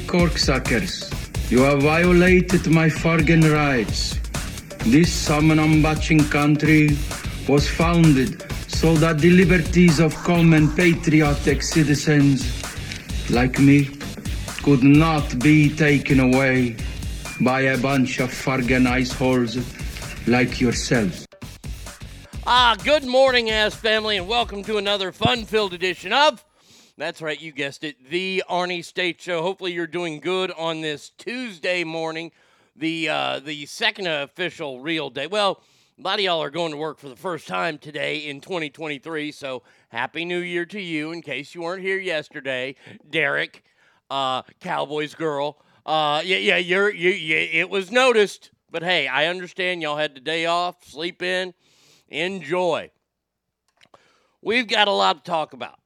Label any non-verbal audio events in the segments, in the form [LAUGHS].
Corksuckers. You have violated my fucking rights. This Samanambachin country was founded so that the liberties of common patriotic citizens like me could not be taken away by a bunch of fucking iceholes like yourselves. Ah, good morning, ass family, and welcome to another fun-filled edition of. That's right, you guessed it, the Arnie State Show. Hopefully, you're doing good on this Tuesday morning, the uh, the second official real day. Well, a lot of y'all are going to work for the first time today in 2023, so happy New Year to you. In case you weren't here yesterday, Derek, uh, Cowboys girl. Uh, yeah, yeah, you're you, you. It was noticed, but hey, I understand y'all had the day off, sleep in enjoy. We've got a lot to talk about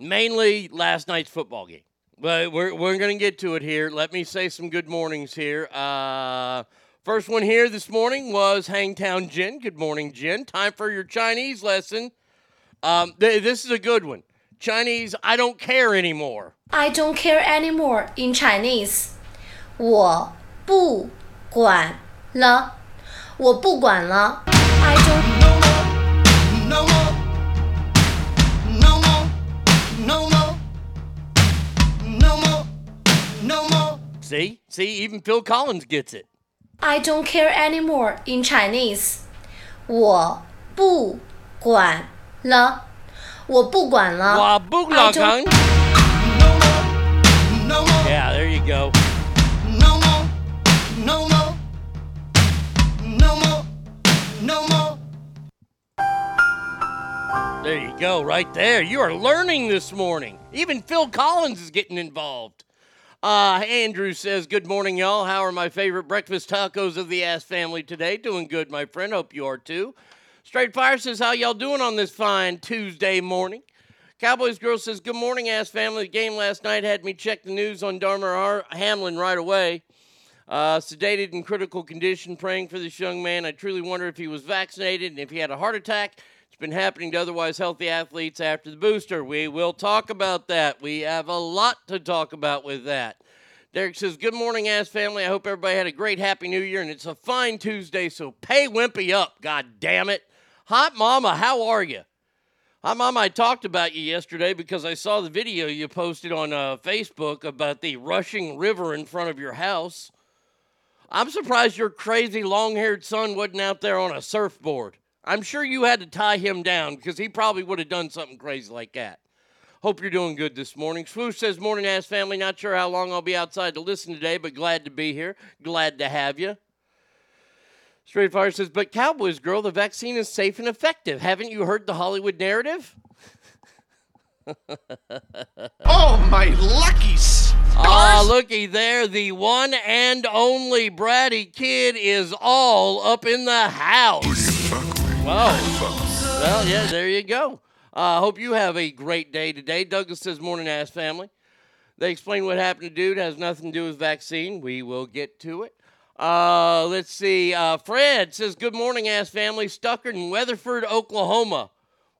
Mainly last night's football game. But we're, we're going to get to it here. Let me say some good mornings here. Uh, first one here this morning was Hangtown Jen. Good morning, Jen. Time for your Chinese lesson. Um, th- this is a good one. Chinese, I don't care anymore. I don't care anymore in Chinese. 我不管了，我不管了。I don't. No more. No See? See, even Phil Collins gets it. I don't care anymore in Chinese. 我不管了，我不管了。 Wah boog I la don't- kung. No more. No more. Yeah, there you go. No more. No more. No more. No more. There you go, right there. You are learning this morning. Even Phil Collins is getting involved. Uh, Andrew says, Good morning, y'all. How are my favorite breakfast tacos of the ass family today? Doing good, my friend. Hope you are too. Straight Fire says, How y'all doing on this fine Tuesday morning? Cowboys Girl says, Good morning, ass family. The game last night had me check the news on Damar Hamlin right away. Uh, sedated in critical condition, praying for this young man. I truly wonder if he was vaccinated and if he had a heart attack. It's been happening to otherwise healthy athletes after the booster. We will talk about that. We have a lot to talk about with that. Derek says, Good morning, ass family. I hope everybody had a great, happy new year, and it's a fine Tuesday, so pay Wimpy up. God damn it. Hot Mama, how are you? Hi, Mom. I talked about you yesterday because I saw the video you posted on uh, Facebook about the rushing river in front of your house. I'm surprised your crazy long haired son wasn't out there on a surfboard. I'm sure you had to tie him down because he probably would have done something crazy like that. Hope you're doing good this morning. Swoosh says, Morning, ass family. Not sure how long I'll be outside to listen today, but glad to be here. Glad to have you. Straight Fire says, But Cowboys girl, the vaccine is safe and effective. Haven't you heard the Hollywood narrative? [LAUGHS] Oh, my lucky stars. Ah, looky there. The one and only Bratty Kid is all up in the house. Wow. Well, yeah, there you go. I uh, hope you have a great day today. Douglas says, Morning, ass family. They explain what happened to dude has nothing to do with vaccine. We will get to it. Uh, let's see. Uh, Fred says, Good morning, ass family. Stuck in Weatherford, Oklahoma,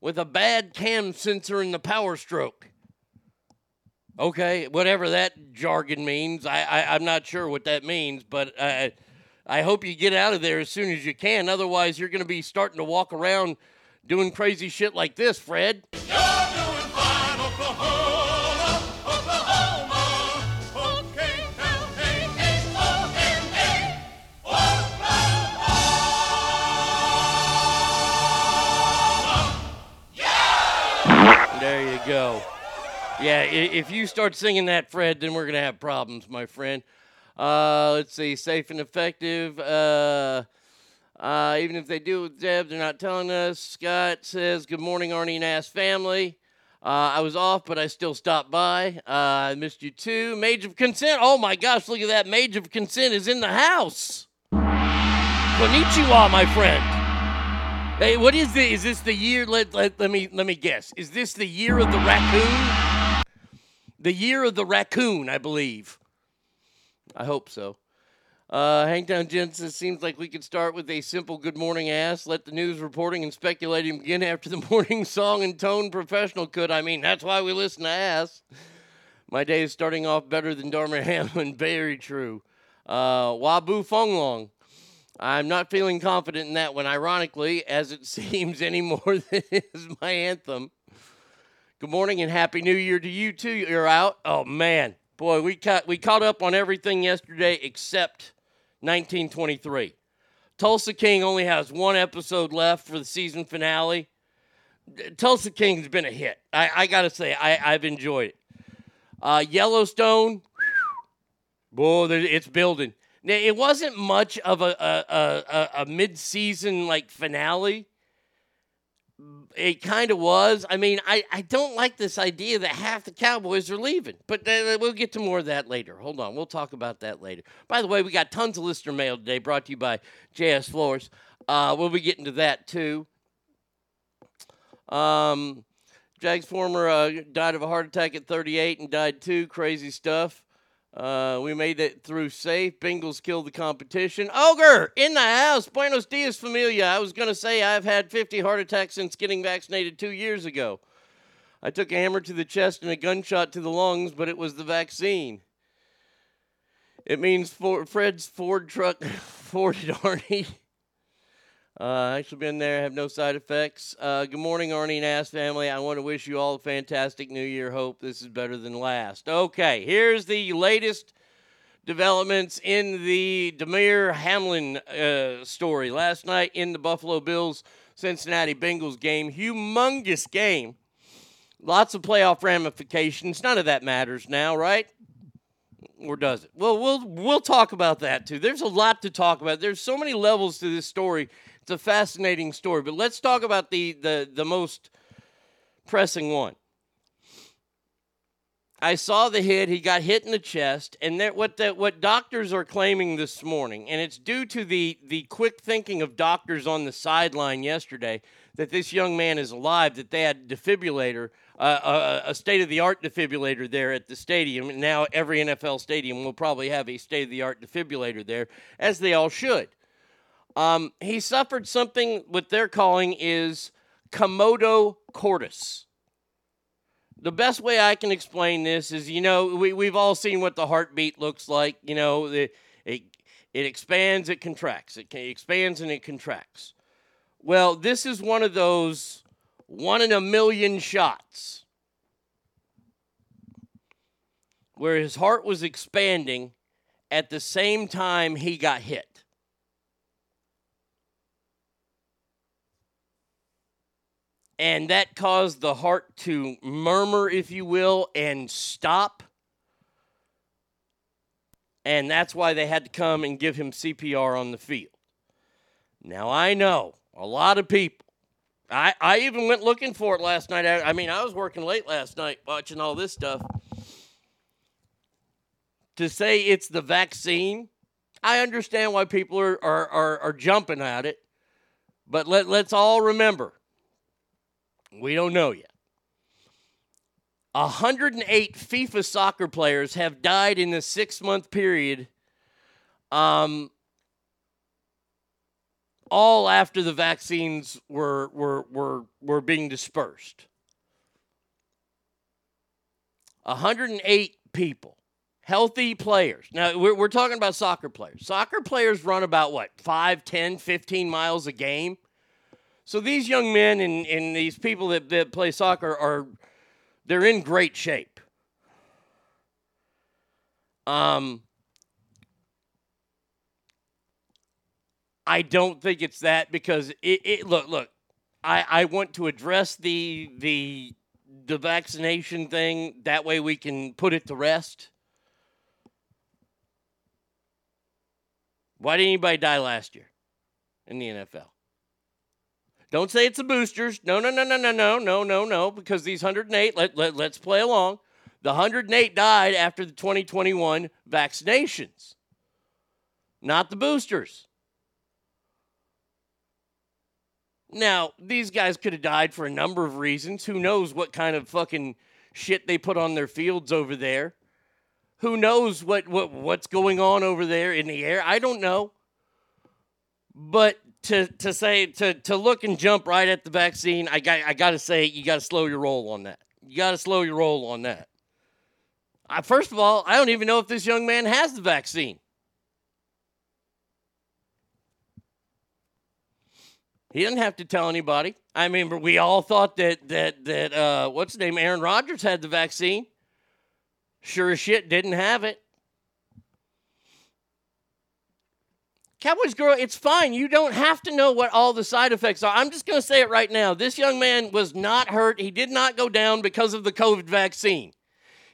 with a bad cam sensor in the power stroke. Okay, whatever that jargon means, I, I I'm not sure what that means, but I I hope you get out of there as soon as you can. Otherwise, you're going to be starting to walk around doing crazy shit like this, Fred. There you go. Yeah, if you start singing that, Fred, then we're going to have problems, my friend. Uh, let's see, safe and effective. Uh, uh, even if they do with Deb, they're not telling us. Scott says, Good morning, Arnie and Ass family. Uh, I was off, but I still stopped by. Uh, I missed you too. Mage of Consent. Oh my gosh, look at that. Mage of Consent is in the house. Konnichiwa, my friend. Hey, what is the? Is this the year? Let, let let me let me guess. Is this the year of the raccoon? The year of the raccoon, I believe. I hope so. Uh, Hangtown Jensen seems like we could start with a simple good morning ass. Let the news reporting and speculating begin after the [LAUGHS] morning song and tone professional could. I mean, that's why we listen to ass. My day is starting off better than Damar [LAUGHS] Hamlin. Very true. Uh, Wabu Fonglong. I'm not feeling confident in that one, ironically, as it [LAUGHS] seems any more than is my anthem. Good morning and happy new year to you too. You're out. Oh man, boy, we caught we caught up on everything yesterday except 1923. Tulsa King only has one episode left for the season finale. Tulsa King's been a hit. I, I gotta say, I, I've enjoyed it. Uh, Yellowstone, boy, it's building. Now, it wasn't much of a a, a, a, a mid-season like finale. It kind of was. I mean, I, I don't like this idea that half the Cowboys are leaving, but uh, we'll get to more of that later. Hold on, we'll talk about that later. By the way, we got tons of listener mail today, brought to you by JS Floors. Uh, we'll be getting to that too. Um, Jags former uh, died of a heart attack at 38 and died too. Crazy stuff. Uh, we made it through safe. Bengals killed the competition. Ogre in the house. Buenos dias, familia. I was going to say I've had 50 heart attacks since getting vaccinated two years ago. I took a hammer to the chest and a gunshot to the lungs, but it was the vaccine. It means Ford, Fred's Ford truck [LAUGHS] forded Arnie. Uh, actually been there, have no side effects. Uh, good morning, Arnie and Ass family. I want to wish you all a fantastic New Year. Hope this is better than last. Okay, here's the latest developments in the Damar Hamlin uh, story. Last night in the Buffalo Bills Cincinnati Bengals game, humongous game. Lots of playoff ramifications. None of that matters now, right? or does it? Well, we'll we'll talk about that too. There's a lot to talk about. There's so many levels to this story. It's a fascinating story, but let's talk about the the the most pressing one. I saw the hit. He got hit in the chest, and that what that what doctors are claiming this morning, and it's due to the the quick thinking of doctors on the sideline yesterday that this young man is alive. That they had defibrillator, uh, a, a state of the art defibrillator there at the stadium. And now every NFL stadium will probably have a state of the art defibrillator there, as they all should. Um, he suffered something what they're calling is commotio cordis. The best way I can explain this is, you know, we, we've all seen what the heartbeat looks like. You know, the, it, it expands, it contracts. It, it expands and it contracts. Well, this is one of those one in a million shots where his heart was expanding at the same time he got hit. And that caused the heart to murmur, if you will, and stop. And that's why they had to come and give him CPR on the field. Now, I know a lot of people. I, I even went looking for it last night. I, I mean, I was working late last night watching all this stuff. To say it's the vaccine, I understand why people are, are, are, are jumping at it. But let, let's all remember we don't know yet. 108 FIFA soccer players have died in the six month period, um, all after the vaccines were, were, were, were being dispersed. 108 people, healthy players. Now, we're, we're talking about soccer players. Soccer players run about what, 5, 10, 15 miles a game? So these young men and, and these people that, that play soccer are they're in great shape. Um, I don't think it's that because it, it look look I, I want to address the the the vaccination thing that way we can put it to rest. Why did anybody die last year in the NFL? Don't say it's the boosters. No, no, no, no, no, no, no, no, no, because these 108, let, let, let's play along. The 108 died after the 2021 vaccinations, not the boosters. Now, these guys could have died for a number of reasons. Who knows what kind of fucking shit they put on their fields over there? Who knows what, what what's going on over there in the air? I don't know. But to to say to to look and jump right at the vaccine, I got I got to say you got to slow your roll on that. You got to slow your roll on that. I, first of all, I don't even know if this young man has the vaccine. He didn't have to tell anybody. I mean, we all thought that that that uh, what's his name, Aaron Rodgers had the vaccine. Sure as shit, didn't have it. Cowboys girl, it's fine. You don't have to know what all the side effects are. I'm just going to say it right now. This young man was not hurt. He did not go down because of the COVID vaccine.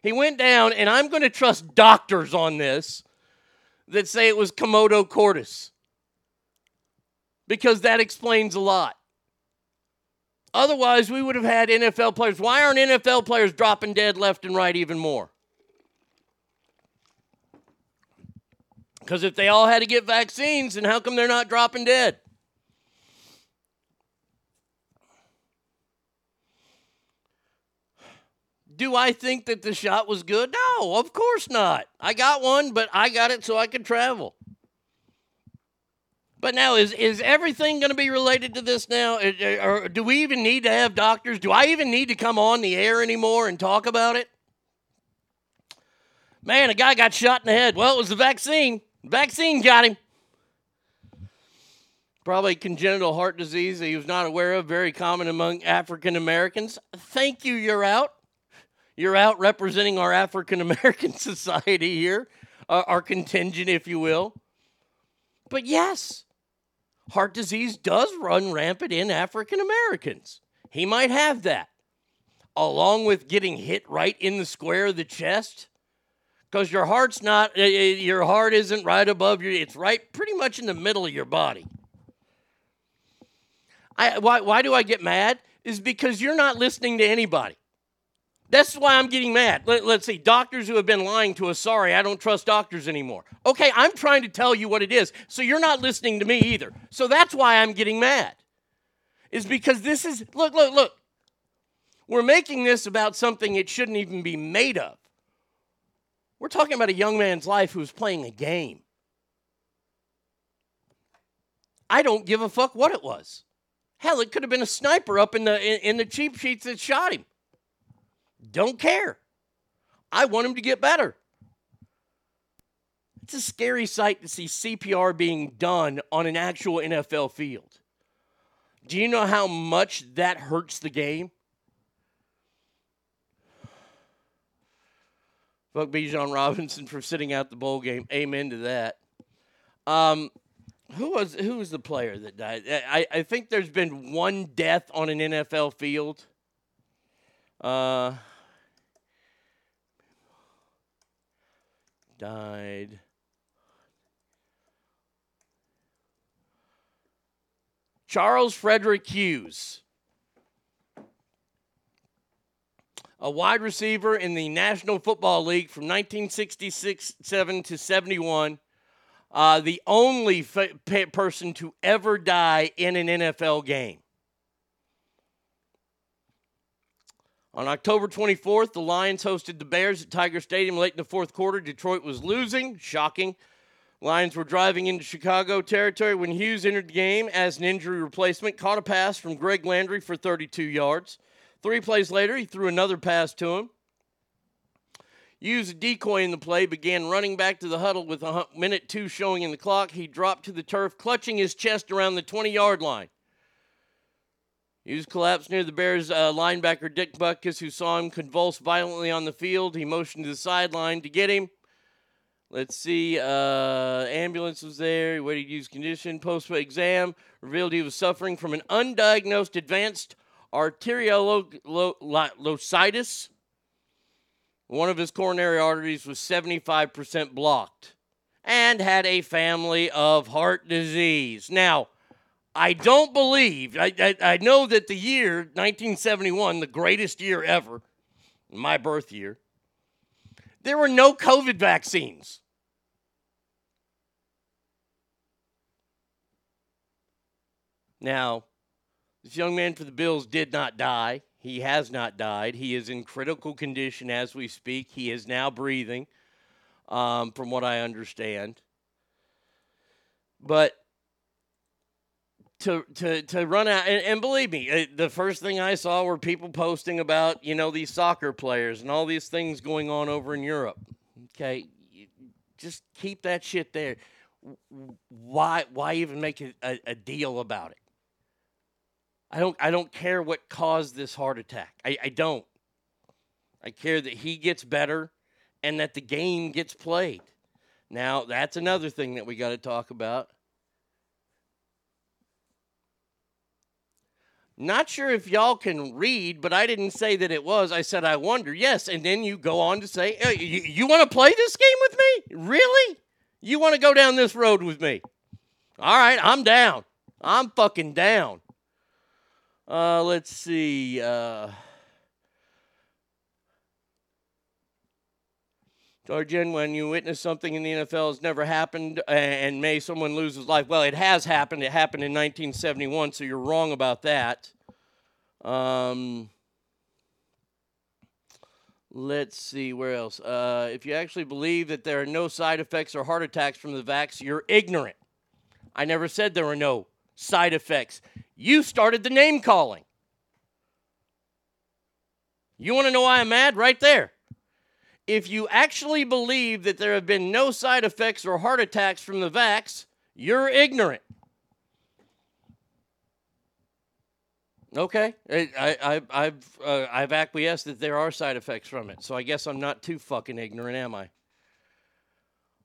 He went down, and I'm going to trust doctors on this that say it was commotio cordis because that explains a lot. Otherwise, we would have had NFL players. Why aren't NFL players dropping dead left and right even more? Because if they all had to get vaccines, then how come they're not dropping dead? Do I think that the shot was good? No, of course not. I got one, but I got it so I could travel. But now, is, is everything going to be related to this now? Uh, uh, or do we even need to have doctors? Do I even need to come on the air anymore and talk about it? Man, a guy got shot in the head. Well, it was the vaccine. Vaccine got him. Probably congenital heart disease that he was not aware of, very common among African Americans. Thank you, you're out. You're out representing our African American [LAUGHS] society here, uh, our contingent, if you will. But yes, heart disease does run rampant in African Americans. He might have that, along with getting hit right in the square of the chest because your heart's not uh, uh, your heart isn't right above your it's right pretty much in the middle of your body. I, why, why do i get mad? Is because you're not listening to anybody. That's why i'm getting mad. Let, let's see doctors who have been lying to us sorry i don't trust doctors anymore. Okay i'm trying to tell you what it is so you're not listening to me either. So that's why i'm getting mad is because this is look look look. We're making this about something it shouldn't even be made of we're talking about a young man's life who's playing a game. I don't give a fuck what it was. Hell, it could have been a sniper up in the in, in the cheap sheets that shot him. Don't care. I want him to get better. It's a scary sight to see CPR being done on an actual NFL field. Do you know how much that hurts the game? Fuck Bijan Robinson for sitting out the bowl game. Amen to that. Um, who was who was the player that died? I, I think there's been one death on an NFL field. Uh, died. Charles Frederick Hughes. A wide receiver in the National Football League from 1966 7 to 71. Uh, the only person to ever die in an NFL game. On October 24th, the Lions hosted the Bears at Tiger Stadium late in the fourth quarter. Detroit was losing. Shocking. Lions were driving into Chicago territory when Hughes entered the game as an injury replacement, caught a pass from Greg Landry for 32 yards. Three plays later, he threw another pass to him. Used a decoy in the play, began running back to the huddle with a minute two showing in the clock. He dropped to the turf, clutching his chest around the 20 yard line. Hughes collapsed near the Bears uh, linebacker Dick Butkus, who saw him convulse violently on the field. He motioned to the sideline to get him. Let's see. Uh, ambulance was there. He waited Hughes' condition. Post exam revealed he was suffering from an undiagnosed advanced arteriolositis. One of his coronary arteries was 75% blocked and had a family of heart disease. Now, I don't believe, I, I, I know that the year 1971, the greatest year ever, my birth year, there were no COVID vaccines. Now, This young man for the Bills did not die. He has not died. He is in critical condition as we speak. He is now breathing, um, from what I understand. But to to to run out and, and believe me, the first thing I saw were people posting about you know these soccer players and all these things going on over in Europe. Okay, just keep that shit there. Why why even make a, a, a deal about it? I don't I don't care what caused this heart attack. I, I don't. I care that he gets better and that the game gets played. Now that's another thing that we got to talk about. Not sure if y'all can read, but I didn't say that it was. I said I wonder. Yes, and then you go on to say, "Uh, "You, you want to play this game with me? Really? You want to go down this road with me? All right, I'm down. I'm fucking down." Uh, let's see. Uh, when you witness something in the NFL has never happened and may someone lose his life. Well, it has happened. It happened in 1971, so you're wrong about that. Um, let's see, where else? Uh, if you actually believe that there are no side effects or heart attacks from the vax, you're ignorant. I never said there were no side effects. You started the name calling. You want to know why I'm mad? Right there if you actually believe that there have been no side effects or heart attacks from the vax, you're ignorant. Okay, I, I, I've uh, I've acquiesced that there are side effects from it, so I guess I'm not too fucking ignorant, am I?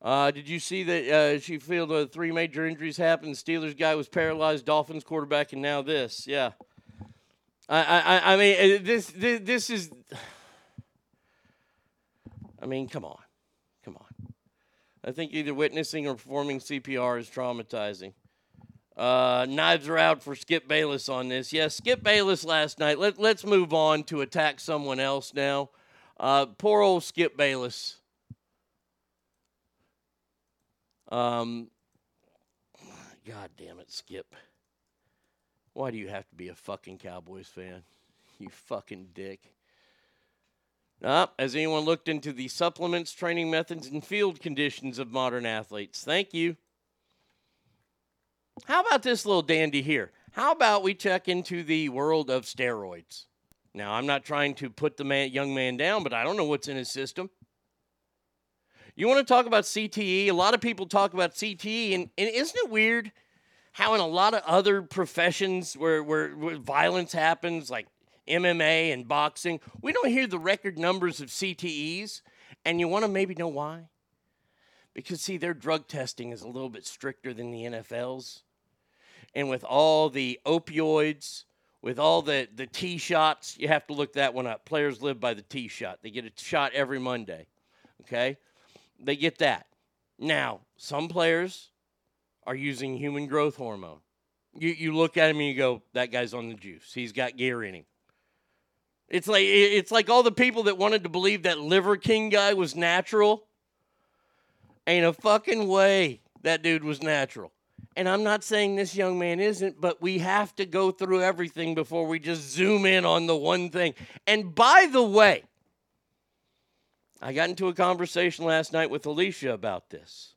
Uh, did you see that uh, she fielded three major injuries happened? Steelers guy was paralyzed, Dolphins quarterback, and now this. Yeah, I I, I- mean uh, this, this this is. [SIGHS] I mean, come on. Come on. I think either witnessing or performing CPR is traumatizing. Uh, knives are out for Skip Bayless on this. Yes, Skip Bayless last night. Let, let's move on to attack someone else now. Uh, poor old Skip Bayless. Um, God damn it, Skip. Why do you have to be a fucking Cowboys fan? [LAUGHS] You fucking dick. Ah, has anyone looked into the supplements, training methods, and field conditions of modern athletes? Thank you. How about this little dandy here? How about we check into the world of steroids? Now, I'm not trying to put the man, young man down, but I don't know what's in his system. You want to talk about CTE? A lot of people talk about CTE, and, and isn't it weird how in a lot of other professions where, where, where violence happens, like MMA and boxing, we don't hear the record numbers of CTEs. And you want to maybe know why? Because, see, their drug testing is a little bit stricter than the NFL's. And with all the opioids, with all the, the T shots, you have to look that one up. Players live by the T shot, they get a shot every Monday. Okay? They get that. Now, some players are using human growth hormone. You, you look at him and you go, that guy's on the juice. He's got gear in him. It's like it's like all the people that wanted to believe that Liver King guy was natural. Ain't a fucking way that dude was natural. And I'm not saying this young man isn't, but we have to go through everything before we just zoom in on the one thing. And by the way, I got into a conversation last night with Alicia about this.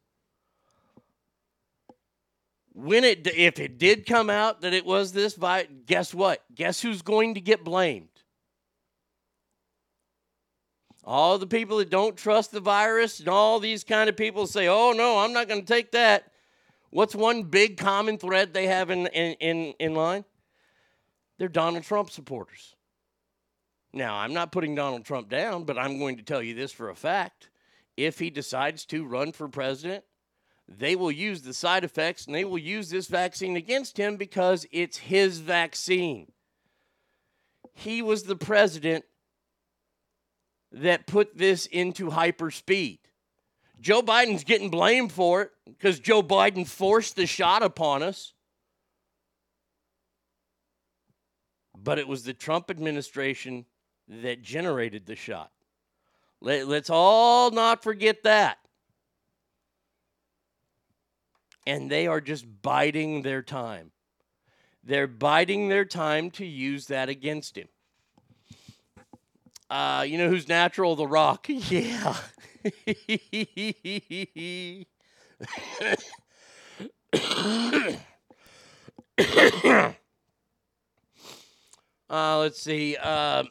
When it if it did come out that it was this vi guess what? Guess who's going to get blamed? All the people that don't trust the virus and all these kind of people say, "Oh no, I'm not going to take that." What's one big common thread they have in in in, in line? They're Donald Trump supporters. Now, I'm not putting Donald Trump down, but I'm going to tell you this for a fact. If he decides to run for president, they will use the side effects and they will use this vaccine against him because it's his vaccine. He was the president that put this into hyperspeed. Joe Biden's getting blamed for it because Joe Biden forced the shot upon us. But it was the Trump administration that generated the shot. Let, let's all not forget that. And they are just biding their time. They're biding their time to use that against him. Uh, you know who's natural? The Rock. Yeah. uh, let's see. Uh,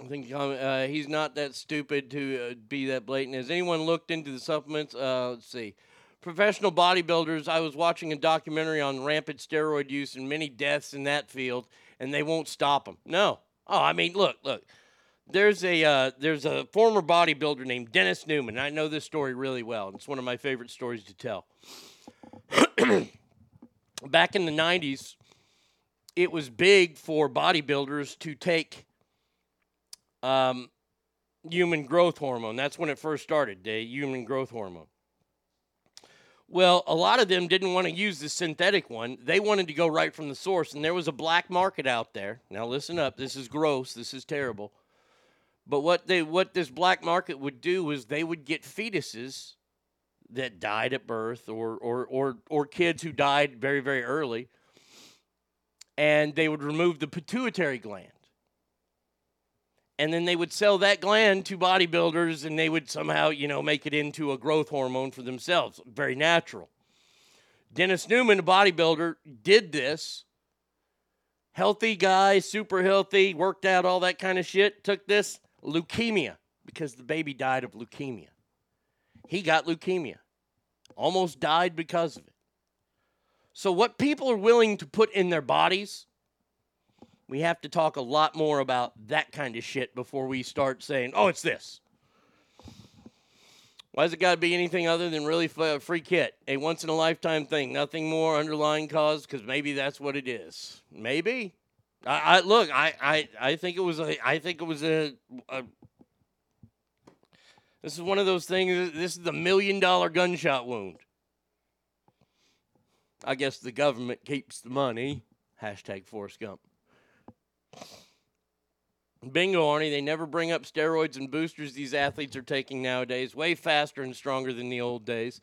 I think uh, he's not that stupid to uh, be that blatant. Has anyone looked into the supplements? Uh, let's see. Professional bodybuilders. I was watching a documentary on rampant steroid use and many deaths in that field, and they won't stop them. No. Oh, I mean, look, look. There's a uh, there's a former bodybuilder named Dennis Newman. I know this story really well. It's one of my favorite stories to tell. [CLEARS THROAT] Back in the '90s, it was big for bodybuilders to take um, human growth hormone. That's when it first started, the human growth hormone. Well, a lot of them didn't want to use the synthetic one. They wanted to go right from the source, and there was a black market out there. Now listen up. This is gross. This is terrible. But what they what this black market would do is they would get fetuses that died at birth or or or or kids who died very very early and they would remove the pituitary gland and then they would sell that gland to bodybuilders and they would somehow you know make it into a growth hormone for themselves. Very natural. Dennis newman a bodybuilder did this. Healthy guy super healthy worked out all that kind of shit took this leukemia because the baby died of leukemia. He got leukemia. Almost died because of it. So what people are willing to put in their bodies we have to talk a lot more about that kind of shit before we start saying, oh, it's this. Why has it got to be anything other than really a free kit? A once in a lifetime thing, nothing more underlying cause, because maybe that's what it is. Maybe. I, I look. I, I, I think it was a. I think it was a, a. This is one of those things. This is the million dollar gunshot wound. I guess the government keeps the money. Hashtag Forrest Gump. Bingo, Arnie. They never bring up steroids and boosters these athletes are taking nowadays. Way faster and stronger than the old days.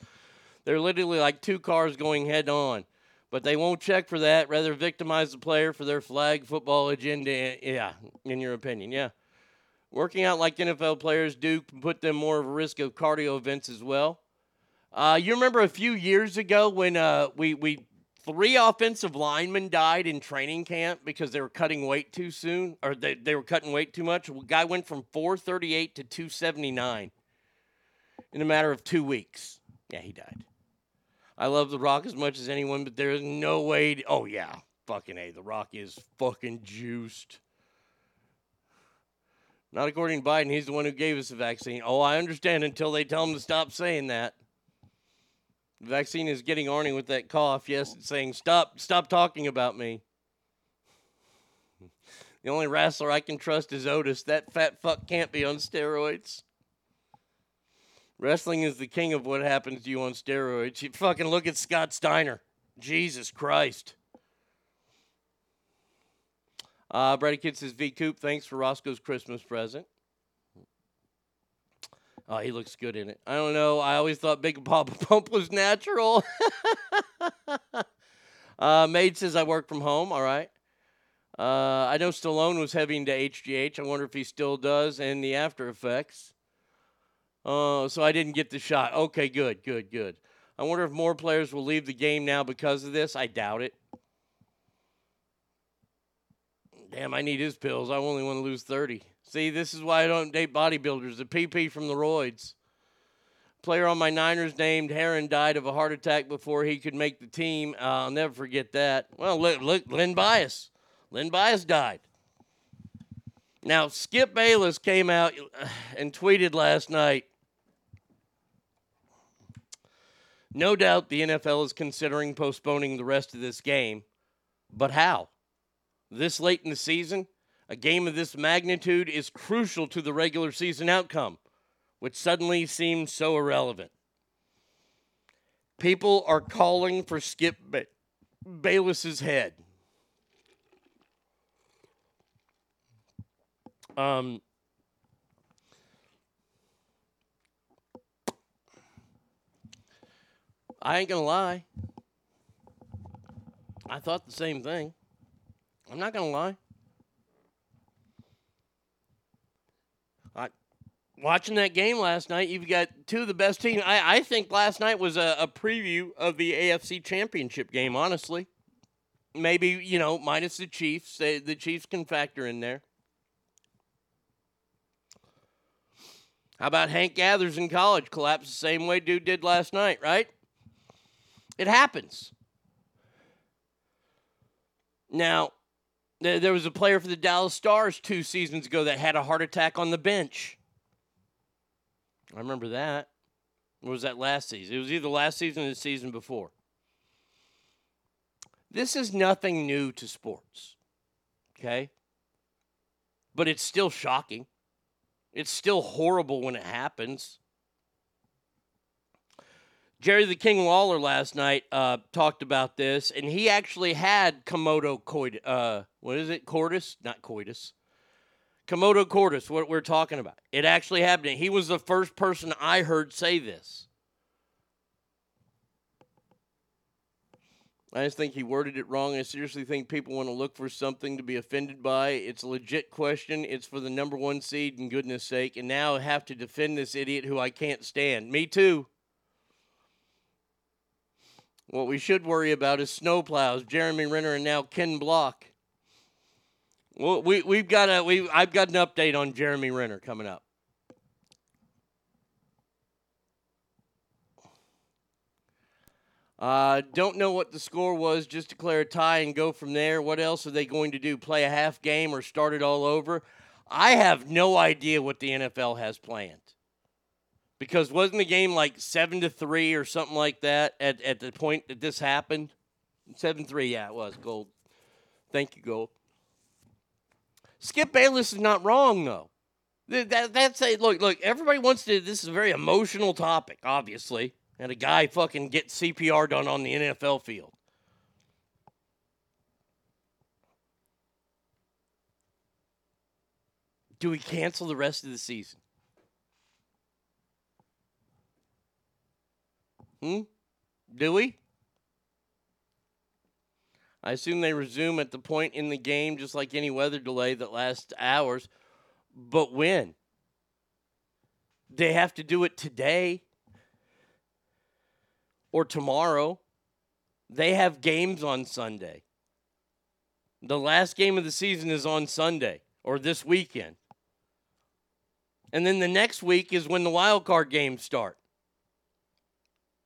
They're literally like two cars going head on. But they won't check for that, rather victimize the player for their flag football agenda. Yeah, in your opinion, yeah. Working out like NFL players do put them more of a risk of cardio events as well. Uh, you remember a few years ago when uh, we, we three offensive linemen died in training camp because they were cutting weight too soon or they, they were cutting weight too much. A guy went from 438 to 279 in a matter of two weeks. Yeah, he died. I love The Rock as much as anyone, but there is no way. To, oh, yeah. Fucking A. The Rock is fucking juiced. Not according to Biden. He's the one who gave us the vaccine. Oh, I understand until they tell him to stop saying that. Vaccine is getting Arnie with that cough. Yes, it's saying stop, stop talking about me. [LAUGHS] The only wrestler I can trust is Otis. That fat fuck can't be on steroids. Wrestling is the king of what happens to you on steroids. You fucking look at Scott Steiner. Jesus Christ. Uh, Brady Kid says, V Coop, thanks for Roscoe's Christmas present. Oh, he looks good in it. I don't know. I always thought Big Poppa [LAUGHS] Pump was natural. [LAUGHS] uh, Maid says I work from home. All right. Uh, I know Stallone was heavy into HGH. I wonder if he still does, and the after effects. Uh, so I didn't get the shot. Okay, good, good, good. I wonder if more players will leave the game now because of this. I doubt it. Damn, I need his pills. I only want to lose 30. See, this is why I don't date bodybuilders. The PP from the roids. Player on my Niners named Heron died of a heart attack before he could make the team. Uh, I'll never forget that. Well, look, look Len Bias. Len Bias died. Now, Skip Bayless came out and tweeted last night. No doubt the NFL is considering postponing the rest of this game, but how? This late in the season? A game of this magnitude is crucial to the regular season outcome, which suddenly seems so irrelevant. People are calling for Skip ba- Bayless's head. Um, I ain't gonna lie. I thought the same thing. I'm not gonna lie. I watching that game last night. You've got two of the best teams. I, I think last night was a, a preview of the AFC Championship game. Honestly, maybe you know minus the Chiefs. They, the Chiefs can factor in there. How about Hank Gathers in college? Collapsed the same way dude did last night, right? It happens. Now, there, there was a player for the Dallas Stars two seasons ago that had a heart attack on the bench. I remember that. Was that last season? It was either last season or the season before. This is nothing new to sports, okay? But it's still shocking. It's still horrible when it happens. Jerry the King Lawler last night uh, talked about this, and he actually had commotio coitus. Uh, what is it? Cordis? Not coitus. Komodo cordis, what we're talking about. It actually happened. He was the first person I heard say this. I just think he worded it wrong. I seriously think people want to look for something to be offended by. It's a legit question. It's for the number one seed, in goodness sake. And now I have to defend this idiot who I can't stand. Me too. What we should worry about is snowplows, Jeremy Renner, and now Ken Block. Well, we we've got a we I've got an update on Jeremy Renner coming up. Uh, don't know what the score was. Just declare a tie and go from there. What else are they going to do? Play a half game or start it all over? I have no idea what the NFL has planned. Because wasn't the game like seven to three or something like that at, at the point that this happened? Seven three, yeah, it was gold. Thank you, gold. Skip Bayless is not wrong though. That, that, that's a look. Look, everybody wants to. This is a very emotional topic, obviously, and a guy fucking get CPR done on the NFL field. Do we cancel the rest of the season? Hmm? Do we? I assume they resume at the point in the game, just like any weather delay that lasts hours. But when? They have to do it today or tomorrow. They have games on Sunday. The last game of the season is on Sunday or this weekend. And then the next week is when the wild card games start.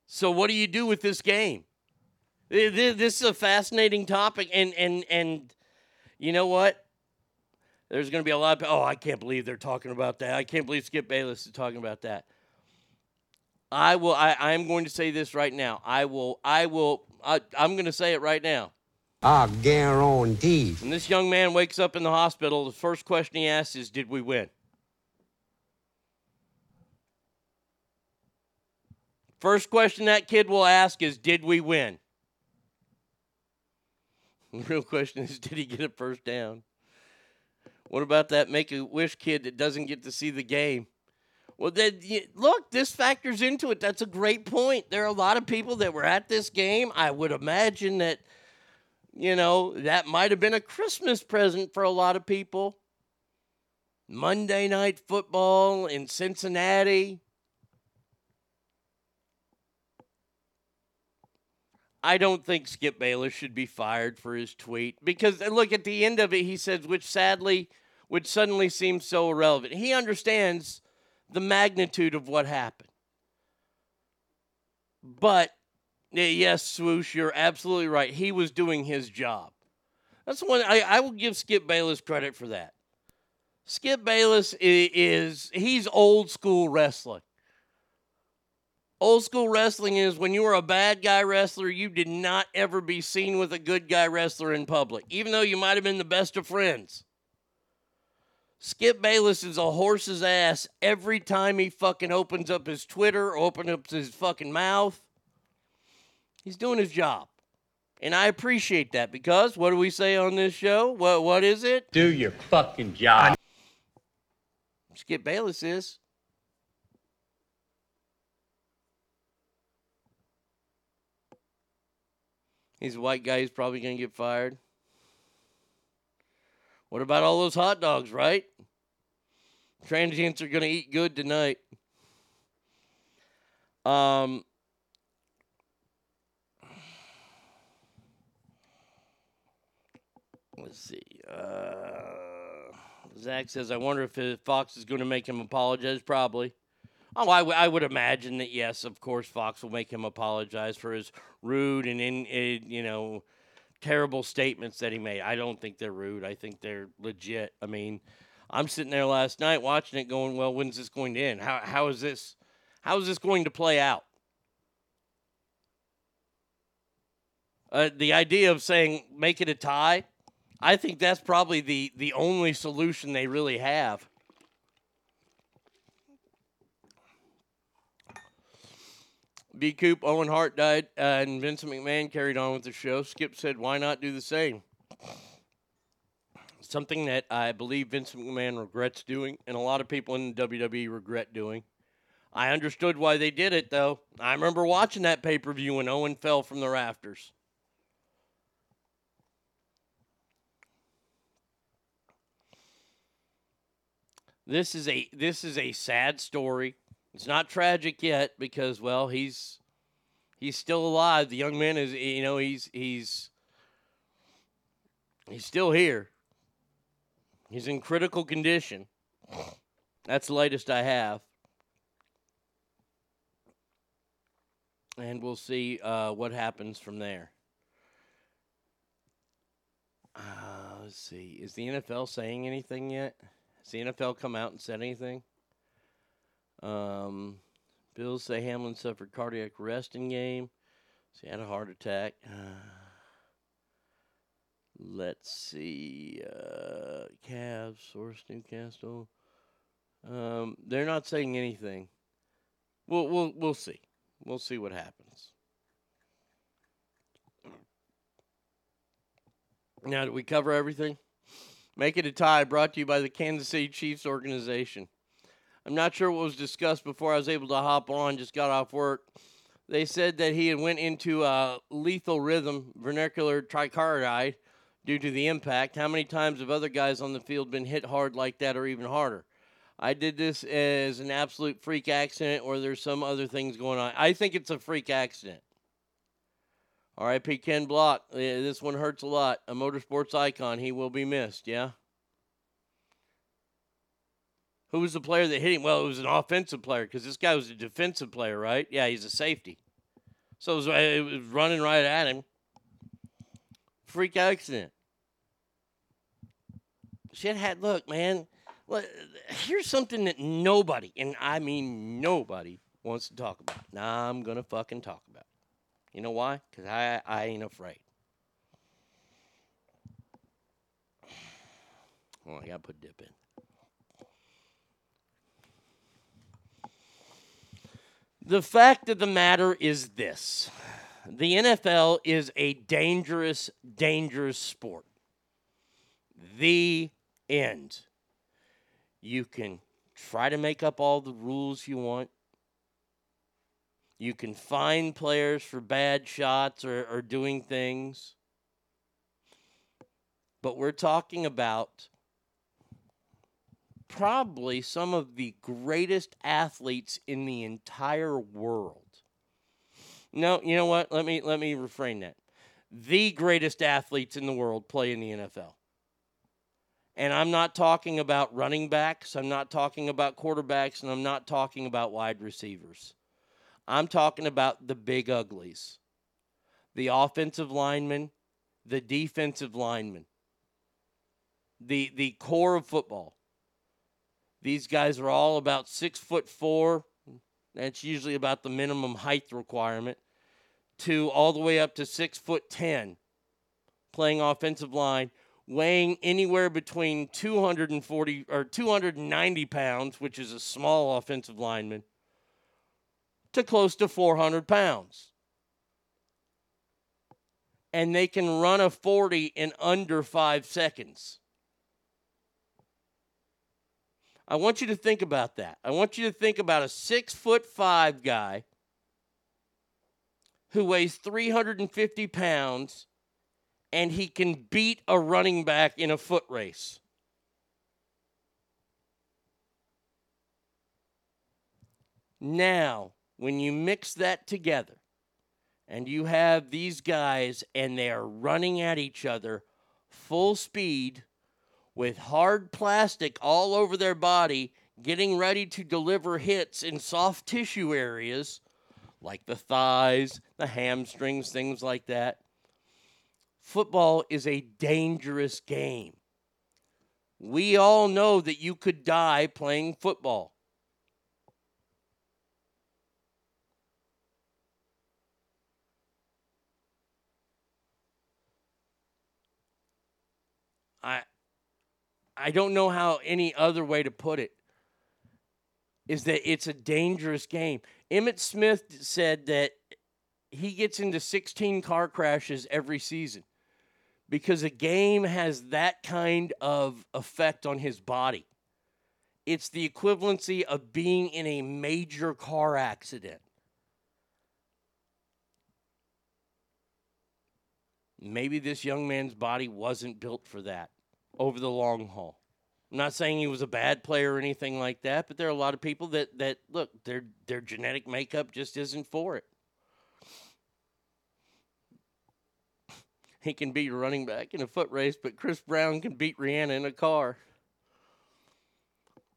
So what do you do with this game? This is a fascinating topic, and and and you know what? There's going to be a lot of oh, I can't believe they're talking about that. I can't believe Skip Bayless is talking about that. I will. I I am going to say this right now. I will. I will. I, I'm going to say it right now. I guarantee. When this young man wakes up in the hospital, the first question he asks is, "Did we win?" First question that kid will ask is, Did we win? The [LAUGHS] real question is, Did he get a first down? What about that make a wish kid that doesn't get to see the game? Well, then, look, this factors into it. That's a great point. There are a lot of people that were at this game. I would imagine that, you know, that might have been a Christmas present for a lot of people. Monday night football in Cincinnati. I don't think Skip Bayless should be fired for his tweet because uh, look at the end of it he says which sadly which suddenly seems so irrelevant. He understands the magnitude of what happened. But yes, swoosh, you're absolutely right. He was doing his job. That's one I, I will give Skip Bayless credit for that. Skip Bayless is, is he's old school wrestling. Old school wrestling is when you were a bad guy wrestler, you did not ever be seen with a good guy wrestler in public, even though you might have been the best of friends. Skip Bayless is a horse's ass every time he fucking opens up his Twitter opens up his fucking mouth. He's doing his job. And I appreciate that because what do we say on this show? What what is it? Do your fucking job. Skip Bayless is. He's a white guy. He's probably going to get fired. What about all those hot dogs, right? Transients are going to eat good tonight. Um, let's see. Uh, Zach says, I wonder if Fox is going to make him apologize. Probably. Oh, I, w- I would imagine that yes, of course, Fox will make him apologize for his rude and in, in you know terrible statements that he made. I don't think they're rude. I think they're legit. I mean, I'm sitting there last night watching it, going, "Well, when's this going to end? How how is this how is this going to play out?" Uh, the idea of saying make it a tie, I think that's probably the the only solution they really have. B. Coop, Owen Hart died, uh, and Vincent McMahon carried on with the show. Skip said, "Why not do the same?" Something that I believe Vincent McMahon regrets doing, and a lot of people in WWE regret doing. I understood why they did it, though. I remember watching that pay per view when Owen fell from the rafters. This is a this is a sad story. It's not tragic yet because well, he's he's still alive. The young man is you know, he's he's he's still here. He's in critical condition. That's the latest I have. And we'll see uh, what happens from there. Uh, let's see. Is the NFL saying anything yet? Has the NFL come out and said anything? Um, Bills say Hamlin suffered cardiac arrest in game. So he had a heart attack. Uh, let's see. Uh, Cavs, source Newcastle. Um, they're not saying anything. We'll we'll we'll see. We'll see what happens. Now, did we cover everything? Make it a tie. Brought to you by the Kansas City Chiefs organization. I'm not sure what was discussed before I was able to hop on. Just got off work. They said that he had went into a lethal rhythm, ventricular tachycardia, due to the impact. How many times have other guys on the field been hit hard like that, or even harder? I did this as an absolute freak accident, or there's some other things going on. I think it's a freak accident. R.I.P. Ken Block. This one hurts a lot. A motorsports icon. He will be missed. Yeah. Who was the player that hit him? Well, it was an offensive player because this guy was a defensive player, right? Yeah, he's a safety. So it was, it was running right at him. Freak accident. Shit had look, man. Look, here's something that nobody, and I mean nobody, wants to talk about. Now I'm gonna fucking talk about. it. You know why? Because I I ain't afraid. Well, I gotta put dip in. The fact of the matter is this the NFL is a dangerous, dangerous sport. The end. You can try to make up all the rules you want. You can fine players for bad shots or, or doing things. But we're talking about probably some of the greatest athletes in the entire world. No, you know what? Let me let me refrain that. The greatest athletes in the world play in the NFL. And I'm not talking about running backs, I'm not talking about quarterbacks, and I'm not talking about wide receivers. I'm talking about the big uglies. The offensive linemen, the defensive linemen. The the core of football. These guys are all about six foot four. That's usually about the minimum height requirement. To all the way up to six foot ten, playing offensive line, weighing anywhere between 240 or 290 pounds, which is a small offensive lineman, to close to 400 pounds. And they can run a 40 in under five seconds. I want you to think about that. I want you to think about a six foot five guy who weighs 350 pounds and he can beat a running back in a foot race. Now, when you mix that together and you have these guys and they are running at each other full speed with hard plastic all over their body, getting ready to deliver hits in soft tissue areas like the thighs, the hamstrings, things like that. Football is a dangerous game. We all know that you could die playing football. I I don't know how any other way to put it. Is that it's a dangerous game. Emmitt Smith said that he gets into 16 car crashes every season because a game has that kind of effect on his body. It's the equivalency of being in a major car accident. Maybe this young man's body wasn't built for that over the long haul. I'm not saying he was a bad player or anything like that, but there are a lot of people that that look, their their genetic makeup just isn't for it. He can beat running back in a foot race, but Chris Brown can beat Rihanna in a car.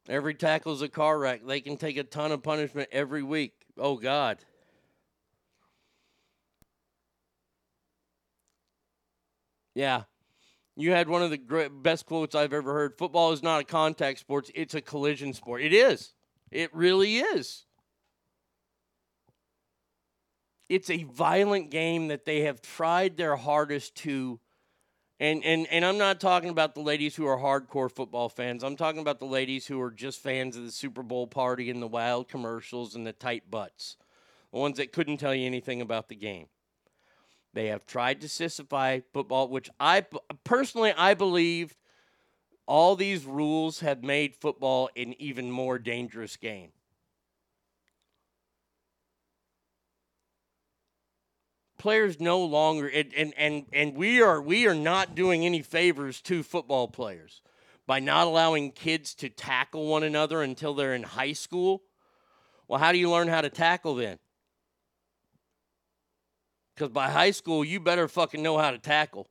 Every tackle's a car wreck. They can take a ton of punishment every week. Oh God. Yeah. You had one of the great, best quotes I've ever heard. Football is not a contact sport, it's a collision sport. It is. It really is. It's a violent game that they have tried their hardest to and and and I'm not talking about the ladies who are hardcore football fans. I'm talking about the ladies who are just fans of the Super Bowl party and the wild commercials and the tight butts. The ones that couldn't tell you anything about the game. They have tried to sissify football, which I personally I believe all these rules have made football an even more dangerous game. Players no longer and, and, and, and we are we are not doing any favors to football players by not allowing kids to tackle one another until they're in high school. Well, how do you learn how to tackle then? Because by high school, you better fucking know how to tackle.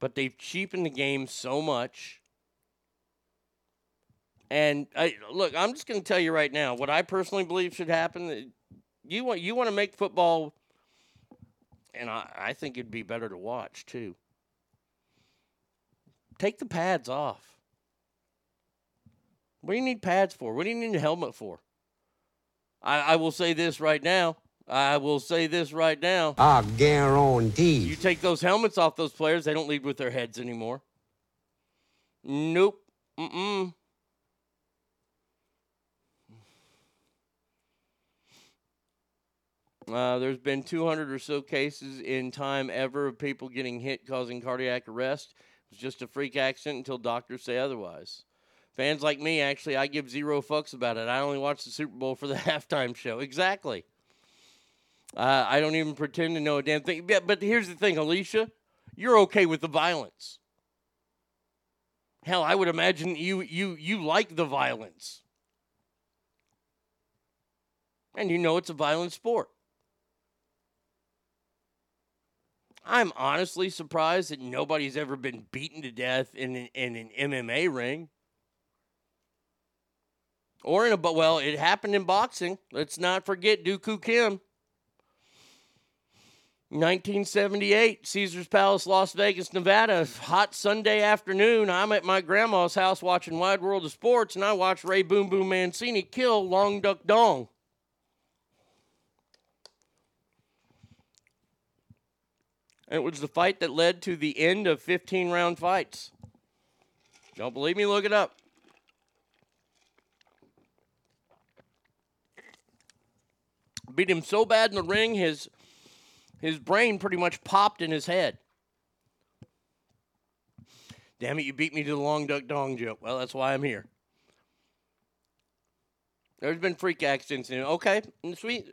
But they've cheapened the game so much. And I, look, I'm just going to tell you right now what I personally believe should happen. Uh, you want you want to make football, and I, I think it'd be better to watch too. Take the pads off. What do you need pads for? What do you need a helmet for? I, I will say this right now. I will say this right now. I guarantee. You take those helmets off those players, they don't lead with their heads anymore. Nope. Mm-mm. Uh, there's been 200 or so cases in time ever of people getting hit causing cardiac arrest. It was just a freak accident until doctors say otherwise. Fans like me, actually, I give zero fucks about it. I only watch the Super Bowl for the [LAUGHS] halftime show. Exactly. Uh, I don't even pretend to know a damn thing. But, but here's the thing, Alicia, you're okay with the violence. Hell, I would imagine you you you like the violence. And you know it's a violent sport. I'm honestly surprised that nobody's ever been beaten to death in an, in an MMA ring. Or in a but well, it happened in boxing. Let's not forget Duk Koo Kim. 1978, Caesar's Palace, Las Vegas, Nevada. Hot Sunday afternoon. I'm at my grandma's house watching Wide World of Sports, and I watch Ray Boom Boom Mancini kill Long Duck Dong. It was the fight that led to the end of 15 round fights. Don't believe me? Look it up. Beat him so bad in the ring, his his brain pretty much popped in his head. Damn it, you beat me to the long duck dong joke. Well, that's why I'm here. There's been freak accidents in it. Okay, sweet.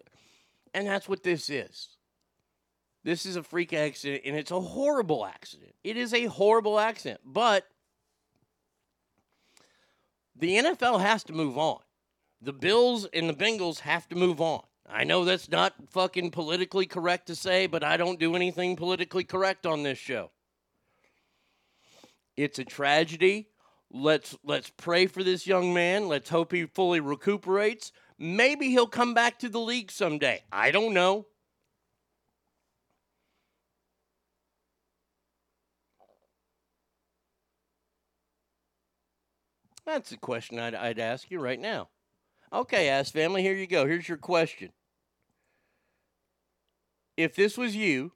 And that's what this is. This is a freak accident, and it's a horrible accident. It is a horrible accident, but the NFL has to move on. The Bills and the Bengals have to move on. I know that's not fucking politically correct to say, but I don't do anything politically correct on this show. It's a tragedy. Let's let's pray for this young man. Let's hope he fully recuperates. Maybe he'll come back to the league someday. I don't know. That's a question I'd, I'd ask you right now. Okay, ass family, here you go. Here's your question. If this was you,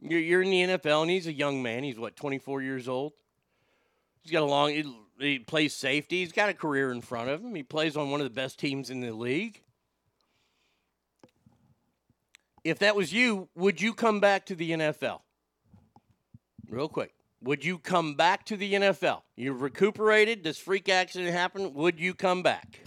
you're, you're in the NFL and he's a young man. He's what, 24 years old? He's got a long, he, he plays safety. He's got a career in front of him. He plays on one of the best teams in the league. If that was you, would you come back to the NFL? Real quick. Would you come back to the NFL? You've recuperated. This freak accident happened. Would you come back?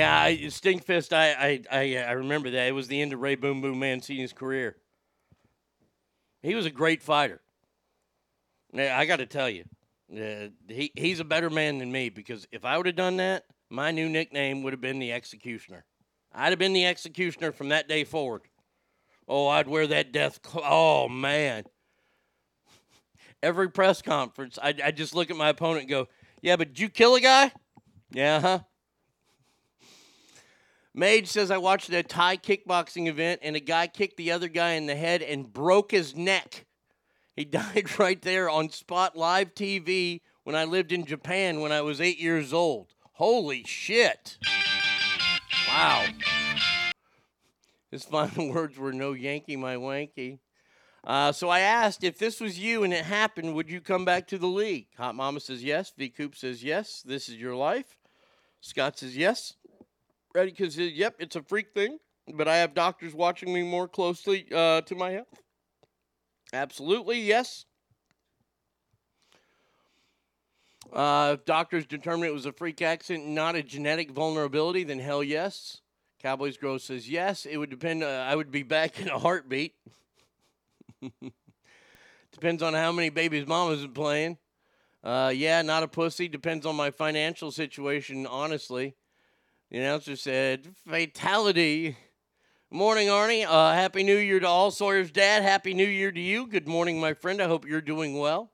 Yeah, I, Stinkfist. I, I I remember that. It was the end of Ray Boom Boom Mancini's career. He was a great fighter. Yeah, I got to tell you, uh, he he's a better man than me because if I would have done that, my new nickname would have been the Executioner. I'd have been the Executioner from that day forward. Oh, I'd wear that death. Cl- oh man. [LAUGHS] Every press conference, I I just look at my opponent and go, "Yeah, but did you kill a guy?" Yeah, huh? Mage says I watched a Thai kickboxing event and a guy kicked the other guy in the head and broke his neck. He [LAUGHS] died right there on Spot Live TV when I lived in Japan when I was eight years old. Holy shit. Wow. His [LAUGHS] final words were no Yankee, my wanky. Uh, so I asked if this was you and it happened, would you come back to the league? Hot Mama says yes. V Coop says yes. This is your life. Scott says yes ready because yep, it's a freak thing. But I have doctors watching me more closely uh, to my health. Absolutely, yes. Uh, if doctors determine it was a freak accident, not a genetic vulnerability, then hell yes. Cowboys Grow says yes. It would depend. Uh, I would be back in a heartbeat. [LAUGHS] Depends on how many babies mamas are playing. Uh, yeah, not a pussy. Depends on my financial situation, honestly. The announcer said, Fatality. Morning, Arnie. Uh, Happy New Year to all. Sawyer's dad. Happy New Year to you. Good morning, my friend. I hope you're doing well.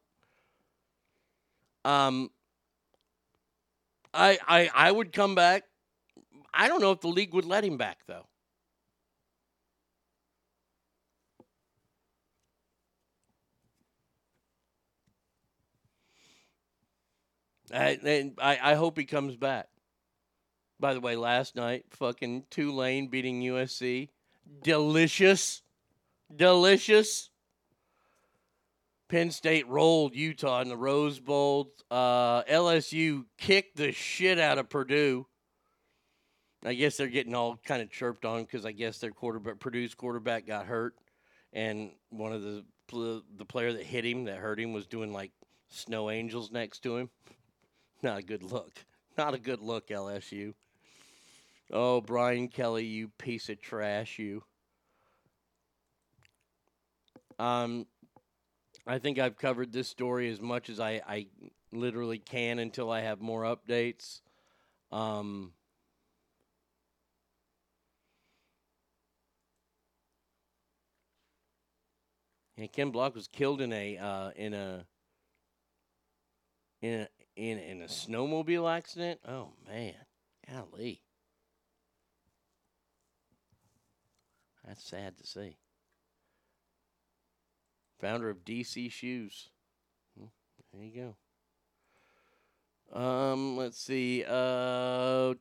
Um, I, I, I would come back. I don't know if the league would let him back, though. I, I, I hope he comes back. By the way, last night, fucking Tulane beating USC. Delicious. Delicious. Penn State rolled Utah in the Rose Bowl. Uh, LSU kicked the shit out of Purdue. I guess they're getting all kind of chirped on because I guess their quarterback, Purdue's quarterback, got hurt, and one of the the player that hit him, that hurt him, was doing like snow angels next to him. [LAUGHS] Not a good look. Not a good look, LSU. Oh, Brian Kelly, you piece of trash, you. Um, I think I've covered this story as much as I, I literally can until I have more updates. Um, and Ken Block was killed in a uh, in a in a in in a snowmobile accident. Oh man, golly. That's sad to see. Founder of DC Shoes. Hmm, there you go. Um, let's see. Uh,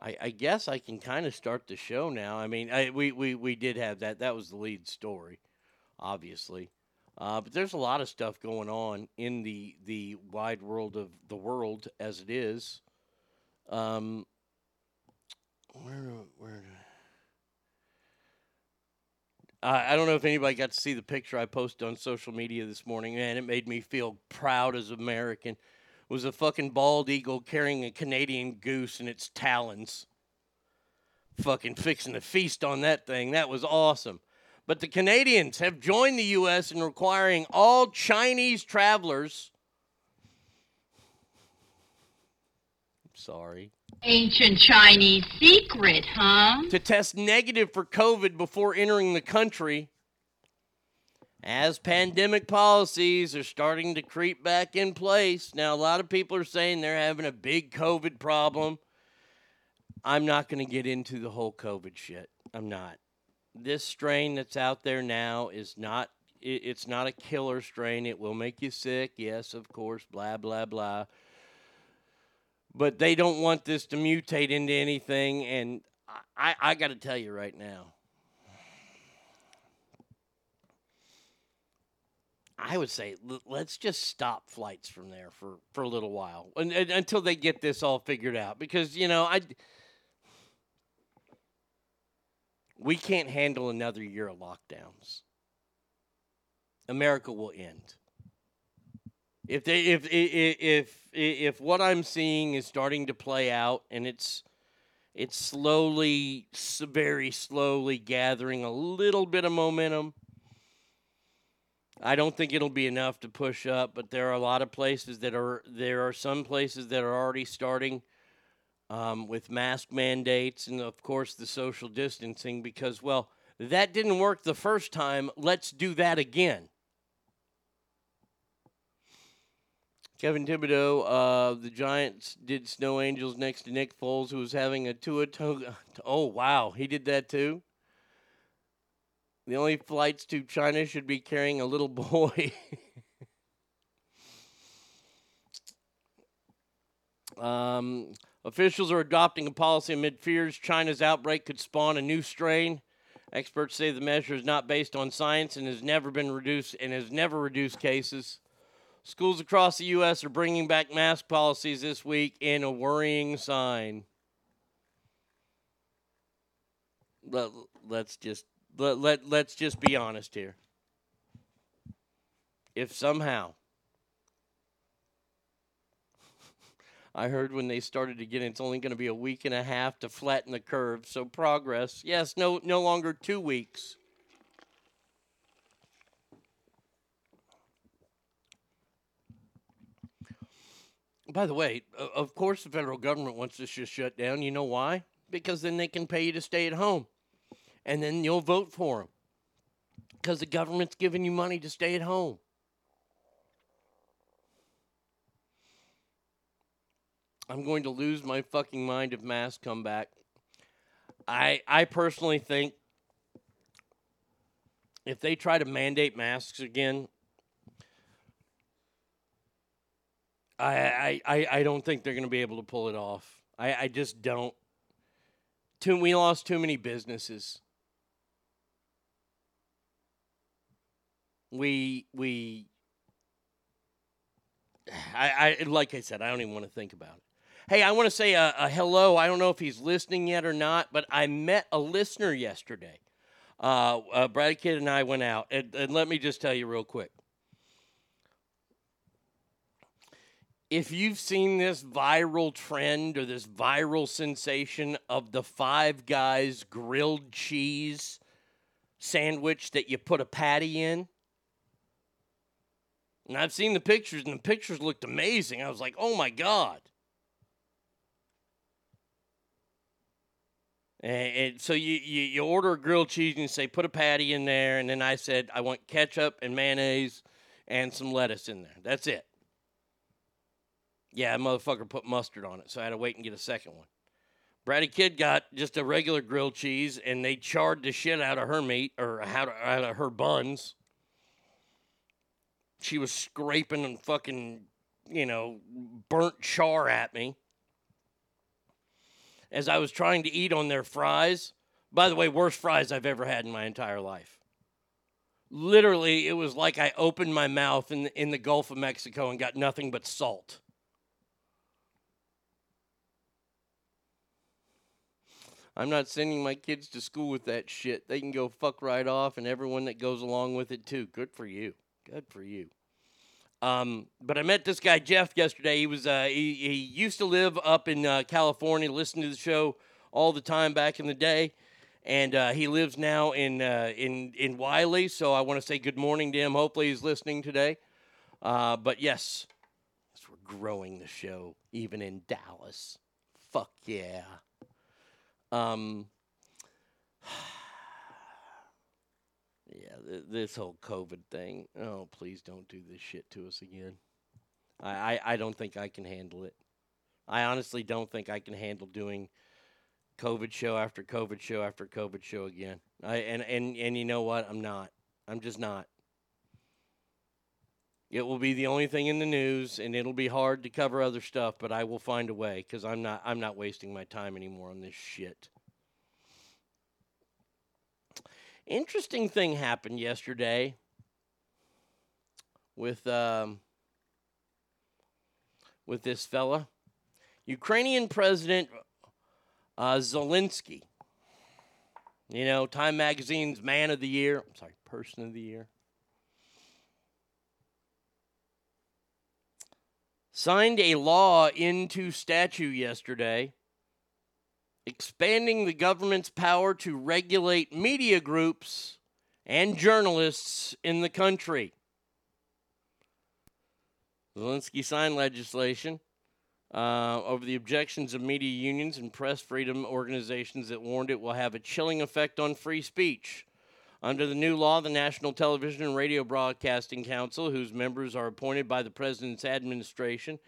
I, I guess I can kind of start the show now. I mean, I, we, we, we did have that. That was the lead story, obviously. Uh, but there's a lot of stuff going on in the the wide world of the world as it is. Um, where where? Do- I don't know if anybody got to see the picture I posted on social media this morning. Man, it made me feel proud as American. It was a fucking bald eagle carrying a Canadian goose in its talons. Fucking fixing to feast on that thing. That was awesome. But the Canadians have joined the U.S. in requiring all Chinese travelers. I'm sorry. Ancient Chinese secret, huh? to test negative for COVID before entering the country. As pandemic policies are starting to creep back in place. Now, a lot of people are saying they're having a big COVID problem. I'm not going to get into the whole COVID shit. I'm not. This strain that's out there now is not it's not a killer strain. It will make you sick. Yes, of course. Blah blah blah but they don't want this to mutate into anything. And I, I got to tell you right now, I would say l- let's just stop flights from there for, for a little while and, and- until they get this all figured out. Because you know, I we can't handle another year of lockdowns. America will end. If they if i- i- if if what I'm seeing is starting to play out and it's it's slowly very slowly gathering a little bit of momentum. I don't think it'll be enough to push up, but there are a lot of places that are there are some places that are already starting um, with mask mandates and of course the social distancing because well that didn't work the first time. Let's do that again. Kayvon Thibodeaux, uh, the Giants did Snow Angels next to Nick Foles, who was having a Tua Toga. [LAUGHS] Oh, wow. He did that too? The only flights to China should be carrying a little [LAUGHS] boy. um, officials are adopting a policy amid fears China's outbreak could spawn a new strain. Experts say the measure is not based on science and has never been reduced and has never reduced cases. Schools across the U.S. are bringing back mask policies this week in a worrying sign. Let, let's just let, let let's just be honest here. If somehow [LAUGHS] I heard when they started again, it's only going to be a week and a half to flatten the curve. So progress, yes, no, no longer two weeks. By the way, of course, the federal government wants this just shut down. You know why? Because then they can pay you to stay at home, and then you'll vote for them. Because the government's giving you money to stay at home. I'm going to lose my fucking mind if masks come back. I I personally think if they try to mandate masks again, I I, I, don't think they're going to be able to pull it off. I, I just don't. Too, we lost too many businesses. We we. [SIGHS] I, I like I said, I don't even want to think about it. Hey, I want to say a, a hello. I don't know if he's listening yet or not, but I met a listener yesterday. Uh, uh, Brad Kidd and I went out, and, and let me just tell you real quick. If you've seen this viral trend or this viral sensation of the five guys grilled cheese sandwich that you put a patty in? And i've seen the pictures and the pictures looked amazing. I was like oh my god. And, so you, you, you order a grilled cheese and you say put a patty in there and then i said i want ketchup and mayonnaise and some lettuce in there. That's it yeah, motherfucker put mustard on it, so I had to wait and get a second one. Bratty Kid got just a regular grilled cheese, and they charred the shit out of her meat or out of, her buns. She was scraping and fucking, you know, burnt char at me. as I was trying to eat on their fries. By the way, worst fries I've ever had in my entire life. Literally, it was like I opened my mouth in in the Gulf of Mexico and got nothing but salt. I'm not sending my kids to school with that shit. They can go fuck right off, and everyone that goes along with it too. Good for you. Good for you. Um, but I met this guy Jeff yesterday. He was uh, he, he used to live up in uh, California, listened to the show all the time back in the day, and uh, he lives now in uh, in in Wylie. So I want to say good morning to him. Hopefully he's listening today. Uh, but yes, yes, we're growing the show even in Dallas. Fuck yeah. Um, [SIGHS] yeah, th- this whole COVID thing. Oh, please don't do this shit to us again. I, I, I don't think I can handle it. I honestly don't think I can handle doing COVID show after COVID show after COVID show again. I and and and you know what? I'm not. I'm just not. It will be the only thing in the news, and it'll be hard to cover other stuff. But I will find a way because I'm not. I'm not wasting my time anymore on this shit. Interesting thing happened yesterday with um, with this fella, Ukrainian President uh, Zelensky. You know, Time Magazine's Man of the Year. I'm sorry, Person of the Year. Signed a law into statute yesterday expanding the government's power to regulate media groups and journalists in the country. Zelensky signed legislation uh, over the objections of media unions and press freedom organizations that warned it will have a chilling effect on free speech. Under the new law, the National Television and Radio Broadcasting Council, whose members are appointed by the President's administration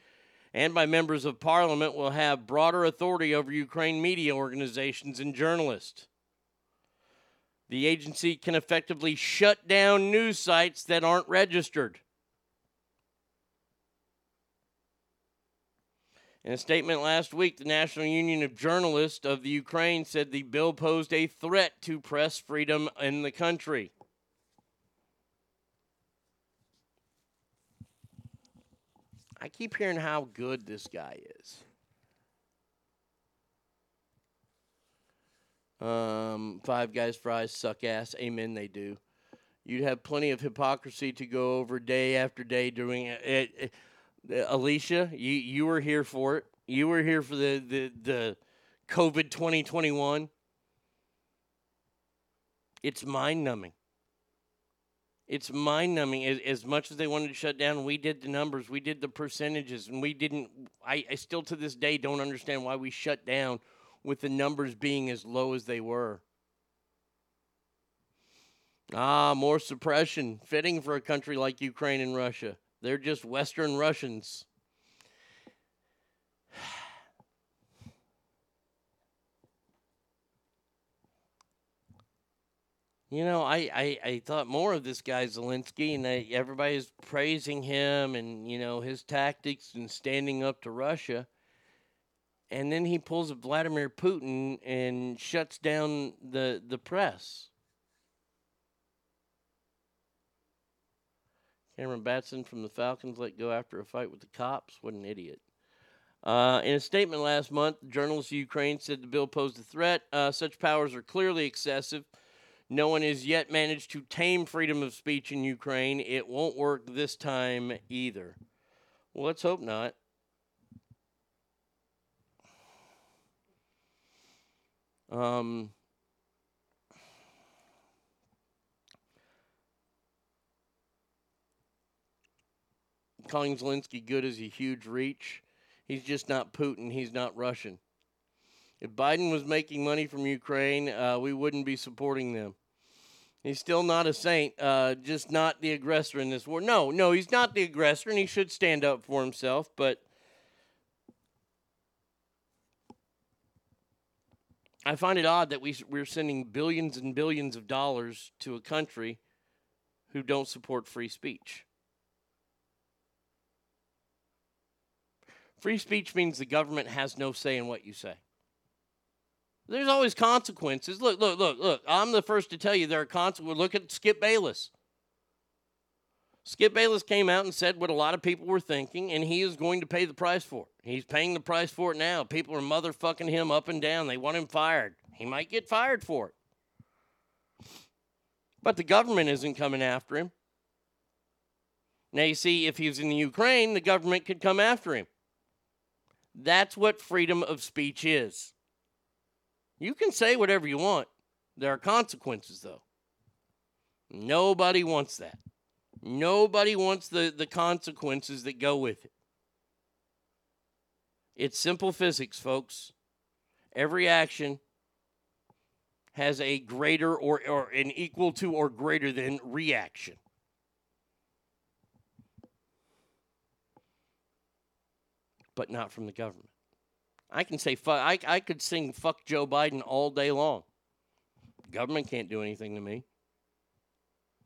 and by members of Parliament, will have broader authority over Ukraine media organizations and journalists. The agency can effectively shut down news sites that aren't registered. In a statement last week, the National Union of Journalists of the Ukraine said the bill posed a threat to press freedom in the country. I keep hearing how good this guy is. Um, five guys fries suck ass. Amen, they do. You'd have plenty of hypocrisy to go over day after day doing it. it, it Alicia, you you were here for it. You were here for the the the COVID 2021. It's mind numbing. It's mind numbing. As, as much as they wanted to shut down, we did the numbers, we did the percentages, and we didn't. I, I still to this day don't understand why we shut down with the numbers being as low as they were. Ah, more suppression, fitting for a country like Ukraine and Russia. They're just Western Russians. [SIGHS] You know, I, I, I thought more of this guy Zelensky, and I, everybody's praising him and, you know, his tactics and standing up to Russia. And then he pulls a Vladimir Putin and shuts down the, the press. Cameron Batson from the Falcons let go after a fight with the cops. What an idiot. Uh, in a statement last month, journalists of Ukraine said the bill posed a threat. Uh, such powers are clearly excessive. No one has yet managed to tame freedom of speech in Ukraine. It won't work this time either. Well, let's hope not. Um, calling Zelensky good is a huge reach. He's just not Putin. He's not Russian. If Biden was making money from Ukraine, uh, we wouldn't be supporting them. He's still not a saint, uh, just not the aggressor in this war. No, no, he's not the aggressor, and he should stand up for himself. But I find it odd that we, we're sending billions and billions of dollars to a country who don't support free speech. Free speech means the government has no say in what you say. There's always consequences. Look, look, look, look. I'm the first to tell you there are consequences. Look at Skip Bayless. Skip Bayless came out and said what a lot of people were thinking, and he is going to pay the price for it. He's paying the price for it now. People are motherfucking him up and down. They want him fired. He might get fired for it. But the government isn't coming after him. Now, you see, if he was in the Ukraine, the government could come after him. That's what freedom of speech is. You can say whatever you want. There are consequences, though. Nobody wants that. Nobody wants the, the consequences that go with it. It's simple physics, folks. Every action has a greater or, or an equal to or greater than reaction. But not from the government. I can say fuck. I, I could sing fuck Joe Biden all day long. Government can't do anything to me.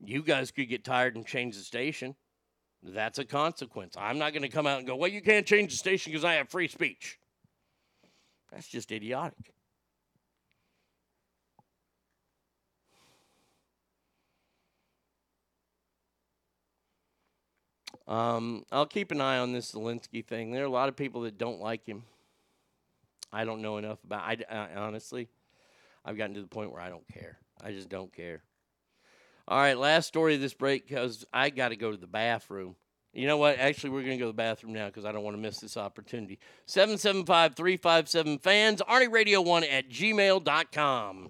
You guys could get tired and change the station. That's a consequence. I'm not going to come out and go, well, you can't change the station because I have free speech. That's just idiotic. Um, I'll keep an eye on this Zelensky thing. There are a lot of people that don't like him. I don't know enough about. I, I honestly, I've gotten to the point where I don't care. I just don't care. All right, last story of this break because I got to go to the bathroom. You know what? Actually, we're going to go to the bathroom now because I don't want to miss this opportunity. 775 357 fans, Arnie Radio 1 at gmail.com.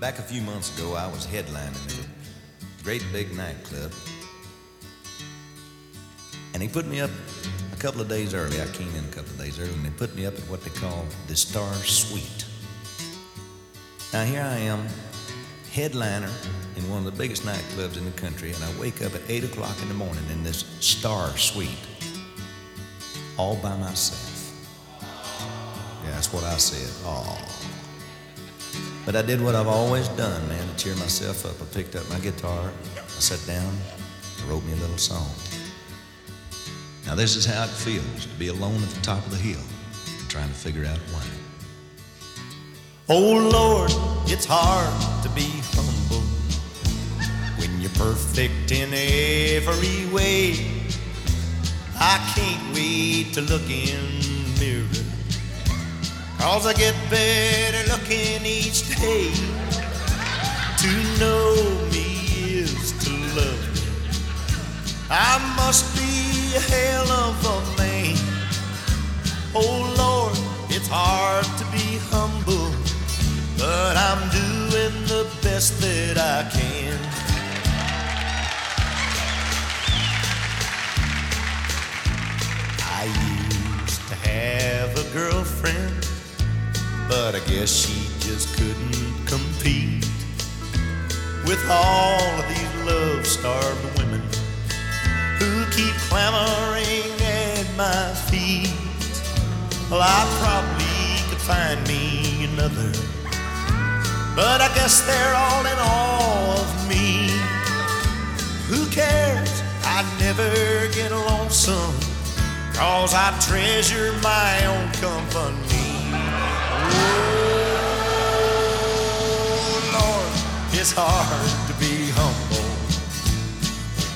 Back a few months ago, I was headlining great big nightclub. And he put me up a couple of days early. I came in a couple of days early, and they put me up at what they call the Star Suite. Now, here I am, headliner in one of the biggest nightclubs in the country, and I wake up at 8 o'clock in the morning in this Star Suite, all by myself. Yeah, that's what I said. Oh. But I did what I've always done, man, to cheer myself up. I picked up my guitar, I sat down, I wrote me a little song. Now, this is how it feels to be alone at the top of the hill, trying to figure out why. Oh Lord, it's hard to be humble when you're perfect in every way. I can't wait to look in cause I get better looking each day. To know me is to love me. I must be a hell of a man. Oh Lord, it's hard to be humble but I'm doing the best that I can. I used to have a girlfriend, but I guess she just couldn't compete with all of these love starved women who keep clamoring at my feet. Well, I probably could find me another but I guess they're all in awe of me. Who cares? I never get lonesome, cause I treasure my own company. Oh, Lord, it's hard to be humble.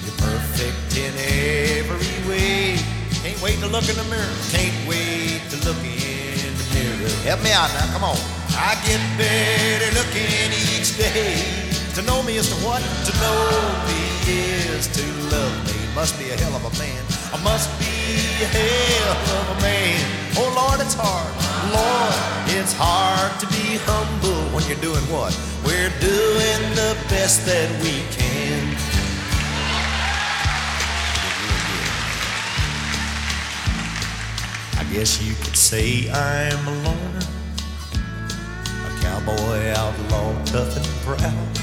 You're perfect in every way. Can't wait to look in the mirror. Can't wait to look in the mirror. Help me out now, come on. I get better looking each day. To know me is to what? To know me is to love me. Must be a hell of a man. I must be a hell of a man. Oh Lord, it's hard. Lord, it's hard to be humble when you're doing what? We're doing the best that we can. I guess you could say I'm a loner a cowboy outlaw, tough and proud.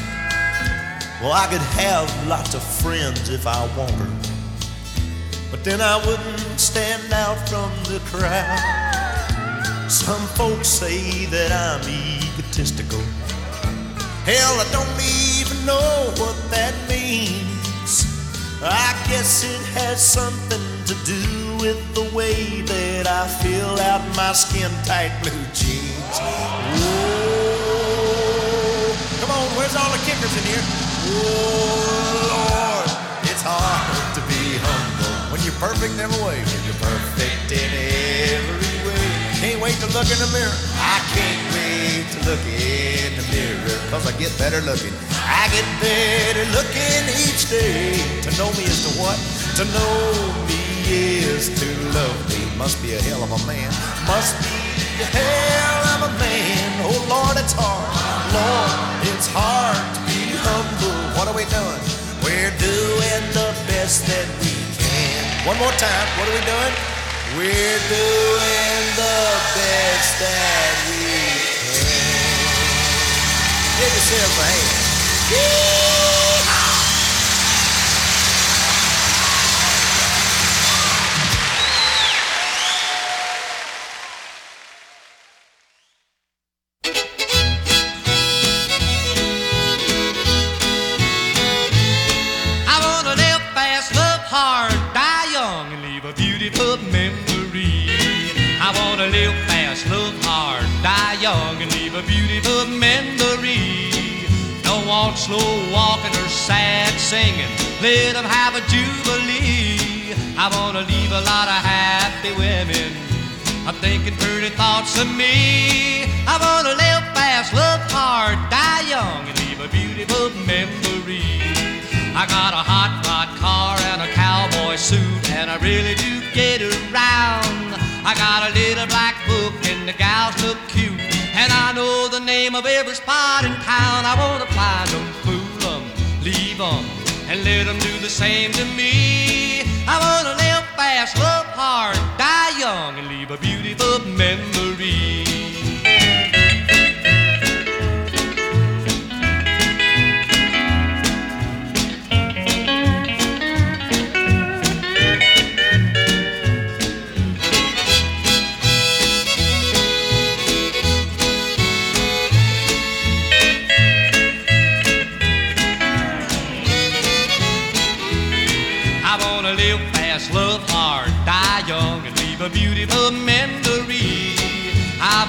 Well, I could have lots of friends if I wanted, but then I wouldn't stand out from the crowd. Some folks say that I'm egotistical. Hell, I don't even know what that means. I guess it has something to do with the way that I fill out my skin tight blue jeans. Whoa. Come on, where's all the kickers in here? Oh, Lord, it's hard to be humble when you're perfect in every way. When you're perfect in way. Can't wait to look in the mirror. I can't wait to look in the mirror, cause I get better looking. I get better looking each day. To know me is to what? To know me is to love me. Must be a hell of a man. Must be a hell of a man. Oh Lord, it's hard. Lord, it's hard to be humble. What are we doing? We're doing the best that we can. One more time. What are we doing? We're doing the best that we can. Give yourself a hand. Yee-haw! Slow walking or sad singing. Let 'em have a jubilee. I wanna leave a lot of happy women. I'm thinking pretty thoughts of me. I wanna live fast, love hard, die young, and leave a beautiful memory. I got a hot rod car and a cowboy suit, and I really do get around. I got a little black book, and the gals look cute, and I know the name of every spot in town. I wanna find 'em, fool 'em, leave 'em, and let 'em do the same to me. I wanna live fast, love hard, die young, and leave a beautiful memory.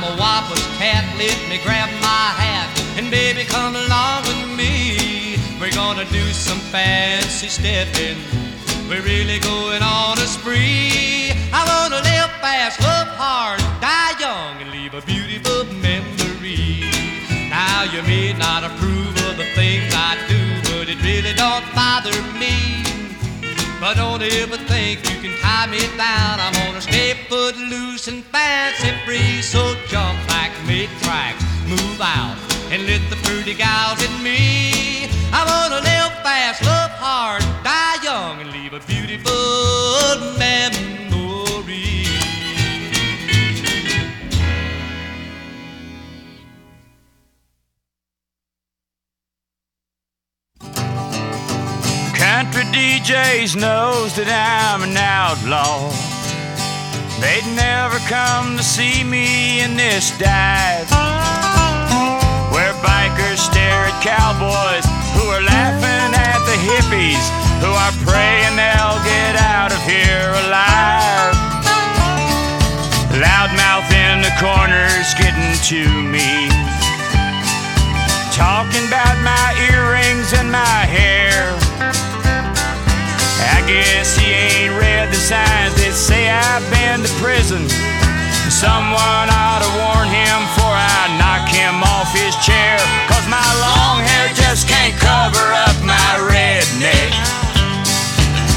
I'm a whopper's cat, let me grab my hat, and baby, come along with me. We're gonna do some fancy stepping. We're really going on a spree. I wanna live fast, love hard, die young, and leave a beautiful memory. Now you may not approve of the things I do, but it really don't bother me. But don't ever think you can tie me down. I'm gonna stay foot loose and fancy free. So jump back, make tracks, move out, and let the pretty gals in me. I wanna live fast, love hard, die young, and leave a beautiful memory. DJs knows that I'm an outlaw. They'd never come to see me in this dive. Where bikers stare at cowboys who are laughing at the hippies who are praying they'll get out of here alive. Loudmouth in the corners getting to me. Talking about my earrings and my hair. I guess he ain't read the signs that say I've been to prison. Someone ought to warn him before I knock him off his chair. Cause my long hair just can't cover up my redneck.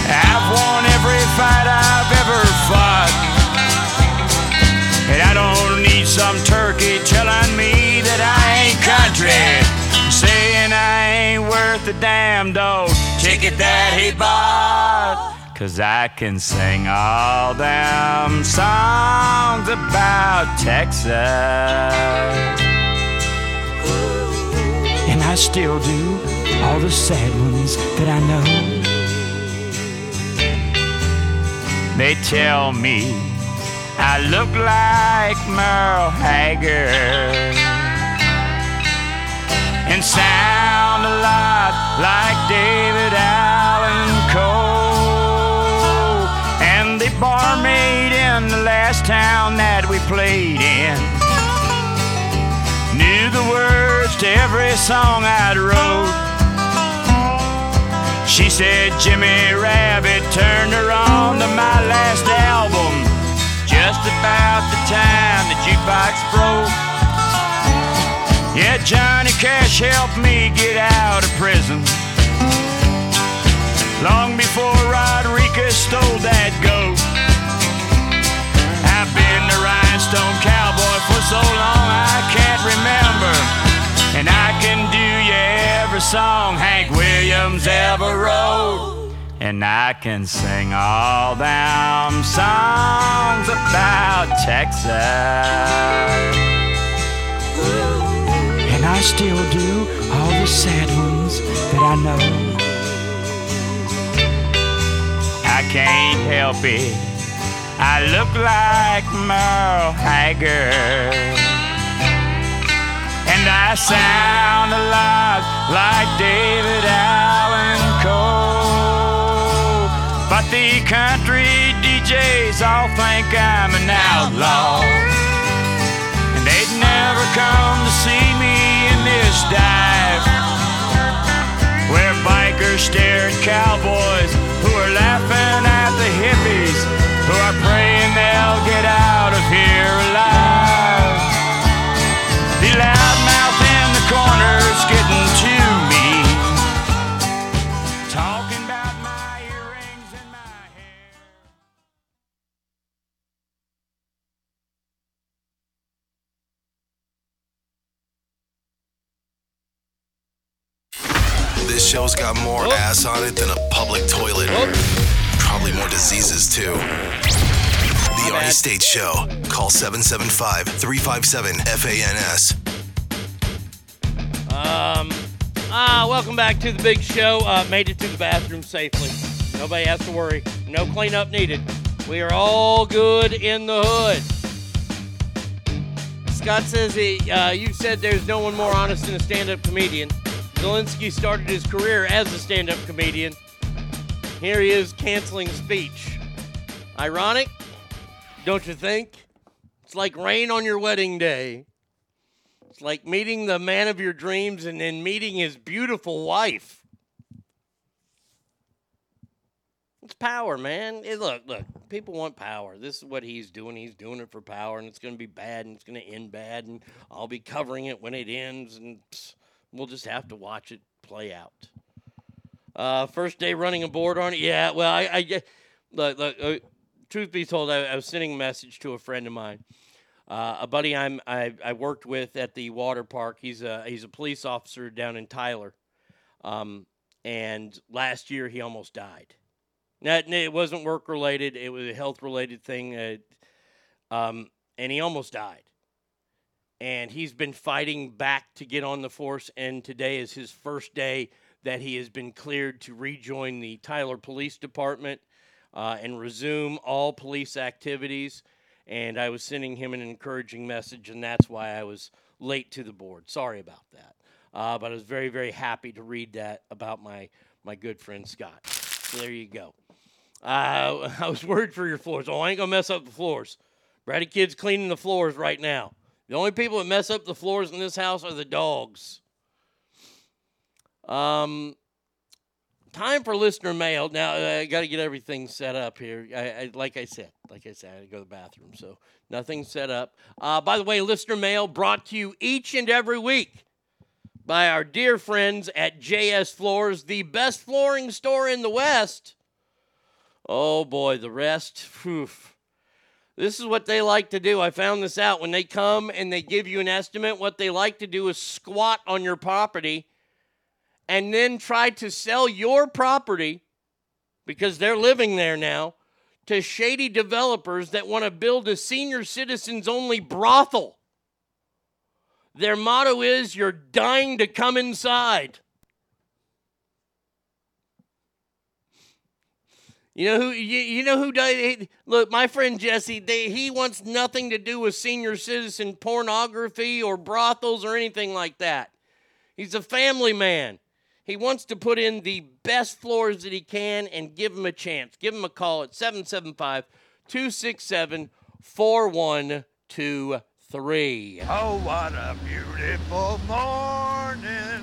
I've won every fight I've ever fought. And I don't need some turkey telling me that I ain't country. Saying I ain't worth a damn dog ticket that he bought. Cause I can sing all them songs about Texas. And I still do all the sad ones that I know. They tell me I look like Merle Haggard and sound a lot like David Allan Coe. Town that we played in. Knew the words to every song I'd wrote. She said Jimmy Rabbitt turned her on to my last album just about the time the jukebox broke. Yeah, Johnny Cash helped me get out of prison. Long before Rodriguez stole that goat. Been the rhinestone cowboy for so long I can't remember. And I can do you every song Hank Williams ever wrote. And I can sing all them songs about Texas. And I still do all the sad ones that I know. I can't help it. I look like Merle Haggard. And I sound a lot like David Allan Coe. But the country DJs all think I'm an outlaw. And they'd never come to see me in this dive. Where bikers stare at cowboys who are laughing at the hippies who are praying they'll get out of here alive. The loudmouth in the corner's getting to me. Talking about my earrings and my hair. This show's got more Oh. ass on it than a public toilet. Probably more diseases, too. The Arnie State Show. Call 775 357 FANS. Um, ah, welcome back to the big show. Uh, made it to the bathroom safely. Nobody has to worry. No cleanup needed. We are all good in the hood. Scott says he, uh, you said there's no one more honest than a stand-up comedian. Zelensky started his career as a stand-up comedian. Here he is canceling speech. Ironic, don't you think? It's like rain on your wedding day. It's like meeting the man of your dreams and then meeting his beautiful wife. It's power, man. It- look, look, people want power. This is what he's doing. He's doing it for power, and it's going to be bad, and it's going to end bad, and I'll be covering it when it ends, and we'll just have to watch it play out. Uh, first day running a board on it. Yeah, well, I, I look, look. Uh, truth be told, I, I was sending a message to a friend of mine, uh, a buddy I'm I, I worked with at the water park. He's a he's a police officer down in Tyler, um, and last year he almost died. Now, it- it wasn't work related; it was a health related thing, uh, um, and he almost died. And he's been fighting back to get on the force, and today is his first day that he has been cleared to rejoin the Tyler Police Department uh, and resume all police activities. And I was sending him an encouraging message, and that's why I was late to the board. Sorry about that. Uh, but I was very, very happy to read that about my, my good friend Scott. So there you go. Uh, [LAUGHS] I was worried for your floors. Oh, I ain't to mess up the floors. Brady Kid's cleaning the floors right now. The only people that mess up the floors in this house are the dogs. Um, time for listener mail. Now uh, I got to get everything set up here. I, I, like I said, like I said, I had to go to the bathroom, so nothing set up. Uh, by the way, listener mail brought to you each and every week by our dear friends at JS Floors, the best flooring store in the West. Oh boy, the rest. This is what they like to do. I found this out. When they come and they give you an estimate, what they like to do is squat on your property and then try to sell your property because they're living there now to shady developers that want to build a senior citizens only brothel. Their motto is you're dying to come inside. You know who you, you know who does look my friend Jesse they, he wants nothing to do with senior citizen pornography or brothels or anything like that. He's a family man. He wants to put in the best floors that he can and give him a chance. Give him a call at 775 267 4123. Oh, what a beautiful morning.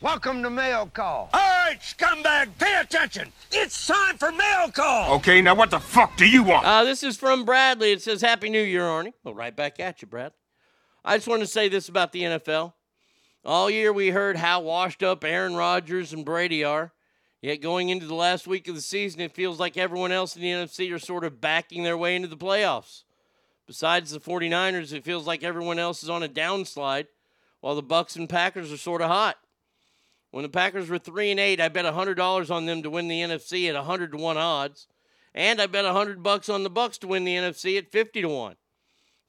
Welcome to Mail Call. All right, scumbag, pay attention. It's time for mail call. Okay, now what the fuck do you want? Uh, this is from Bradley. It says, Happy New Year, Arnie. Well, right back at you, Brad. I just want to say this about the NFL. All year we heard how washed up Aaron Rodgers and Brady are. Yet going into the last week of the season, it feels like everyone else in the NFC are sort of backing their way into the playoffs. Besides the 49ers, it feels like everyone else is on a downslide, while the Bucs and Packers are sort of hot. When the Packers were 3 and 8, I bet $100 on them to win the NFC at 100 to 1 odds, and I bet 100 bucks on the Bucs to win the NFC at 50 to 1.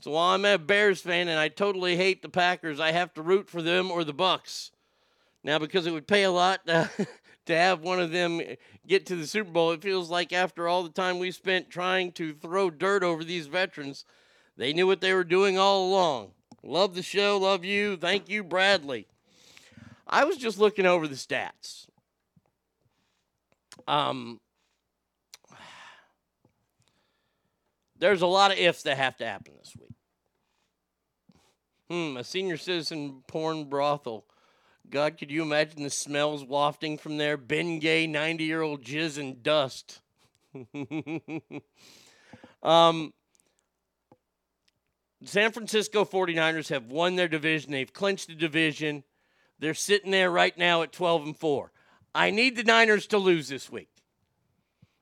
So while I'm a Bears fan and I totally hate the Packers, I have to root for them or the Bucs. Now because it would pay a lot uh, [LAUGHS] to have one of them get to the Super Bowl, it feels like after all the time we spent trying to throw dirt over these veterans, they knew what they were doing all along. Love the show, love you. Thank you, Bradley. I was just looking over the stats. Um, [SIGHS] there's a lot of ifs that have to happen this. Hmm, a senior citizen porn brothel. God, could you imagine the smells wafting from there? Ben Gay, 90 year old jizz and dust. [LAUGHS] um, San Francisco 49ers have won their division. They've clinched the division. They're sitting there right now at 12 and 4. I need the Niners to lose this week.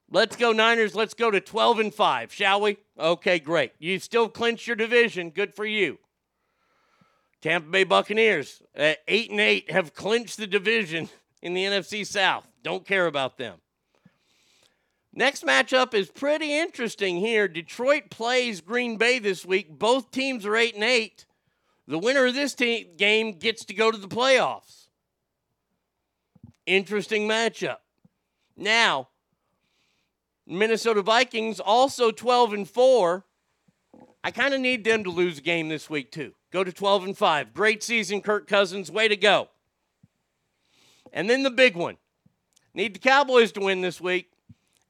Let's go Niners. Let's go to 12 and 5, shall we? Okay, great. You still clinched your division. Good for you. Tampa Bay Buccaneers, at 8 and 8 have clinched the division [LAUGHS] in the NFC South. Don't care about them. Next matchup is pretty interesting here. Detroit plays Green Bay this week. Both teams are 8 and 8. The winner of this team game gets to go to the playoffs. Interesting matchup. Now, Minnesota Vikings also 12 and 4. I kind of need them to lose a game this week too. Go to 12 and 5. Great season Kirk Cousins, way to go. And then the big one. Need the Cowboys to win this week.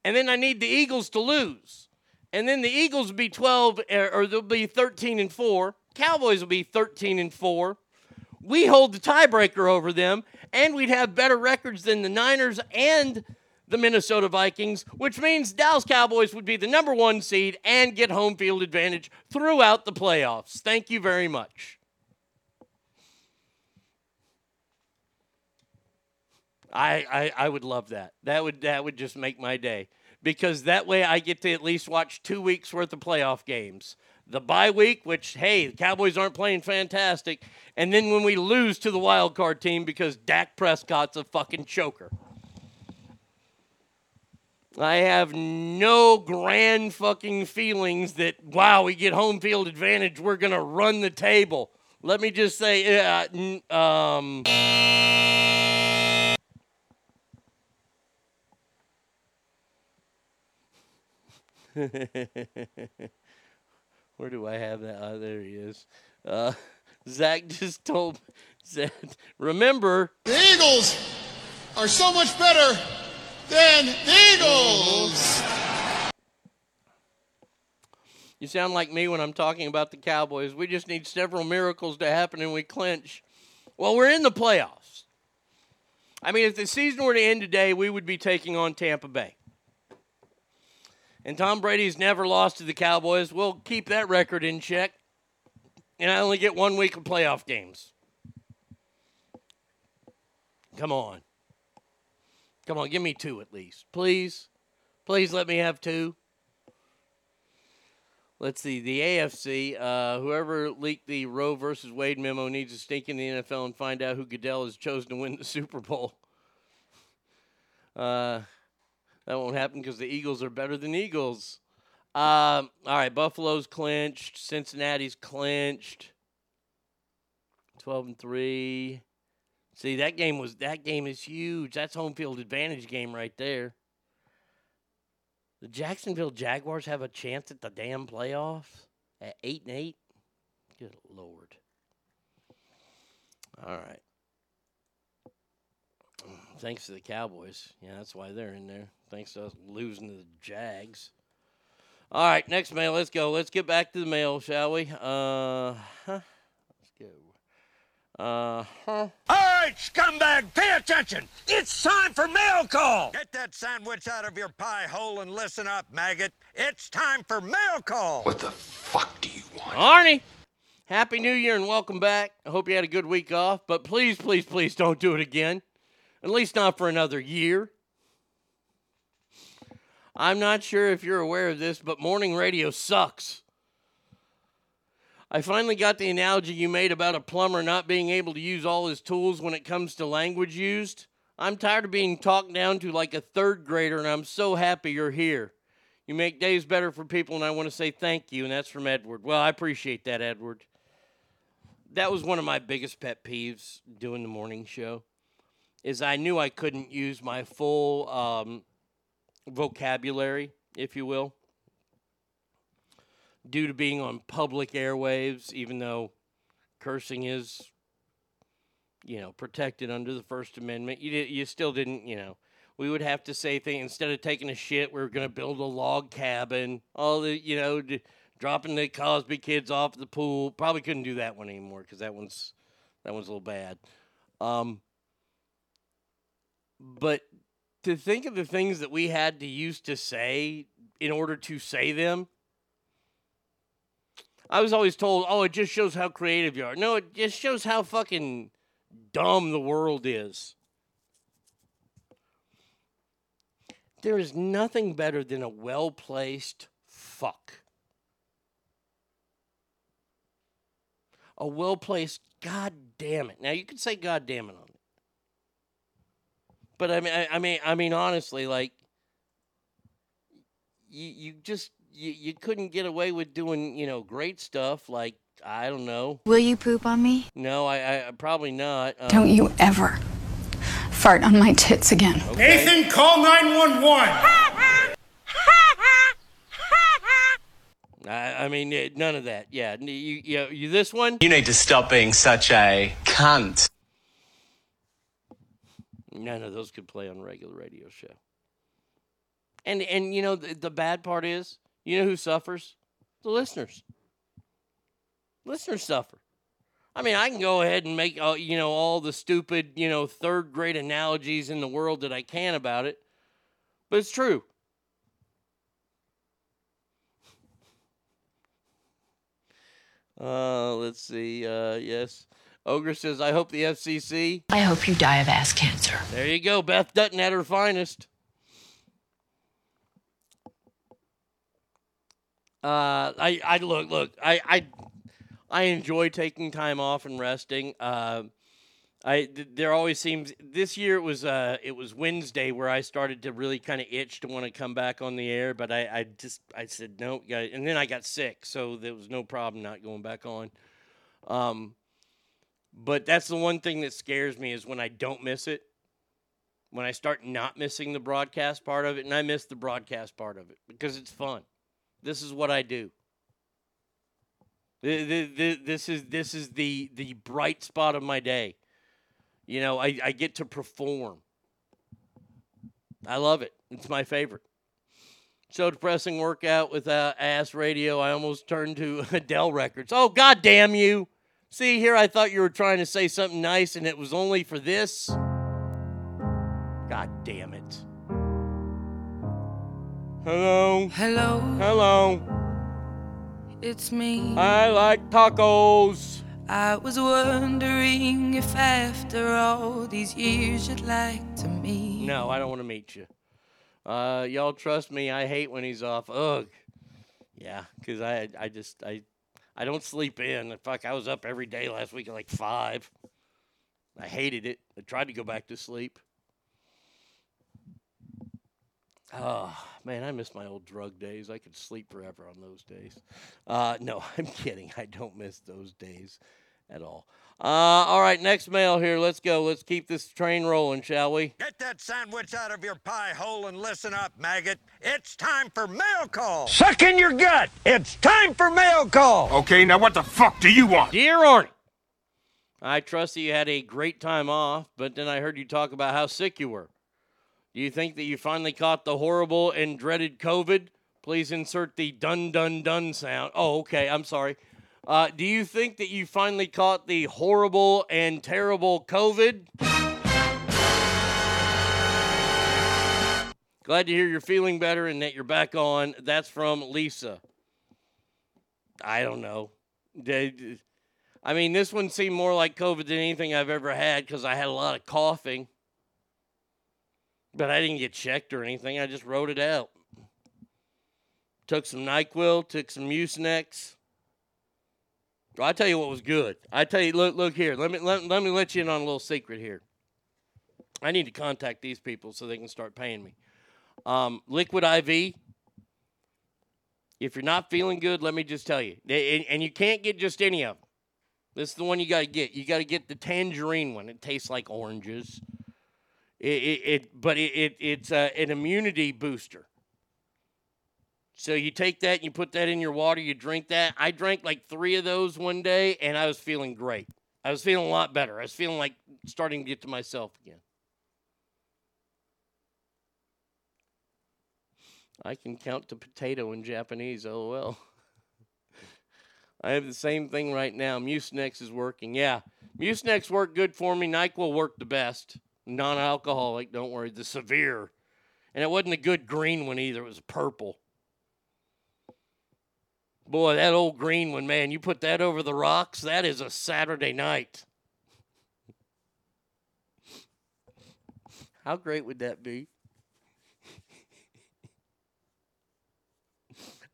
And then I need the Eagles to lose. And then the Eagles will be 12 eh, or they'll be 13 and 4. Cowboys will be 13 and 4. We hold the tiebreaker over them, and we'd have better records than the Niners and the Minnesota Vikings, which means Dallas Cowboys would be the number one seed and get home field advantage throughout the playoffs. Thank you very much. I, I, I would love that. That would that would just make my day because that way I get to at least watch two weeks worth of playoff games the bye week, which, hey, the Cowboys aren't playing fantastic. And then when we lose to the wild card team because Dak Prescott's a fucking choker. I have no grand fucking feelings that, wow, we get home field advantage. We're going to run the table. Let me just say, uh, um. [LAUGHS] Where do I have that? Oh, there he is. Uh, [LAUGHS] Zach just told [LAUGHS] said, remember the Eagles are so much better than Eagles. You sound like me when I'm talking about the Cowboys. We just need several miracles to happen and we clinch. Well, we're in the playoffs. I mean, if the season were to end today, we would be taking on Tampa Bay and Tom Brady's never lost to the Cowboys. We'll keep that record in check. And I only get one week of playoff games. Come on. Come on, give me two at least. Please. Please let me have two. Let's see. The AFC, uh, whoever leaked the Roe versus Wade memo needs to sneak in the NFL and find out who Goodell has chosen to win the Super Bowl. Uh, that won't happen because the Eagles are better than Eagles. Um, all right, Buffalo's clinched. Cincinnati's clinched. Twelve and three. See that game was that game is huge. That's home field advantage game right there. The Jacksonville Jaguars have a chance at the damn playoffs at eight and eight. Good lord. All right. Thanks to the Cowboys. Yeah, that's why they're in there. Thanks to us losing to the Jags. All right, next mail. Let's go. Let's get back to the mail, shall we? Uh, huh. Let's go. Uh, huh. All right, scumbag, pay attention. It's time for mail call. Get that sandwich out of your pie hole and listen up, maggot. It's time for mail call. What the fuck do you want? Arnie, Happy New Year and welcome back. I hope you had a good week off, but please, please, please don't do it again. At least not for another year. I'm not sure if you're aware of this, but morning radio sucks. I finally got the analogy you made about a plumber not being able to use all his tools when it comes to language used. I'm tired of being talked down to like a third grader, and I'm so happy you're here. You make days better for people, and I want to say thank you, and that's from Edward. Well, I appreciate that, Edward. That was one of my biggest pet peeves doing the morning show, is I knew I couldn't use my full um, vocabulary, if you will, due to being on public airwaves, even though cursing is, you know, protected under the First Amendment. You, did, you still didn't, you know, we would have to say things instead of taking a shit, we are going to build a log cabin, all the, you know, d- dropping the Cosby kids off the pool. Probably couldn't do that one anymore because that one's, that one's a little bad. Um, but to think of the things that we had to use to say in order to say them. I was always told, oh, it just shows how creative you are. No, it just shows how fucking dumb the world is. There is nothing better than a well placed fuck. A well placed, god damn it. Now, you can say god damn it on it. But I mean, I, I mean, I mean, honestly, like, you, you just, you, you couldn't get away with doing, you know, great stuff like, I don't know. Will you poop on me? No, I, I probably not. Um, Don't you ever fart on my tits again. Nathan, call 911. I, I mean, eh, none of that. Yeah, you, you, you, this one. You need to stop being such a cunt. None of those could play on a regular radio show. And and you know the, the bad part is, you know who suffers? The listeners. Listeners suffer. I mean, I can go ahead and make all, you know all the stupid, you know, third grade analogies in the world that I can about it. But it's true. Uh, let's see. Uh, yes. Ogre says, I hope the FCC. I hope you die of ass cancer. There you go. Beth Dutton at her finest. Uh, I, I look, look, I, I, I enjoy taking time off and resting. Uh, I th- there always seems this year it was uh it was Wednesday where I started to really kind of itch to want to come back on the air, but I, I just I said no, and then I got sick, so there was no problem not going back on. Um, but that's the one thing that scares me is when I don't miss it. When I start not missing the broadcast part of it, and I miss the broadcast part of it because it's fun. This is what I do. This is this is the the bright spot of my day. You know, I, I get to perform. I love it. It's my favorite. So depressing workout with uh, ass radio. I almost turned to [LAUGHS] Adele records. Oh God damn you! See here, I thought you were trying to say something nice, and it was only for this. God damn it! Hello. Hello. Hello. It's me. I like tacos. I was wondering if after all these years you'd like to meet. No, I don't want to meet you. Uh, y'all trust me. I hate when he's off. Ugh. Yeah, because I, I just, I, I don't sleep in. Fuck, I was up every day last week at like five. I hated it. I tried to go back to sleep. Oh man, I miss my old drug days. I could sleep forever on those days. Uh, no, [LAUGHS] I'm kidding. I don't miss those days at all. Uh, all right, next mail here. Let's go. Let's keep this train rolling, shall we? Get that sandwich out of your pie hole and listen up, maggot. It's time for mail call. Suck in your gut. It's time for mail call. Okay, now what the fuck do you want? Dear Arnie, I trust that you had a great time off, but then I heard you talk about how sick you were. Do you think that you finally caught the horrible and dreaded COVID? Please insert the dun dun dun sound. Oh, okay. I'm sorry. Uh, do you think that you finally caught the horrible and terrible COVID? Glad to hear you're feeling better and that you're back on. That's from Lisa. I don't know. I mean, this one seemed more like COVID than anything I've ever had because I had a lot of coughing. But I didn't get checked or anything. I just wrote it out. Took some NyQuil, took some Mucinex. Well, I tell you what was good. I tell you, look, look here. Let me let, let me let you in on a little secret here. I need to contact these people so they can start paying me. Um, Liquid IV. If you're not feeling good, let me just tell you, and, and you can't get just any of them. This is the one you got to get. You got to get the tangerine one. It tastes like oranges. It, it, it but it, it it's uh, an immunity booster. So you take that and you put that in your water. You drink that. I drank like three of those one day, and I was feeling great. I was feeling a lot better. I was feeling like starting to get to myself again. I can count to potato in Japanese. LOL. [LAUGHS] I have the same thing right now. Mucinex is working. Yeah, Mucinex worked good for me. Nyquil worked the best. Non-alcoholic. Don't worry. The severe, and it wasn't a good green one either. It was purple. Boy, that old green one, man. You put that over the rocks. That is a Saturday night. How great would that be?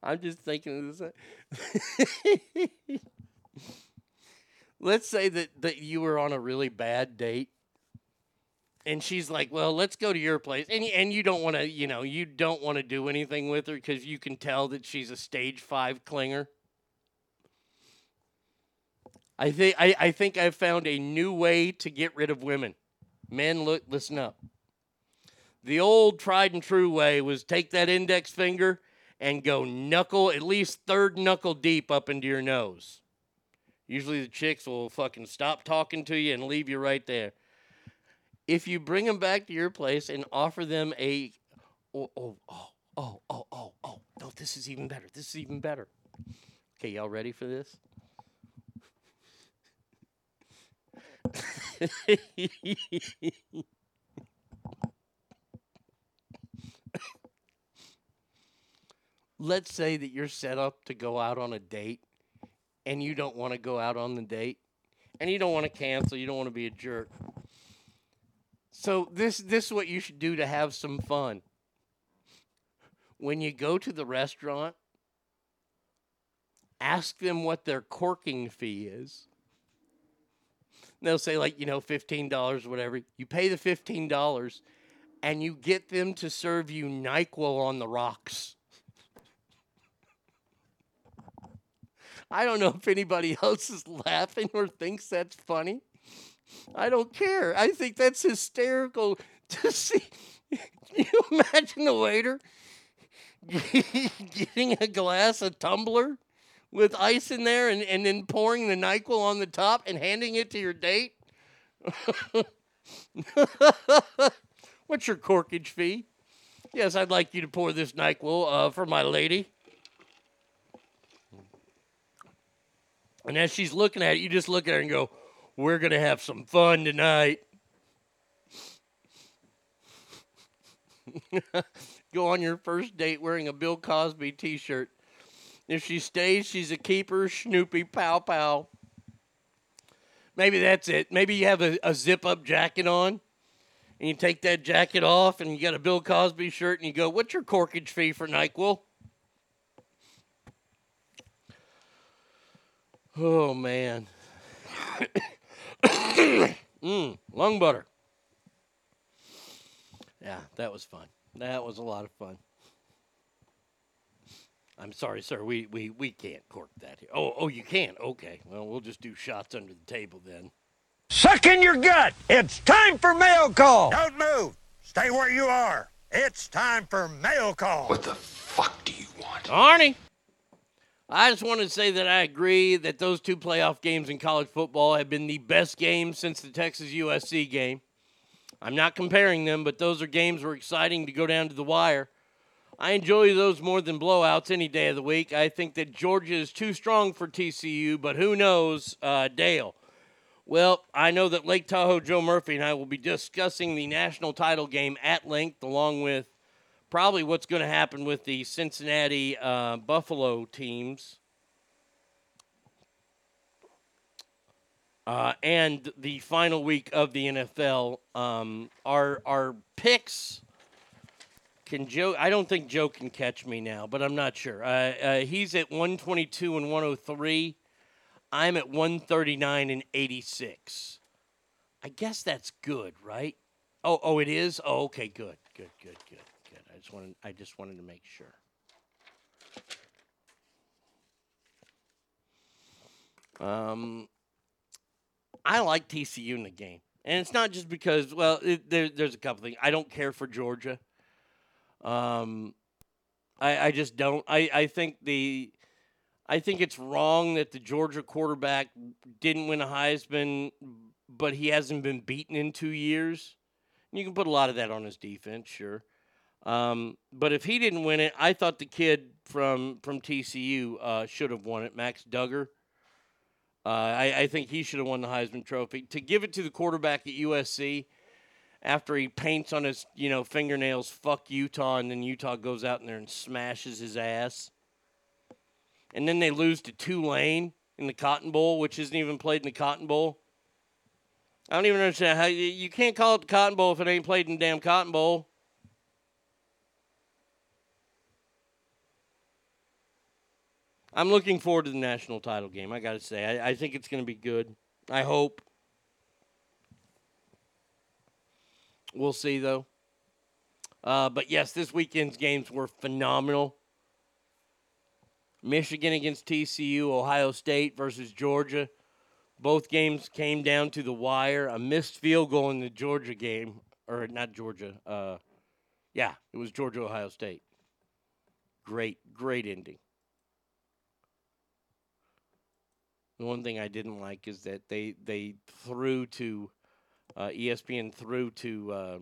I'm just thinking of this. [LAUGHS] let's say that, that you were on a really bad date and she's like well let's go to your place and, and you don't want to you know you don't want to do anything with her because you can tell that she's a stage five clinger. I think I, I think i've found a new way to get rid of women. Men look listen up. The old tried and true way was take that index finger and go knuckle at least third knuckle deep up into your nose. Usually the chicks will fucking stop talking to you and leave you right there. If you bring them back to your place and offer them a oh oh oh oh oh oh oh no this is even better. This is even better. Okay, y'all ready for this? [LAUGHS] Let's say that you're set up to go out on a date and you don't want to go out on the date and you don't want to cancel, you don't want to be a jerk. So this this is what you should do to have some fun. When you go to the restaurant, ask them what their corking fee is. They'll say like, you know, $15 or whatever. You pay the $15 and you get them to serve you NyQuil on the rocks. [LAUGHS] I don't know if anybody [LAUGHS] else is laughing or thinks that's funny. I don't care. I think that's hysterical [LAUGHS] to see. Can you imagine the waiter [LAUGHS] getting a glass, a tumbler with ice in there, and, and then pouring the NyQuil on the top and handing it to your date? [LAUGHS] What's your corkage fee? Yes, I'd like you to pour this NyQuil uh, for my lady. And as she's looking at it, you just look at her and go, We're going to have some fun tonight. [LAUGHS] go on your first date wearing a Bill Cosby t shirt. If she stays, she's a keeper, Snoopy, pow pow. Maybe that's it. Maybe you have a, a zip up jacket on and you take that jacket off and you got a Bill Cosby shirt and you go, What's your corkage fee for NyQuil? Oh man. [COUGHS] mm, lung butter. Yeah, that was fun. That was a lot of fun. I'm sorry, sir. We we, we can't cork that here. Oh oh, you can't. Okay. Well, we'll just do shots under the table then. Suck in your gut. It's time for mail call. Don't move. Stay where you are. It's time for mail call. What the fuck do you want? Arnie. I just want to say that I agree that those two playoff games in college football have been the best games since the Texas USC game. I'm not comparing them, but those are games were exciting to go down to the wire. I enjoy those more than blowouts any day of the week. I think that Georgia is too strong for TCU, but who knows, uh, Dale. Well, I know that Lake Tahoe Joe Murphy and I will be discussing the national title game at length, along with probably what's going to happen with the Cincinnati uh, Buffalo teams. Uh, and the final week of the NFL. Um, our our picks can Joe? I don't think Joe can catch me now, but I'm not sure. Uh, uh, he's at 122 and 103. I'm at 139 and 86. I guess that's good, right? Oh, oh, it is. Oh, okay, good, good, good, good, just wanted, I just wanted to make sure. Um, I like TCU in the game, and it's not just because. Well, it, there, there's a couple things. I don't care for Georgia. Um, I, I just don't. I, I think the, I think it's wrong that the Georgia quarterback didn't win a Heisman, but he hasn't been beaten in two years. You can put a lot of that on his defense, sure. Um, but if he didn't win it, I thought the kid from from TCU uh, should have won it, Max Duggan. Uh, I, I think he should have won the Heisman Trophy. To give it to the quarterback at USC after he paints on his you know fingernails "fuck Utah" and then Utah goes out in there and smashes his ass, and then they lose to Tulane in the Cotton Bowl, which isn't even played in the Cotton Bowl. I don't even understand how you, you can't call it the Cotton Bowl if it ain't played in the damn Cotton Bowl. I'm looking forward to the national title game. I got to say, I, I think it's going to be good. I hope. We'll see, though. Uh, but yes, this weekend's games were phenomenal. Michigan against TCU, Ohio State versus Georgia. Both games came down to the wire. A missed field goal in the Georgia game, or not Georgia. Uh, yeah, it was Georgia Ohio State. Great, great ending. The one thing I didn't like is that they they threw to uh, ESPN threw to uh,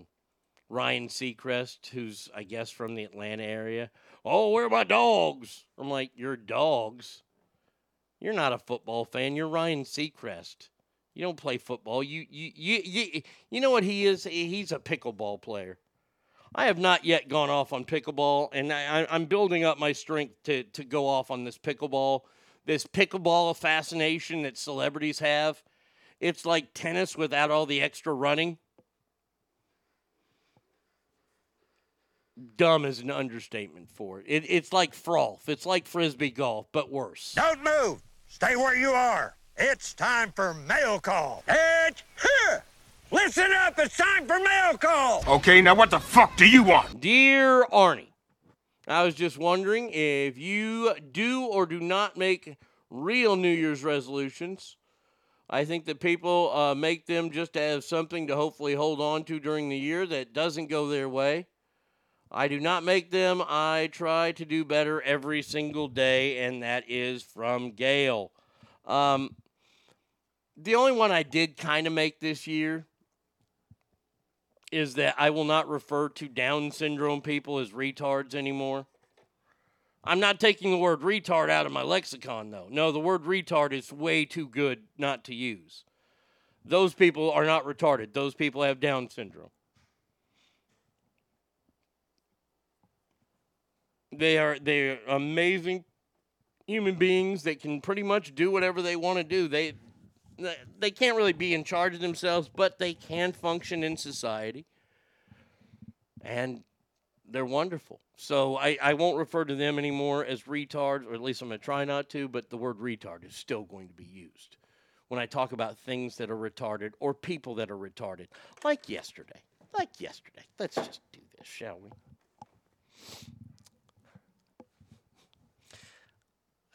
Ryan Seacrest, who's I guess from the Atlanta area. Oh, where are my dogs? I'm like, your dogs? You're not a football fan. You're Ryan Seacrest. You don't play football. You you you you, you know what he is? He's a pickleball player. I have not yet gone off on pickleball, and I, I'm building up my strength to to go off on this pickleball this pickleball fascination that celebrities have. It's like tennis without all the extra running. Dumb is an understatement for it. it it's like froth. It's like frisbee golf, but worse. Don't move. Stay where you are. It's time for mail call. It's here. Listen up. It's time for mail call. Okay, now what the fuck do you want? Dear Arnie, I was just wondering if you do or do not make real New Year's resolutions. I think that people uh, make them just to have something to hopefully hold on to during the year that doesn't go their way. I do not make them. I try to do better every single day, and that is from Gail. Um, the only one I did kind of make this year is that I will not refer to Down syndrome people as retards anymore. I'm not taking the word retard out of my lexicon, though. No, the word retard is way too good not to use. Those people are not retarded, those people have Down syndrome. They are they're amazing human beings that can pretty much do whatever they want to do. They they can't really be in charge of themselves, but they can function in society. And they're wonderful. So I, I won't refer to them anymore as retards, or at least I'm going to try not to, but the word retard is still going to be used when I talk about things that are retarded or people that are retarded, like yesterday. Like yesterday. Let's just do this, shall we?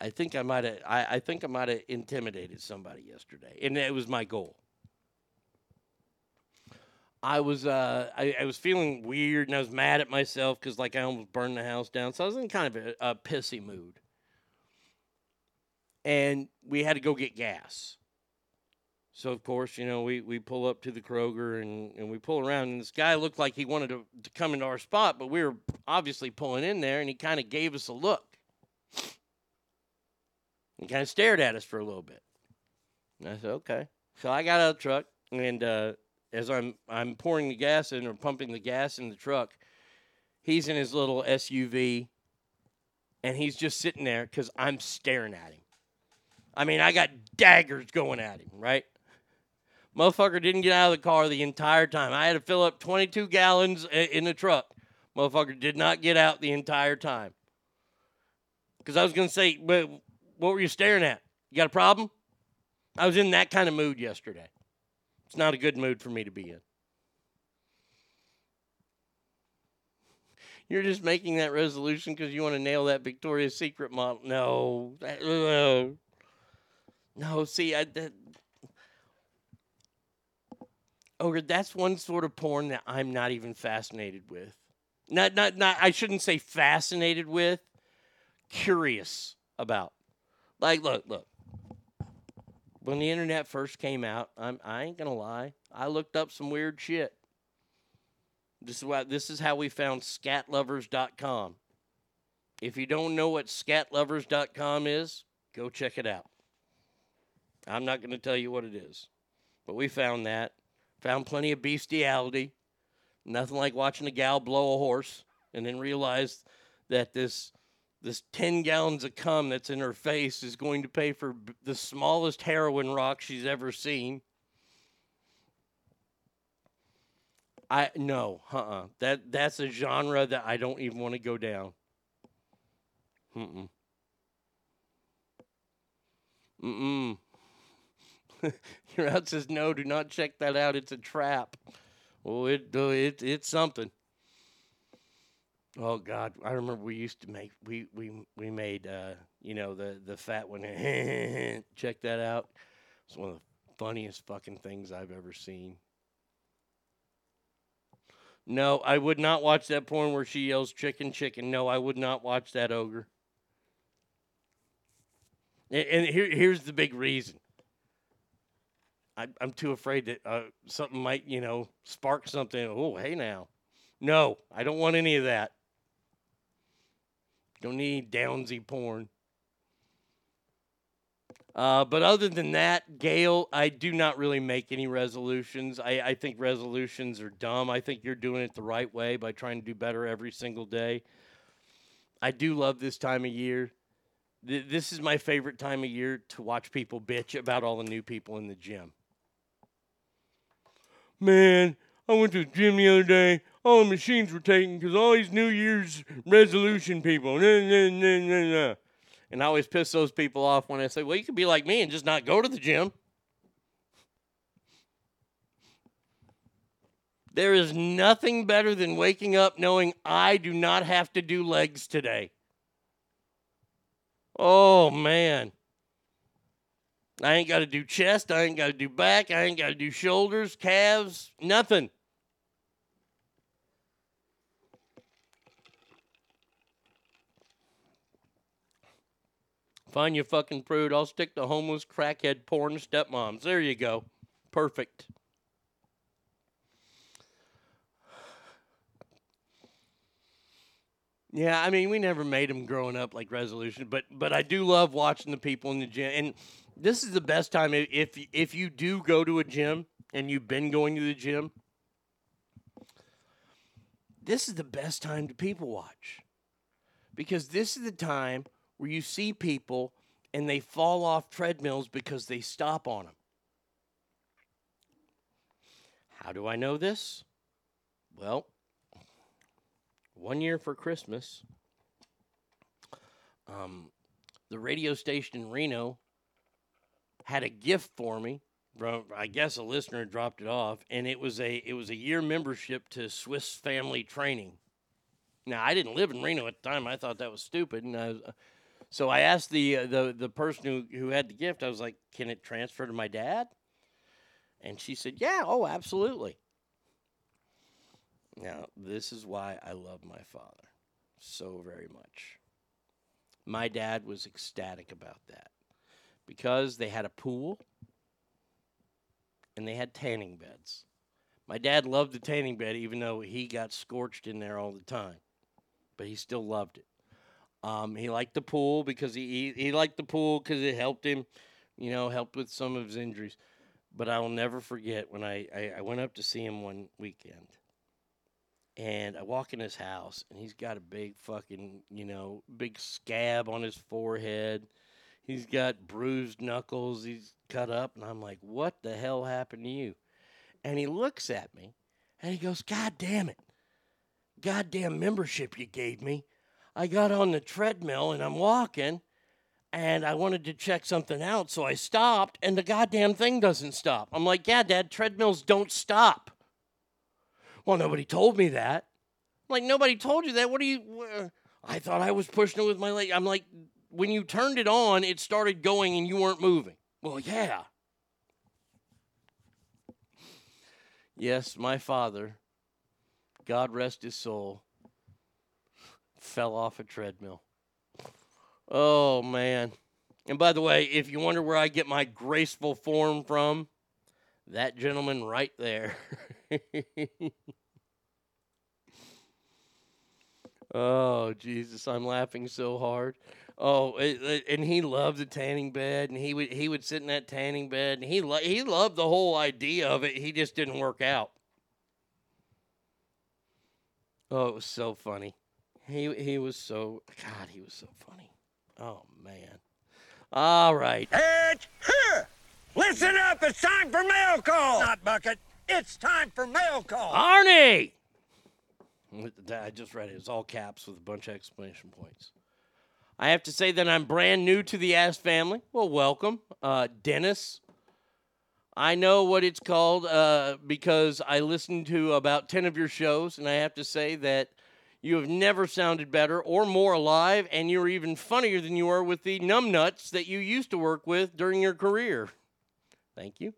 I think I might have I, I think I might have intimidated somebody yesterday. And it was my goal. I was uh I, I was feeling weird and I was mad at myself because like I almost burned the house down. So I was in kind of a, a pissy mood. And we had to go get gas. So of course, you know, we, we pull up to the Kroger and, and we pull around and this guy looked like he wanted to, to come into our spot, but we were obviously pulling in there and he kind of gave us a look. He kind of stared at us for a little bit. And I said, okay. So I got out of the truck and uh, as I'm I'm pouring the gas in or pumping the gas in the truck, he's in his little SUV and he's just sitting there because I'm staring at him. I mean, I got daggers going at him, right? Motherfucker didn't get out of the car the entire time. I had to fill up 22 gallons in the truck. Motherfucker did not get out the entire time. Because I was going to say, but what were you staring at? You got a problem? I was in that kind of mood yesterday. It's not a good mood for me to be in. You're just making that resolution because you want to nail that Victoria's Secret model. No. Uh, no, see, I, that, Ogre, that's one sort of porn that I'm not even fascinated with. Not, not, not. I shouldn't say fascinated with. Curious about. Like, look, look. When the internet first came out, I'm, I ain't gonna lie. I looked up some weird shit. This is why. This is how we found scatlovers.com. If you don't know what scatlovers.com is, go check it out. I'm not going to tell you what it is, but we found that. Found plenty of bestiality. Nothing like watching a gal blow a horse and then realized that this this 10 gallons of cum that's in her face is going to pay for the smallest heroin rock she's ever seen. I no, uh-uh. That that's a genre that I don't even want to go down. Mm-mm. Mm-mm. [LAUGHS] Your out says no. Do not check that out. It's a trap. Well, it uh, it it's something. Oh God, I remember we used to make we we we made uh, you know the the fat one. [LAUGHS] check that out. It's one of the funniest fucking things I've ever seen. No, I would not watch that porn where she yells chicken chicken. No, I would not watch that ogre. And, and here, here's the big reason. I, I'm too afraid that uh, something might, you know, spark something. Oh, hey now. No, I don't want any of that. Don't need downsy porn. Uh, but other than that, Gail, I do not really make any resolutions. I, I think resolutions are dumb. I think you're doing it the right way by trying to do better every single day. I do love this time of year. Th- this is my favorite time of year to watch people bitch about all the new people in the gym. Man, I went to the gym the other day. All the machines were taken because all these New Year's resolution people. Nah, nah, nah, nah, nah. And I always piss those people off when I say, well, you could be like me and just not go to the gym. There is nothing better than waking up knowing I do not have to do legs today. Oh, man. I ain't got to do chest. I ain't got to do back. I ain't got to do shoulders, calves, nothing. Find your fucking prude. I'll stick to homeless crackhead porn stepmoms. There you go. Perfect. Yeah, I mean, we never made them growing up like resolution, but but I do love watching the people in the gym. And this is the best time if if you do go to a gym and you've been going to the gym. This is the best time to people watch. Because this is the time where you see people and they fall off treadmills because they stop on them. How do I know this? Well, one year for Christmas, um, the radio station in Reno had a gift for me. I guess a listener dropped it off, and it was a it was a year membership to Swiss Family Training. Now I didn't live in Reno at the time. I thought that was stupid, and I was, so I asked the uh, the the person who who had the gift. I was like, "Can it transfer to my dad?" And she said, "Yeah, oh, absolutely." Now, this is why I love my father so very much. My dad was ecstatic about that because they had a pool and they had tanning beds. My dad loved the tanning bed, even though he got scorched in there all the time, but he still loved it. Um, he liked the pool because he, he, he liked the pool because it helped him, you know, helped with some of his injuries. But I will never forget when I, I, I went up to see him one weekend and I walk in his house, and he's got a big fucking, you know, big scab on his forehead. He's got bruised knuckles. He's cut up, and I'm like, "What the hell happened to you?" And he looks at me, and he goes, "God damn it, goddamn membership you gave me." I got on the treadmill, and I'm walking, and I wanted to check something out, so I stopped, and the goddamn thing doesn't stop. I'm like, "Yeah, Dad, treadmills don't stop." Well, nobody told me that. Like, nobody told you that. What do you. I thought I was pushing it with my leg. I'm like, when you turned it on, it started going and you weren't moving. Well, yeah. Yes, my father, God rest his soul, fell off a treadmill. Oh, man. And by the way, if you wonder where I get my graceful form from, that gentleman right there. [LAUGHS] oh, Jesus, I'm laughing so hard. Oh, it, it- and he loved the tanning bed, and he would he would sit in that tanning bed, and he lo- he loved the whole idea of it. He just didn't work out. Oh, it was so funny. He he was so God. He was so funny. Oh man. All right. It's here. Listen up. It's time for mail call. Not bucket. It's time for mail call. Arnie! I just read it. It's all caps with a bunch of exclamation points. I have to say that I'm brand new to the Ass family. Well, welcome. Uh, Dennis. I know what it's called uh, because I listened to about 10 of your shows, and I have to say that you have never sounded better or more alive, and you're even funnier than you were with the numbnuts that you used to work with during your career. Thank you.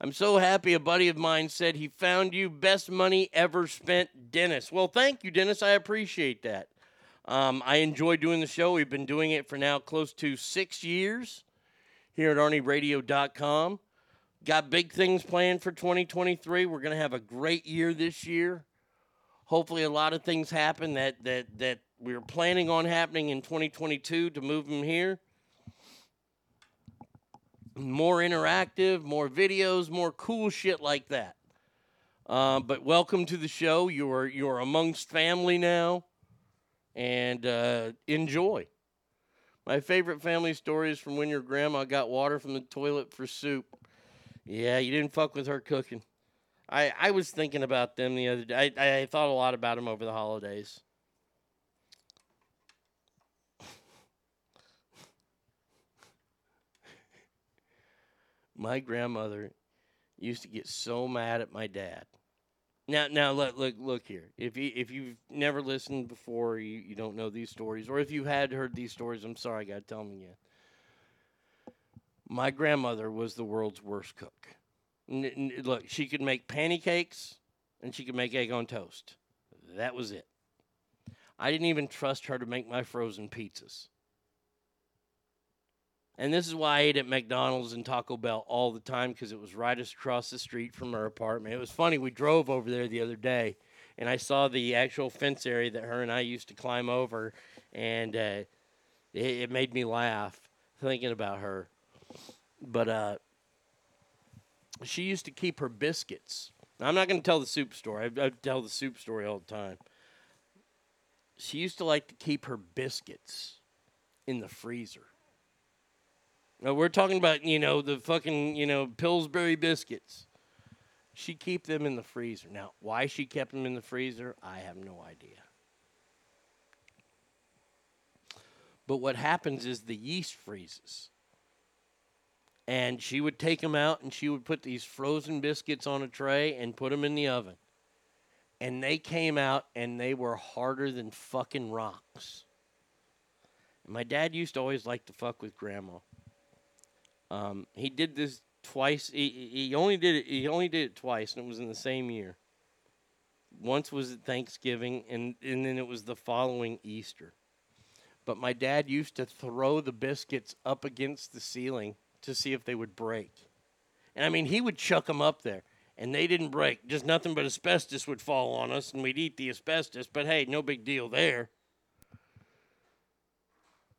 I'm so happy a buddy of mine said he found you best money ever spent, Dennis. Well, thank you, Dennis. I appreciate that. Um, I enjoy doing the show. We've been doing it for now close to six years here at ArnieRadio.com. Got big things planned for 2023. We're going to have a great year this year. Hopefully, a lot of things happen that that that we we're planning on happening in 2022 to move them here more interactive, more videos, more cool shit like that. Uh, but welcome to the show. You're you're amongst family now, and uh, enjoy. My favorite family story is from when your grandma got water from the toilet for soup. Yeah, you didn't fuck with her cooking. I, I was thinking about them the other day. I, I thought a lot about them over the holidays. [LAUGHS] my grandmother used to get so mad at my dad. Now, now look, look, look here. If you if you've never listened before, you, you don't know these stories, or if you had heard these stories, I'm sorry, I got to tell them again. My grandmother was the world's worst cook. N- n- look, she could make pancakes and she could make egg on toast. That was it. I didn't even trust her to make my frozen pizzas. And this is why I ate at McDonald's and Taco Bell all the time because it was right across the street from her apartment. It was funny. We drove over there the other day and I saw the actual fence area that her and I used to climb over, and uh, it, it made me laugh thinking about her. But uh, she used to keep her biscuits. I'm not going to tell the soup story. I, I tell the soup story all the time. She used to like to keep her biscuits in the freezer. Now, we're talking about, you know, the fucking, you know, Pillsbury biscuits. She keep them in the freezer. Now, why she kept them in the freezer, I have no idea. But what happens is the yeast freezes. And she would take them out and she would put these frozen biscuits on a tray and put them in the oven. And they came out and they were harder than fucking rocks. My dad used to always like to fuck with grandma. Um, he did this twice. He, he only did it. He only did it twice, and it was in the same year. Once was at Thanksgiving, and and then it was the following Easter. But my dad used to throw the biscuits up against the ceiling to see if they would break, And I mean, he would chuck them up there, and they didn't break. Just nothing but asbestos would fall on us, and we'd eat the asbestos. But hey, no big deal there.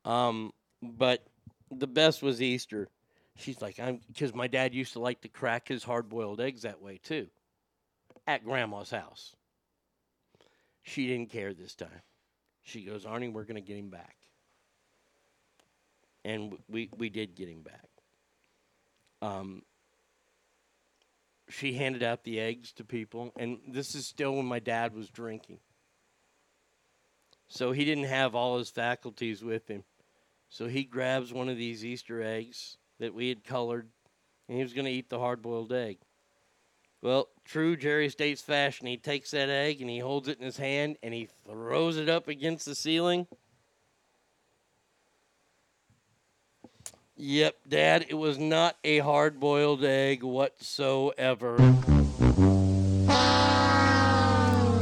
Um, but the best was Easter. She's like, I'm because my dad used to like to crack his hard boiled eggs that way too, at grandma's house. She didn't care this time. She goes, Arnie, we're gonna get him back. And we we did get him back. Um, she handed out the eggs to people, and this is still when my dad was drinking. So he didn't have all his faculties with him. So he grabs one of these Easter eggs that we had colored, and he was going to eat the hard boiled egg. Well, true Jerry States fashion, he takes that egg and he holds it in his hand and he throws it up against the ceiling. Yep, Dad, it was not a hard boiled egg whatsoever.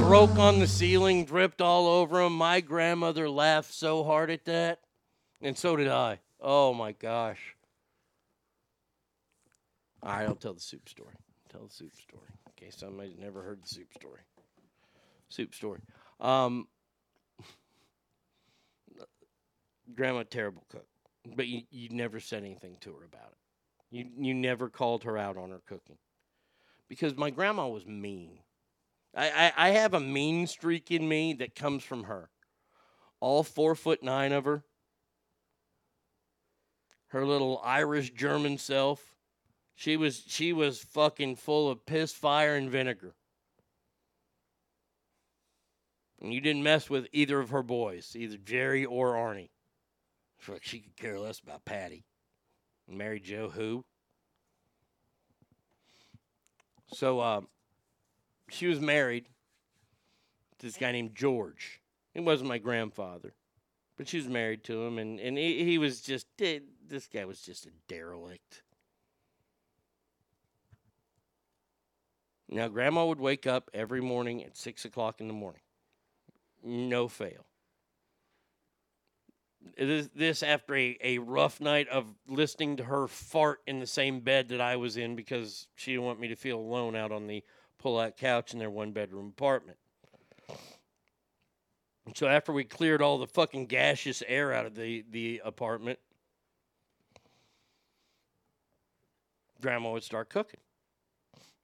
Broke on the ceiling, dripped all over him. My grandmother laughed so hard at that, and so did I. Oh my gosh. All right, I'll tell the soup story. Tell the soup story. Okay, somebody's never heard the soup story. Soup story. Um, [LAUGHS] grandma, terrible cook, but you, you never said anything to her about it. You, you never called her out on her cooking because my grandma was mean. I, I, I have a mean streak in me that comes from her. All four foot nine of her, her little Irish German self. She was she was fucking full of piss, fire, and vinegar. And you didn't mess with either of her boys, either Jerry or Arnie. Fuck, she could care less about Patty. Mary Joe who? So uh, she was married to this guy named George. He wasn't my grandfather, but she was married to him, and, and he, he was just, this guy was just a derelict. Now, Grandma would wake up every morning at 6 o'clock in the morning. No fail. This, after a, a rough night of listening to her fart in the same bed that I was in because she didn't want me to feel alone out on the pull out couch in their one bedroom apartment. So after we cleared all the fucking gaseous air out of the, the apartment, Grandma would start cooking.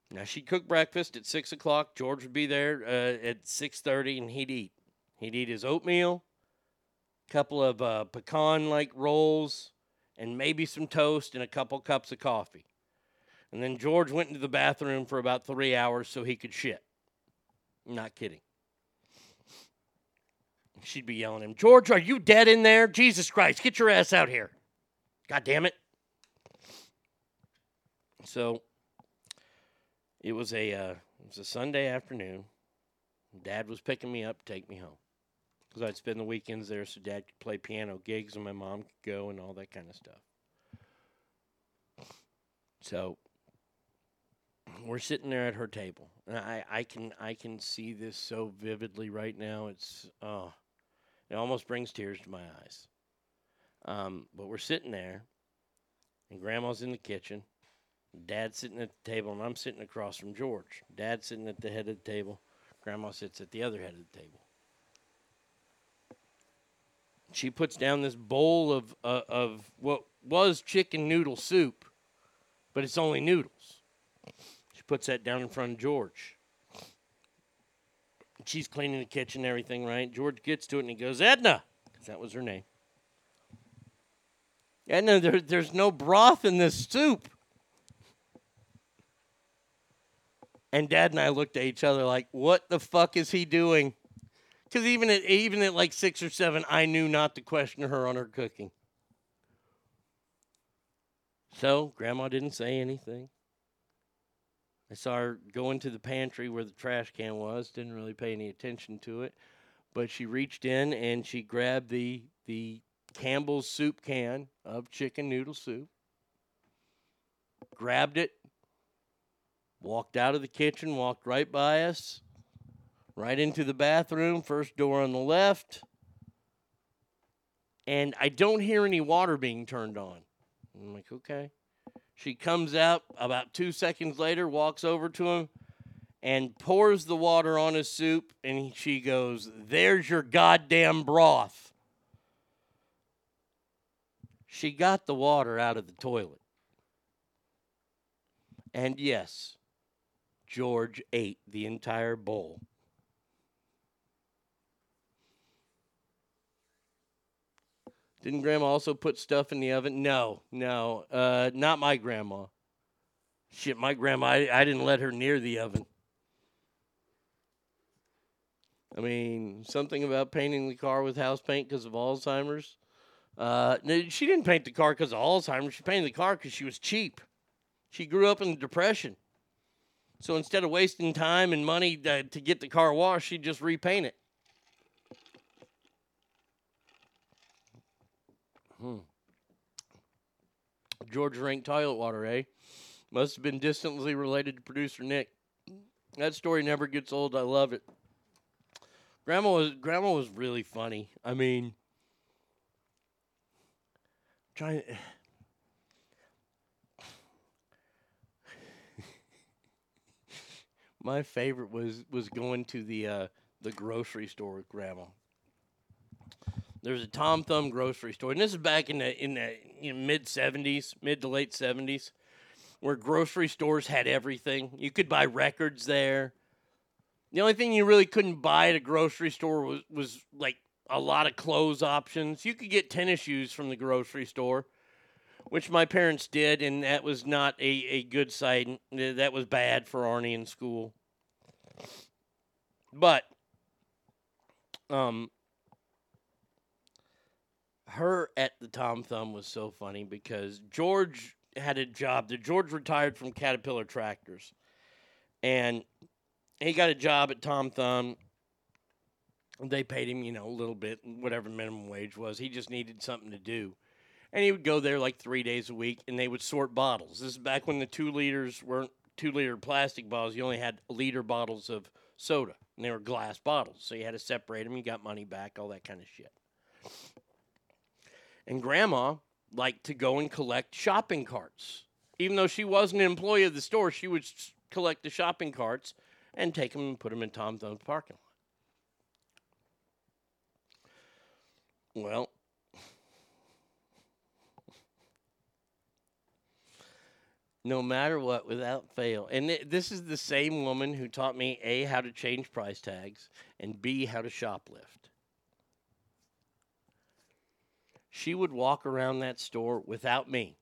Now she'd cook breakfast at six o'clock. George would be there uh, at six thirty, and he'd eat. He'd eat his oatmeal, couple of uh, pecan like rolls, and maybe some toast and a couple cups of coffee. And then George went into the bathroom for about three hours so he could shit. I'm not kidding. She'd be yelling at him, George, are you dead in there? Jesus Christ, get your ass out here. God damn it. So it was a uh, it was a Sunday afternoon. Dad was picking me up to take me home because I'd spend the weekends there, so Dad could play piano gigs and my mom could go and all that kind of stuff. So we're sitting there at her table, and I, I can I can see this so vividly right now. It's oh, it almost brings tears to my eyes. Um, but we're sitting there, and Grandma's in the kitchen. Dad's sitting at the table, and I'm sitting across from George. Dad's sitting at the head of the table. Grandma sits at the other head of the table. She puts down this bowl of uh, of what was chicken noodle soup, but it's only noodles. She puts that down in front of George. She's cleaning the kitchen, everything right. George gets to it and he goes, Edna, 'cause that was her name. Edna, there, there's no broth in this soup. And Dad and I looked at each other like, "What the fuck is he doing?" Because even at even at like six or seven, I knew not to question her on her cooking. So Grandma didn't say anything. I saw her go into the pantry where the trash can was. Didn't really pay any attention to it, but she reached in and she grabbed the the Campbell's soup can of chicken noodle soup. Grabbed it, walked out of the kitchen, walked right by us, right into the bathroom, first door on the left. And I don't hear any water being turned on. I'm like, okay. She comes out about two seconds later, walks over to him, and pours the water on his soup. And she goes, There's your goddamn broth. She got the water out of the toilet. And yes, George ate the entire bowl. Didn't grandma also put stuff in the oven? No, no, uh, not my grandma. Shit, my grandma, I, I didn't let her near the oven. I mean, something about painting the car with house paint because of Alzheimer's. Uh, no, she didn't paint the car because of Alzheimer's. She painted the car because she was cheap. She grew up in the Depression. So instead of wasting time and money to, to get the car washed, she'd just repaint it. Hmm. George drank toilet water, eh? Must have been distantly related to producer Nick. That story never gets old. I love it. Grandma was grandma was really funny. I mean, trying. [LAUGHS] My favorite was was going to the uh, the grocery store with grandma. There's a Tom Thumb grocery store, and this is back in the in the you know, mid '70s, mid to late '70s, where grocery stores had everything. You could buy records there. The only thing you really couldn't buy at a grocery store was was like a lot of clothes options. You could get tennis shoes from the grocery store, which my parents did, and that was not a, a good sight. That was bad for Arnie in school. But um her at the Tom Thumb was so funny because George had a job. The George retired from Caterpillar Tractors, and he got a job at Tom Thumb. They paid him, you know, a little bit, whatever minimum wage was. He just needed something to do, and he would go there like three days a week, and they would sort bottles. This is back when the two liters weren't two liter plastic bottles. You only had liter bottles of soda, and they were glass bottles, so you had to separate them. You got money back, all that kind of shit. And grandma liked to go and collect shopping carts. Even though she wasn't an employee of the store, she would collect the shopping carts and take them and put them in Tom Thumb's parking lot. Well, no matter what, without fail. And th- this is the same woman who taught me A, how to change price tags, and B, how to shoplift. She would walk around that store without me.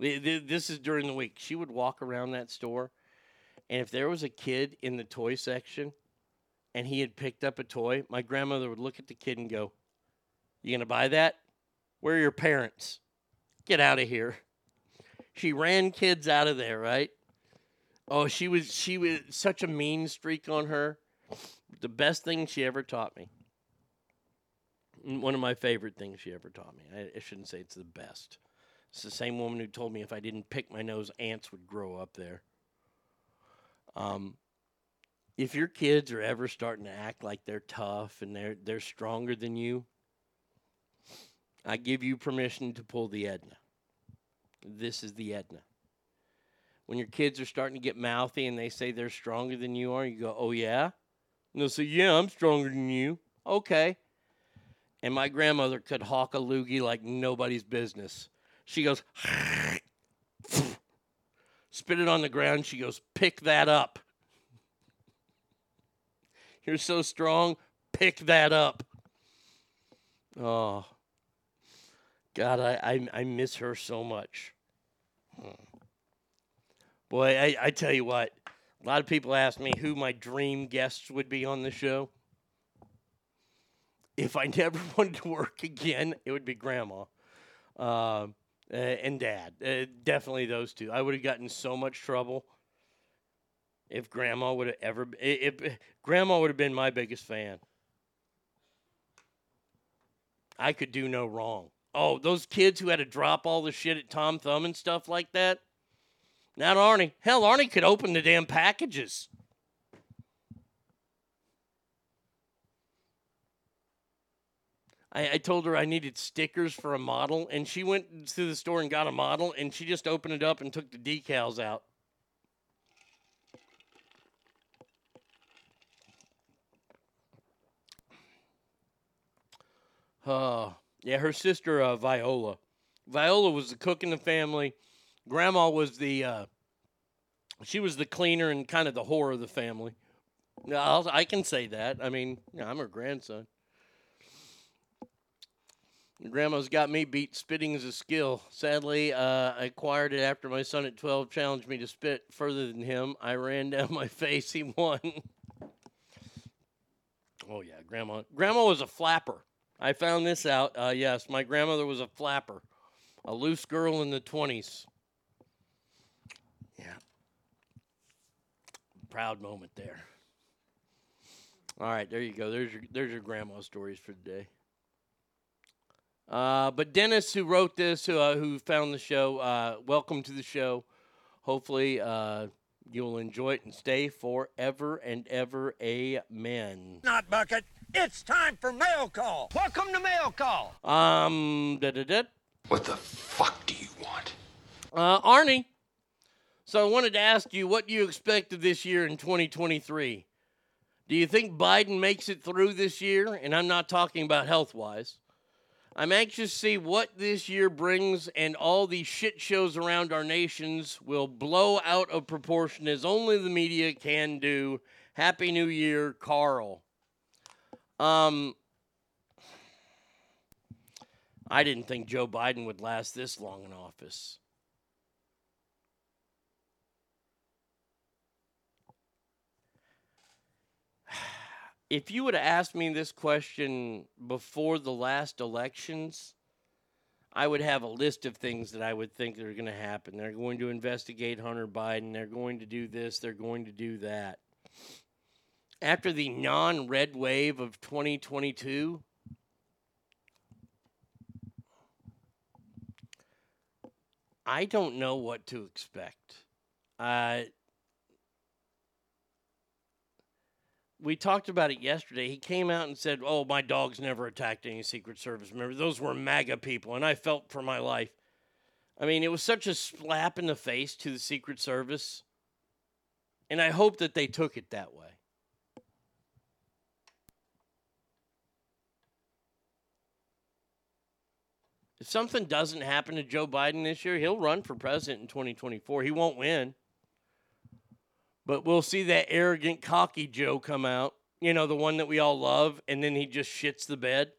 Th- th- This is during the week. She would walk around that store, and if there was a kid in the toy section and he had picked up a toy, my grandmother would look at the kid and go, You gonna buy that? Where are your parents? Get out of here. She ran kids out of there, right? Oh, she was she was such a mean streak on her. The best thing she ever taught me. One of my favorite things she ever taught me. I, I shouldn't say it's the best. It's the same woman who told me if I didn't pick my nose, ants would grow up there. Um, if your kids are ever starting to act like they're tough and they're they're stronger than you, I give you permission to pull the Edna. This is the Edna. When your kids are starting to get mouthy and they say they're stronger than you are, you go, "Oh yeah," and they'll say, "Yeah, I'm stronger than you." Okay. And my grandmother could hawk a loogie like nobody's business. She goes, [LAUGHS] spit it on the ground. She goes, pick that up. You're so strong, pick that up. Oh, God, I, I, I miss her so much. Boy, I, I tell you what, a lot of people ask me who my dream guests would be on the show. If I [LAUGHS] never wanted to work again, it would be grandma uh, and dad. Uh, definitely those two. I would have gotten so much trouble if grandma would have ever. If, if grandma would have been my biggest fan. I could do no wrong. Oh, those kids who had to drop all the shit at Tom Thumb and stuff like that. Not Arnie. Hell, Arnie could open the damn packages. I, I told her I needed stickers for a model, and she went to the store and got a model, and she just opened it up and took the decals out. Uh, yeah, her sister uh, Viola. Viola was the cook in the family. Grandma was the uh, she was the cleaner and kind of the whore of the family. I'll, I can say that. I mean, yeah, I'm her grandson. Grandma's got me beat. Spitting is a skill. Sadly, uh, I acquired it after my son at 12 challenged me to spit further than him. I ran [LAUGHS] down my face. He won. oh yeah, grandma. Grandma was a flapper. I found this out. Uh, yes, my grandmother was a flapper, a loose girl in the 20s. Yeah. Proud moment there. All right, there you go. There's your there's your grandma stories for today. Uh, but Dennis, who wrote this, who uh, who found the show, uh, welcome to the show. Hopefully, uh, you'll enjoy it and stay forever and ever. Amen. Not bucket. It's time for mail call. Welcome to mail call. Um, da da da. What the fuck do you want? Uh, Arnie. So I wanted to ask you what you expect of this year in 2023. Do you think Biden makes it through this year? And I'm not talking about health wise. I'm anxious to see what this year brings, and all these shit shows around our nations will blow out of proportion as only the media can do. Happy New Year, Carl. Um, I didn't think Joe Biden would last this long in office. If you would have asked me this question before the last elections, I would have a list of things that I would think are going to happen. They're going to investigate Hunter Biden. They're going to do this. They're going to do that. After the non red wave of 2022, I don't know what to expect. Uh, we talked about it yesterday. He came out and said, "Oh, my dog's never attacked any Secret Service members. Those were MAGA people," and I felt for my life. I mean, it was such a slap in the face to the Secret Service, and I hope that they took it that way. If something doesn't happen to Joe Biden this year, he'll run for president in 2024. He won't win. But we'll see that arrogant, cocky Joe come out, you know, the one that we all love, and then he just shits the bed.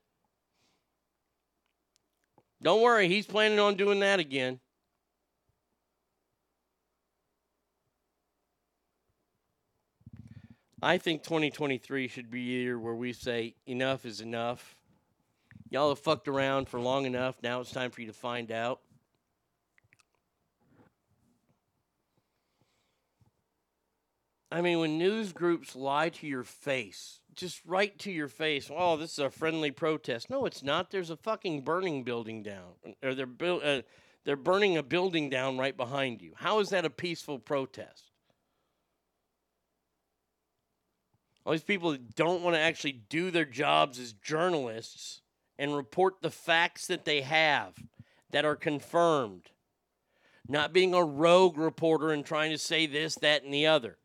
Don't worry, he's planning on doing that again. I think 2023 should be a year where we say enough is enough. Y'all have fucked around for long enough. Now it's time for you to find out. I mean, when news groups lie to your face, just right to your face, oh, this is a friendly protest. No, it's not. There's a fucking burning building down, or they're bu- uh, they're burning a building down right behind you. How is that a peaceful protest? All these people that don't want to actually do their jobs as journalists and report the facts that they have that are confirmed, not being a rogue reporter and trying to say this, that, and the other.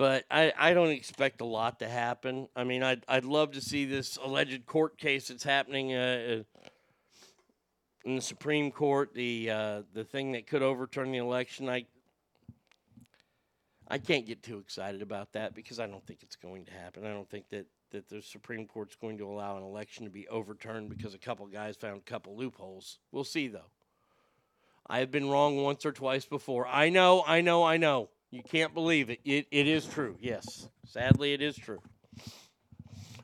But I, I don't expect a lot to happen. I mean, I'd, I'd love to see this alleged court case that's happening uh, uh, in the Supreme Court, the uh, the thing that could overturn the election. I I can't get too excited about that because I don't think it's going to happen. I don't think that, that the Supreme Court's going to allow an election to be overturned because a couple guys found a couple loopholes. We'll see, though. I have been wrong once or twice before. I know, I know, I know. You can't believe it. It, it is true. Yes. Sadly, it is true.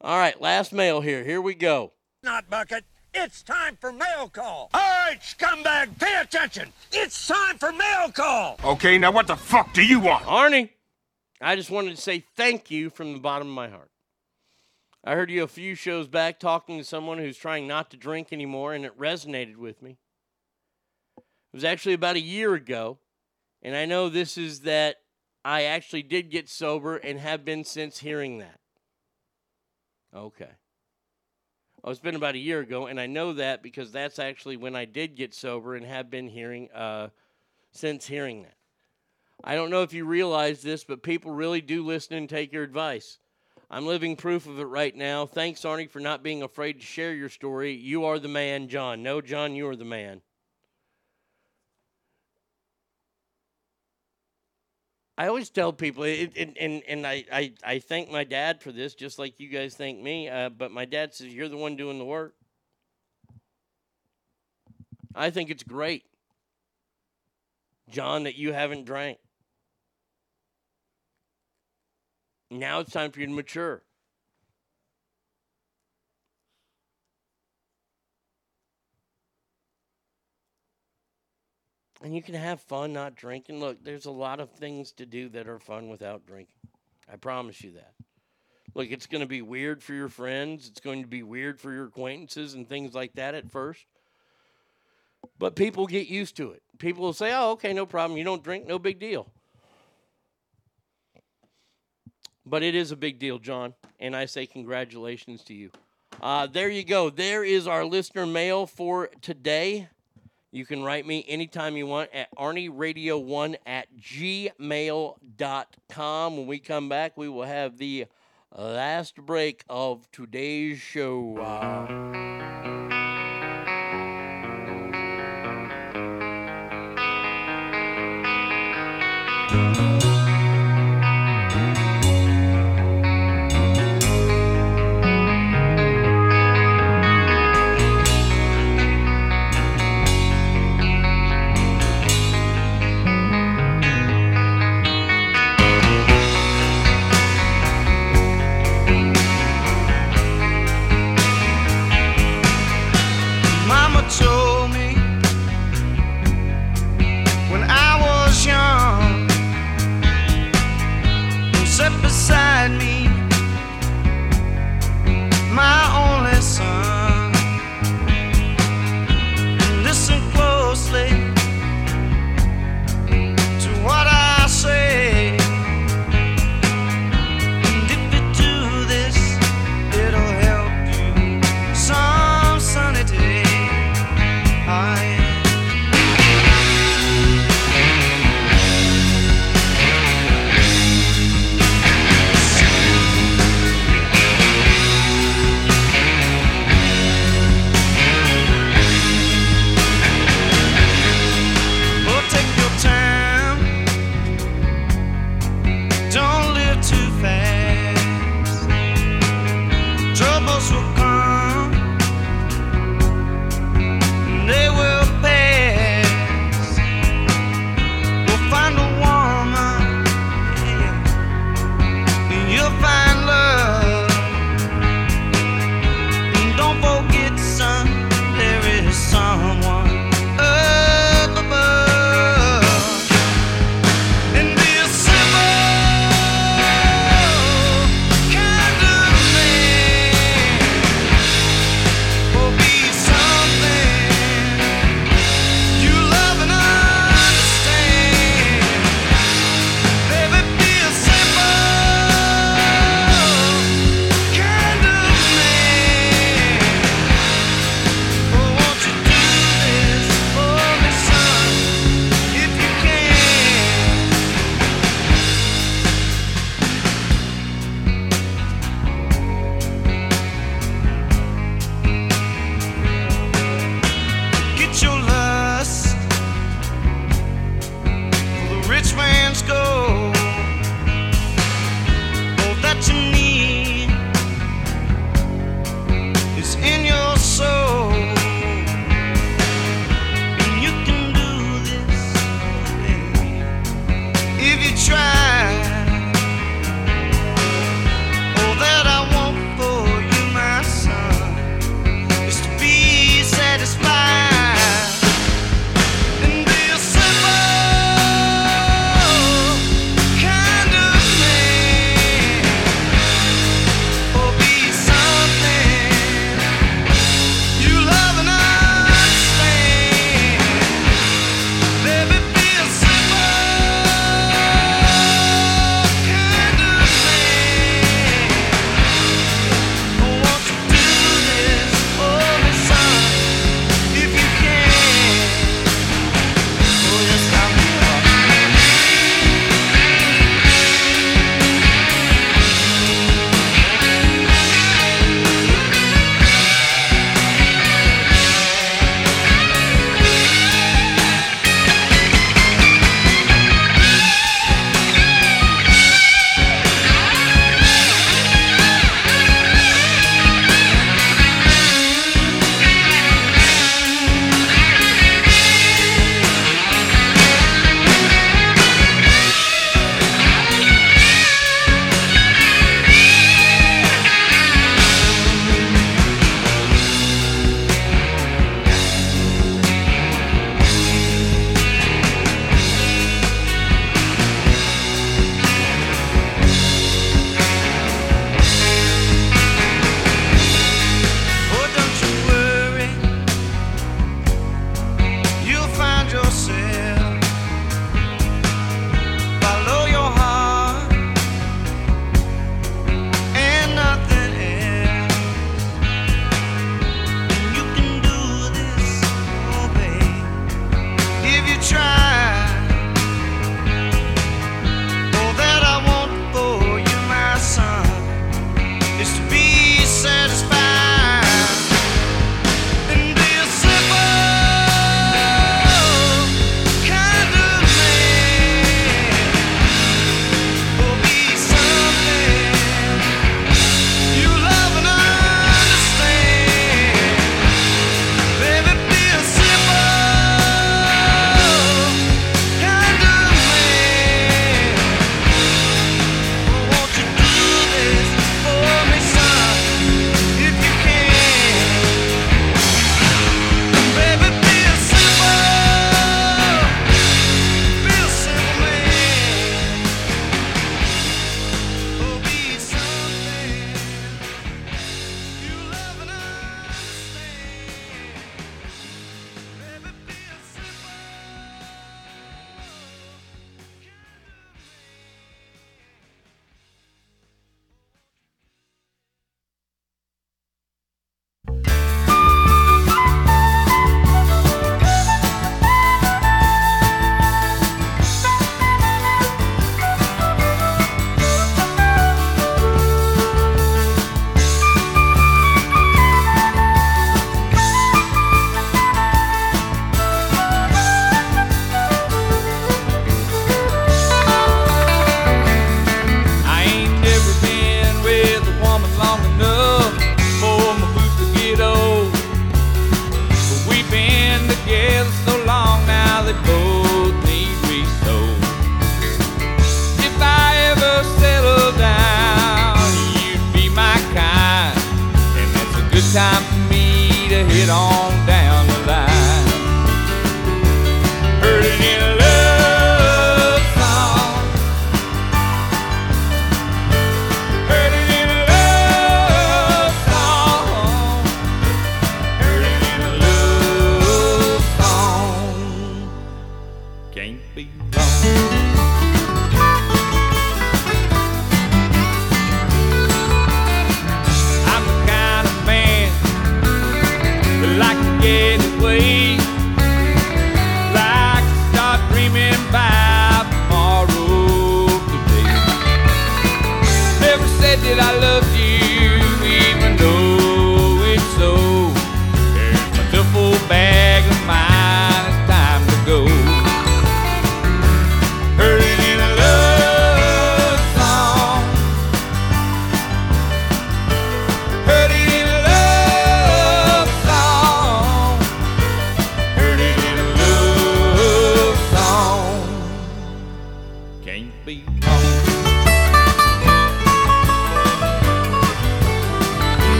All right, last mail here. Here we go. Not bucket. It's time for mail call. All right, scumbag, pay attention. It's time for mail call. Okay, now what the fuck do you want? Arnie, I just wanted to say thank you from the bottom of my heart. I heard you a few shows back talking to someone who's trying not to drink anymore, and it resonated with me. It was actually about a year ago And I know this is that I actually did get sober and have been since hearing that. Okay. Oh, it's been about a year ago, and I know that because that's actually when I did get sober and have been hearing uh, since hearing that. I don't know if you realize this, but people really do listen and take your advice. I'm living proof of it right now. Thanks, Arnie, for not being afraid to share your story. You are the man, John. No, John, you are the man. I always tell people, it, it, and and I, I I thank my dad for this, just like you guys thank me. Uh, but my dad says you're the one doing the work. I think it's great, John, that you haven't drank. Now it's time for you to mature. And you can have fun not drinking. Look, there's a lot of things to do that are fun without drinking. I promise you that. Look, it's going to be weird for your friends, it's going to be weird for your acquaintances and things like that at first. But people get used to it. People will say, oh, okay, no problem. You don't drink, no big deal. But it is a big deal, John. And I say congratulations to you. Uh, there you go. There is our listener mail for today. You can write me anytime you want at arnieradio1 at gmail.com. When we come back, we will have the last break of today's show. Uh,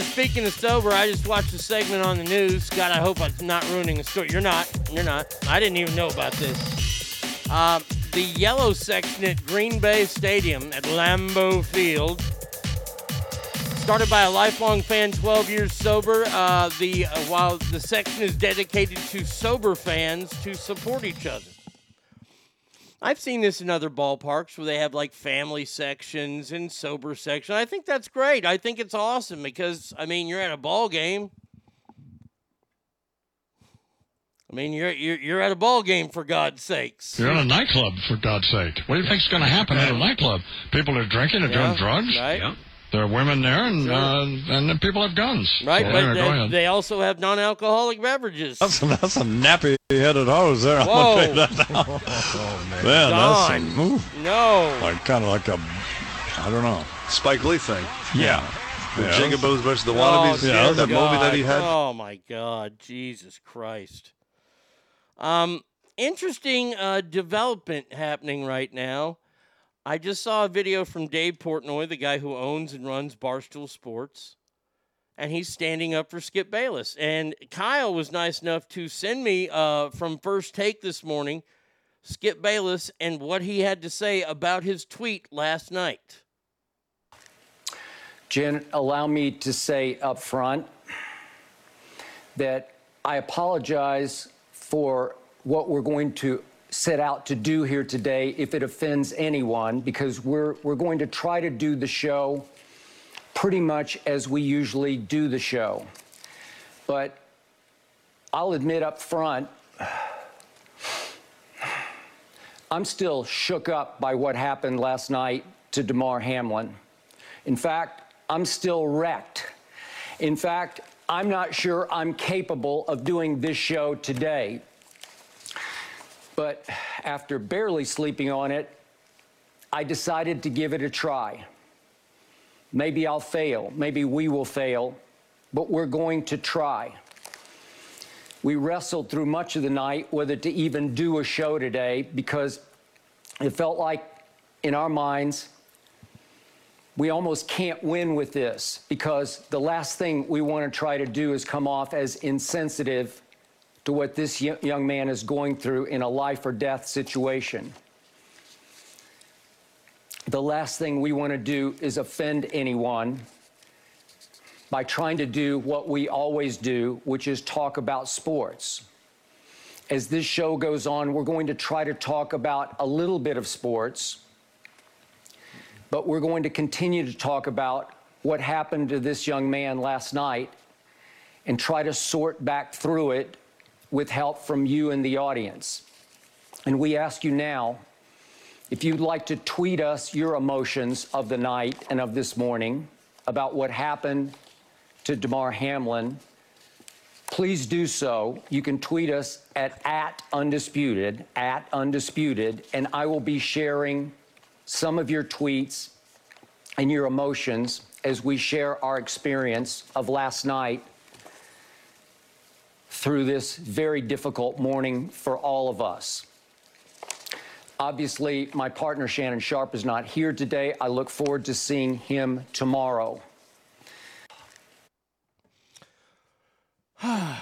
speaking of sober, I just watched a segment on the news. God, I hope I'm not ruining the story. You're not. You're not. I didn't even know about this. Um, the yellow section at Green Bay Stadium at Lambeau Field, started by a lifelong fan, 12 years sober. Uh, the uh, while the section is dedicated to sober fans to support each other. I've seen this in other ballparks where they have like family sections and sober section. I think that's great. I think it's awesome because I mean you're at a ball game. I mean you're you're, you're at a ball game for God's sakes. You're in a nightclub, for God's sake. What do you think's going to happen at a nightclub? People are drinking and Yeah, doing drugs. right. Yeah. There are women there, and Sure. uh, and then people have guns. Right, So, but anyway, they, they also have non-alcoholic beverages. That's some, that's some nappy-headed hose there. I'm gonna tell you that now. Oh, [LAUGHS] man, that's Don. some ooh, No. like kind of like a, I don't know. Spike Lee thing. Yeah. The Yeah. Jigabos versus the Oh, Wannabes. dear that movie that he had. Oh my God, Jesus Christ. Um, interesting uh, development happening right now. I just saw a video from Dave Portnoy, the guy who owns and runs Barstool Sports, and he's standing up for Skip Bayless. And Kyle was nice enough to send me uh, from First Take this morning Skip Bayless and what he had to say about his tweet last night. Jen, allow me to say up front that I apologize for what we're going to set out to do here today if it offends anyone, because we're, we're going to try to do the show pretty much as we usually do the show. But I'll admit up front, I'm still shook up by what happened last night to Damar Hamlin. In fact, I'm still wrecked. In fact, I'm not sure I'm capable of doing this show today. But after barely sleeping on it, I decided to give it a try. Maybe I'll fail. Maybe we will fail, but we're going to try. We wrestled through much of the night whether to even do a show today because it felt like in our minds we almost can't win with this because the last thing we want to try to do is come off as insensitive to what this young man is going through in a life or death situation. The last thing we want to do is offend anyone by trying to do what we always do, which is talk about sports. As this show goes on, we're going to try to talk about a little bit of sports, but we're going to continue to talk about what happened to this young man last night and try to sort back through it with help from you in the audience. And we ask you now if you'd like to tweet us your emotions of the night and of this morning about what happened to Damar Hamlin, please do so. You can tweet us at, at undisputed, at undisputed, and I will be sharing some of your tweets and your emotions as we share our experience of last night through this very difficult morning for all of us. Obviously, my partner Shannon Sharpe is not here today. I look forward to seeing him tomorrow. [SIGHS] All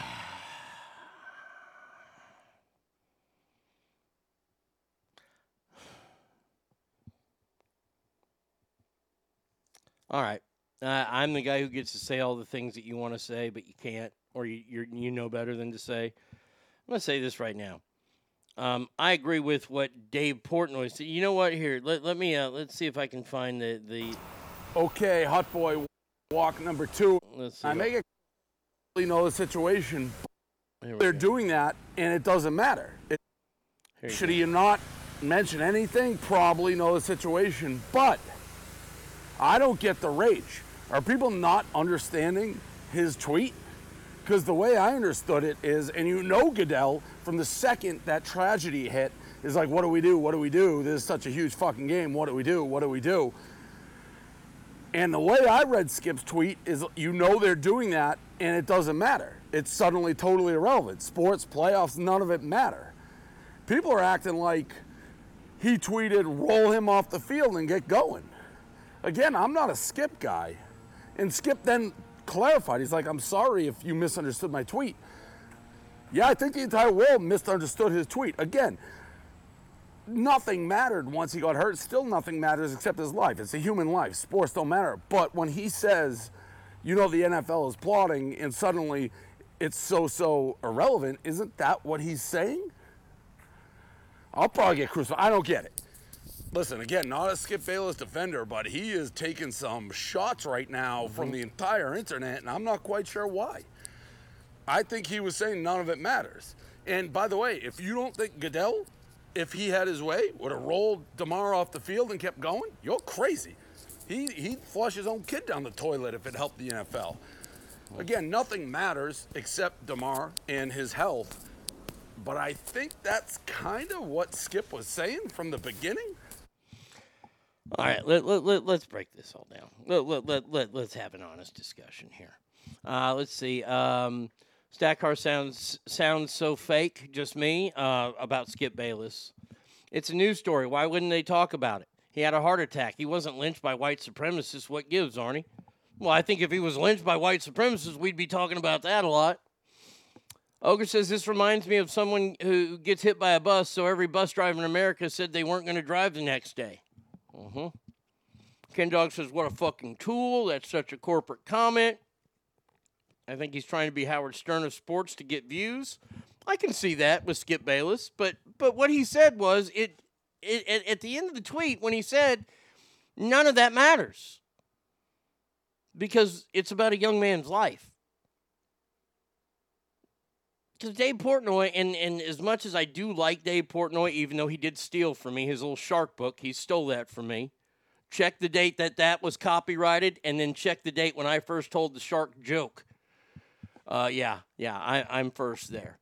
right. Uh, I'm the guy who gets to say all the things that you want to say, but you can't, or you you're, you know better than to say. I'm going to say this right now. Um, I agree with what Dave Portnoy said. You know what? Here, let, let me uh, let's see if I can find the the. Okay, hot boy walk number two. Let's see. I make it clearly know the situation. They're doing that, and it doesn't matter. It, should he not mention anything? Probably know the situation, but I don't get the rage. Are people not understanding his tweet? Because the way I understood it is, and you know Goodell from the second that tragedy hit, is like, what do we do? What do we do? This is such a huge fucking game. What do we do? What do we do? And the way I read Skip's tweet is you know they're doing that and it doesn't matter. It's suddenly totally irrelevant. Sports, playoffs, none of it matter. People are acting like he tweeted, roll him off the field and get going. Again, I'm not a Skip guy. And Skip then clarified. He's like, I'm sorry if you misunderstood my tweet. Yeah, I think the entire world misunderstood his tweet. Again, nothing mattered once he got hurt. Still nothing matters except his life. It's a human life. Sports don't matter. But when he says, you know, the NFL is plotting and suddenly it's so, so irrelevant, isn't that what he's saying? I'll probably get crucified. I don't get it. Listen, again, not a Skip Bayless defender, but he is taking some shots right now from mm-hmm. the entire internet, and I'm not quite sure why. I think he was saying none of it matters. And by the way, if you don't think Goodell, if he had his way, would have rolled Damar off the field and kept going, you're crazy. He, he'd flush his own kid down the toilet if it helped the NFL. Again, nothing matters except Damar and his health. But I think that's kind of what Skip was saying from the beginning. All right, let, let, let, let's break this all down. Let, let, let, let, let's have an honest discussion here. Uh, let's see. Um, Stackar sounds sounds so fake, just me, uh, about Skip Bayless. It's a news story. Why wouldn't they talk about it? He had a heart attack. He wasn't lynched by white supremacists. What gives, Arnie? Well, I think if he was lynched by white supremacists, we'd be talking about that a lot. Ogre says this reminds me of someone who gets hit by a bus, so every bus driver in America said they weren't going to drive the next day. Mm-hmm. Ken Dog says, "What a fucking tool! That's such a corporate comment." I think he's trying to be Howard Stern of sports to get views. I can see that with Skip Bayless, but but what he said was it, it at, at the end of the tweet when he said none of that matters because it's about a young man's life. Because Dave Portnoy, and, and as much as I do like Dave Portnoy, even though he did steal from me his little shark book, he stole that from me. Check the date that that was copyrighted, and then check the date when I first told the shark joke. Uh, yeah, yeah, I, I'm first there.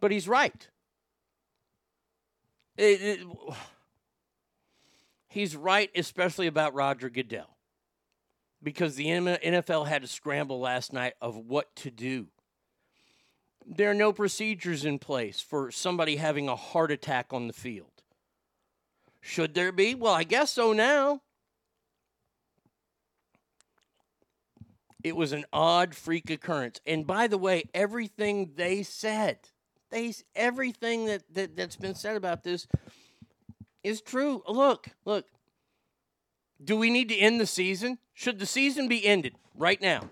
But he's right. It- it- he's right, especially about Roger Goodell, because the NFL had a scramble last night of what to do. There are no procedures in place for somebody having a heart attack on the field. Should there be? Well, I guess so now. It was an odd freak occurrence. And by the way, everything they said, they everything that, that that's been said about this is true. Look, look. Do we need to end the season? Should the season be ended right now?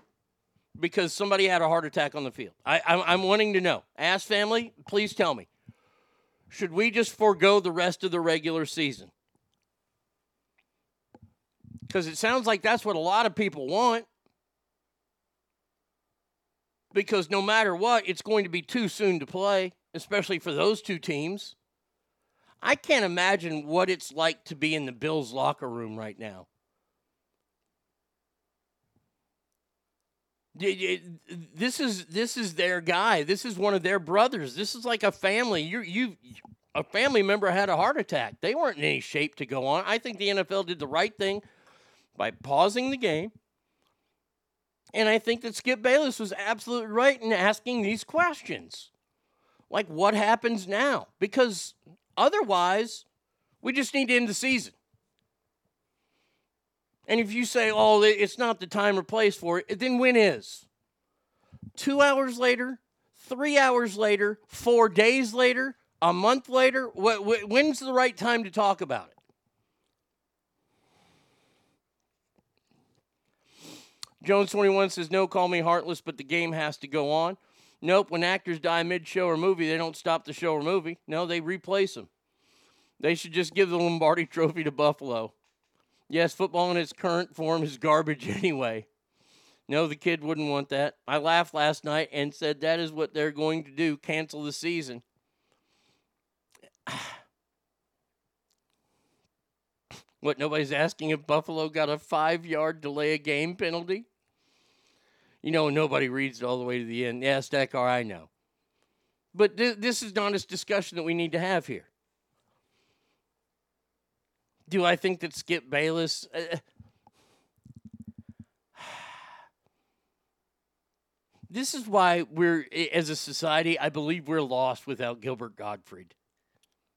Because somebody had a heart attack on the field. I, I'm, I'm wanting to know. Ask family, please tell me. Should we just forego the rest of the regular season? Because it sounds like that's what a lot of people want. Because no matter what, it's going to be too soon to play, especially for those two teams. I can't imagine what it's like to be in the Bills locker room right now. This is this is their guy. This is one of their brothers. This is like a family. You you a family member had a heart attack. They weren't in any shape to go on. I think the NFL did the right thing by pausing the game. And I think that Skip Bayless was absolutely right in asking these questions. Like, what happens now? Because otherwise, we just need to end the season. And if you say, oh, it's not the time or place for it, then when is? Two hours later, three hours later, four days later, a month later? Wh- wh- When's the right time to talk about it? Jones 21 says, No, call me heartless, but the game has to go on. Nope, when actors die mid show or movie, they don't stop the show or movie. No, they replace them. They should just give the Lombardi [LAUGHS] trophy to Buffalo. Yes, football in its current form is garbage [LAUGHS] anyway. No, the kid wouldn't want that. I laughed last night and said that is what they're going to do cancel the season. [SIGHS] What, nobody's asking if Buffalo got a five yard delay a game penalty? You know, nobody reads it all the way to the end. Yeah, Stackar, I know. But th- this is not a discussion that we need to have here. Do I think that Skip Bayless. Uh, this is why we're, as a society, I believe we're lost without Gilbert Gottfried.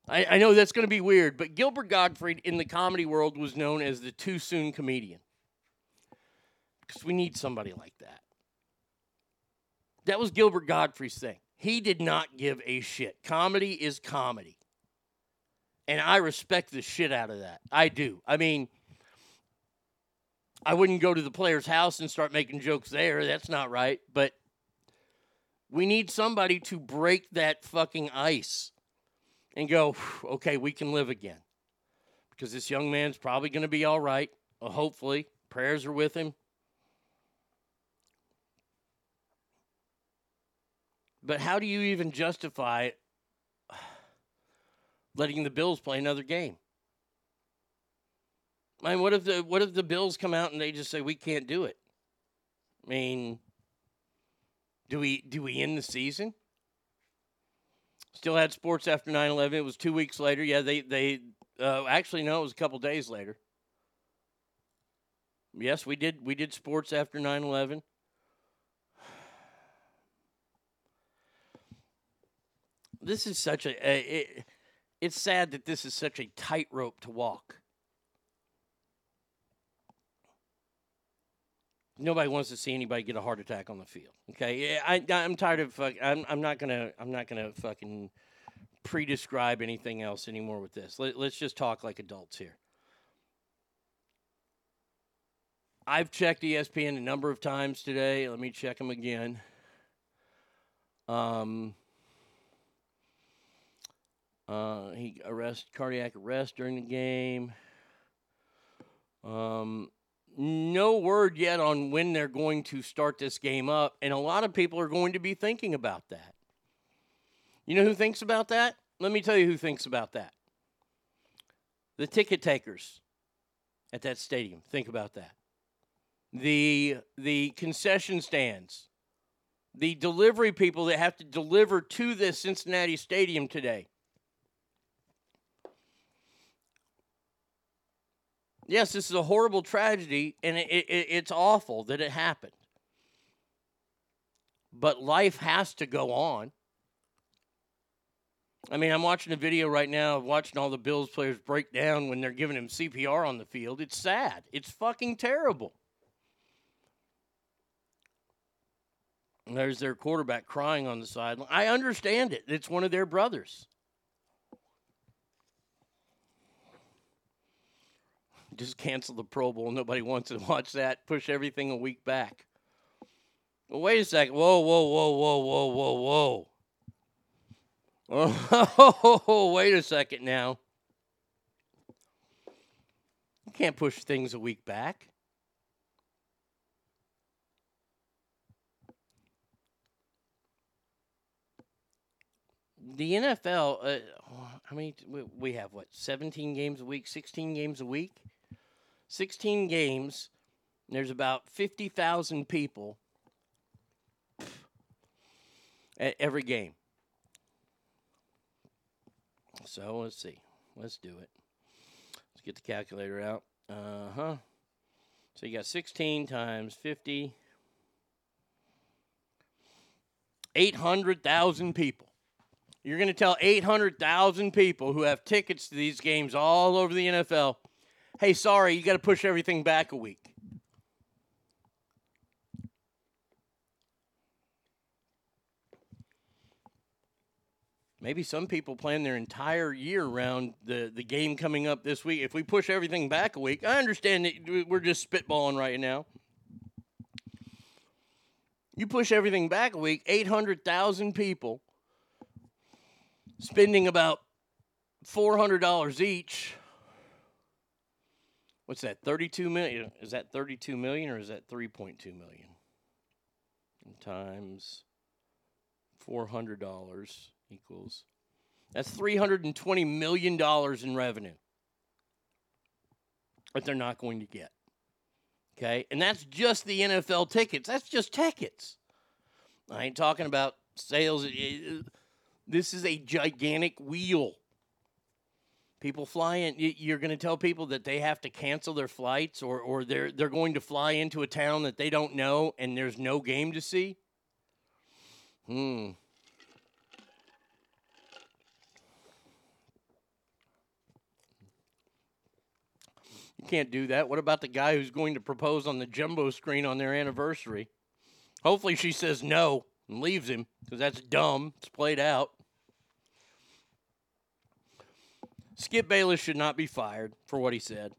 I, I know that's going to be weird, but Gilbert Gottfried in the comedy world was known as the too soon comedian. Because we need somebody like that. That was Gilbert Gottfried's thing. He did not give a shit. Comedy is comedy. And I respect the shit out of that. I do. I mean, I wouldn't go to the player's house and start making jokes there. That's not right. But we need somebody to break that fucking ice and go, okay, we can live again. Because this young man's probably going to be all right. uh, hopefully. Prayers are with him. But how do you even justify letting the Bills play another game? I mean, what if the what if the Bills come out and they just say we can't do it? I mean, do we do we end the season? Still had sports after 9-11. It was two weeks later. Yeah, they they uh, actually no, it was a couple days later. Yes, we did we did sports after 9-11. This is such a, a it, it's sad that this is such a tightrope to walk. Nobody wants to see anybody get a heart attack on the field. Okay, yeah, I, I'm tired of. Fuck, I'm, I'm not gonna. I'm not gonna fucking pre-describe anything else anymore with this. Let, let's just talk like adults here. I've checked ESPN a number of times today. Let me check them again. Um, uh, he arrest cardiac arrest during the game. Um, no word yet on when they're going to start this game up, and a lot of people are going to be thinking about that. You know who thinks about that? Let me tell you who thinks about that. The ticket takers at that stadium. Think about that. The the concession stands. The delivery people that have to deliver to this Cincinnati stadium today. Yes, this is a horrible tragedy, and it, it, it's awful that it happened. But life has to go on. I mean, I'm watching a video right now of watching all the Bills players break down when they're giving him CPR on the field. It's sad. It's fucking terrible. And there's their quarterback crying on the sideline. I understand it. It's one of their brothers. Just cancel the Pro Bowl. Nobody wants to [LAUGHS] watch that. Push everything a week back. Well, wait a second. Whoa, whoa, whoa, whoa, whoa, whoa, whoa. Oh, [LAUGHS] wait a second now. You can't push things a week back. The NFL, uh, mean, we- we have what, 17 games a week, 16 games a week? 16 games. There's about 50,000 people at every game. So let's see. Let's do it. Let's get the calculator out. Uh huh. So you got 16 times 50. 800,000 people. You're going to tell 800,000 people who have tickets to these games all over the NFL, hey, sorry, you got to push everything back a week. Maybe some people plan their entire year around the, the game coming up this week. If we push everything back a week, I understand that we're just spitballing right now. You push everything back a week, 800,000 people spending about $400 each. What's that? 32 million. Is that 32 million or is that 3.2 million? Times $400 equals that's $320 million in revenue that they're not going to get. Okay? And that's just the NFL tickets. That's just tickets. I ain't talking about sales. It- it- This is a gigantic wheel. People flying, You're going to tell people that they have to cancel their flights, or or they're they're going to fly into a town that they don't know, and there's no game to see. Hmm. You can't do that. What about the guy who's going to propose on the jumbo screen on their anniversary? Hopefully, she says no and leaves him because that's dumb. It's played out. Skip Bayless should not be fired for what he said.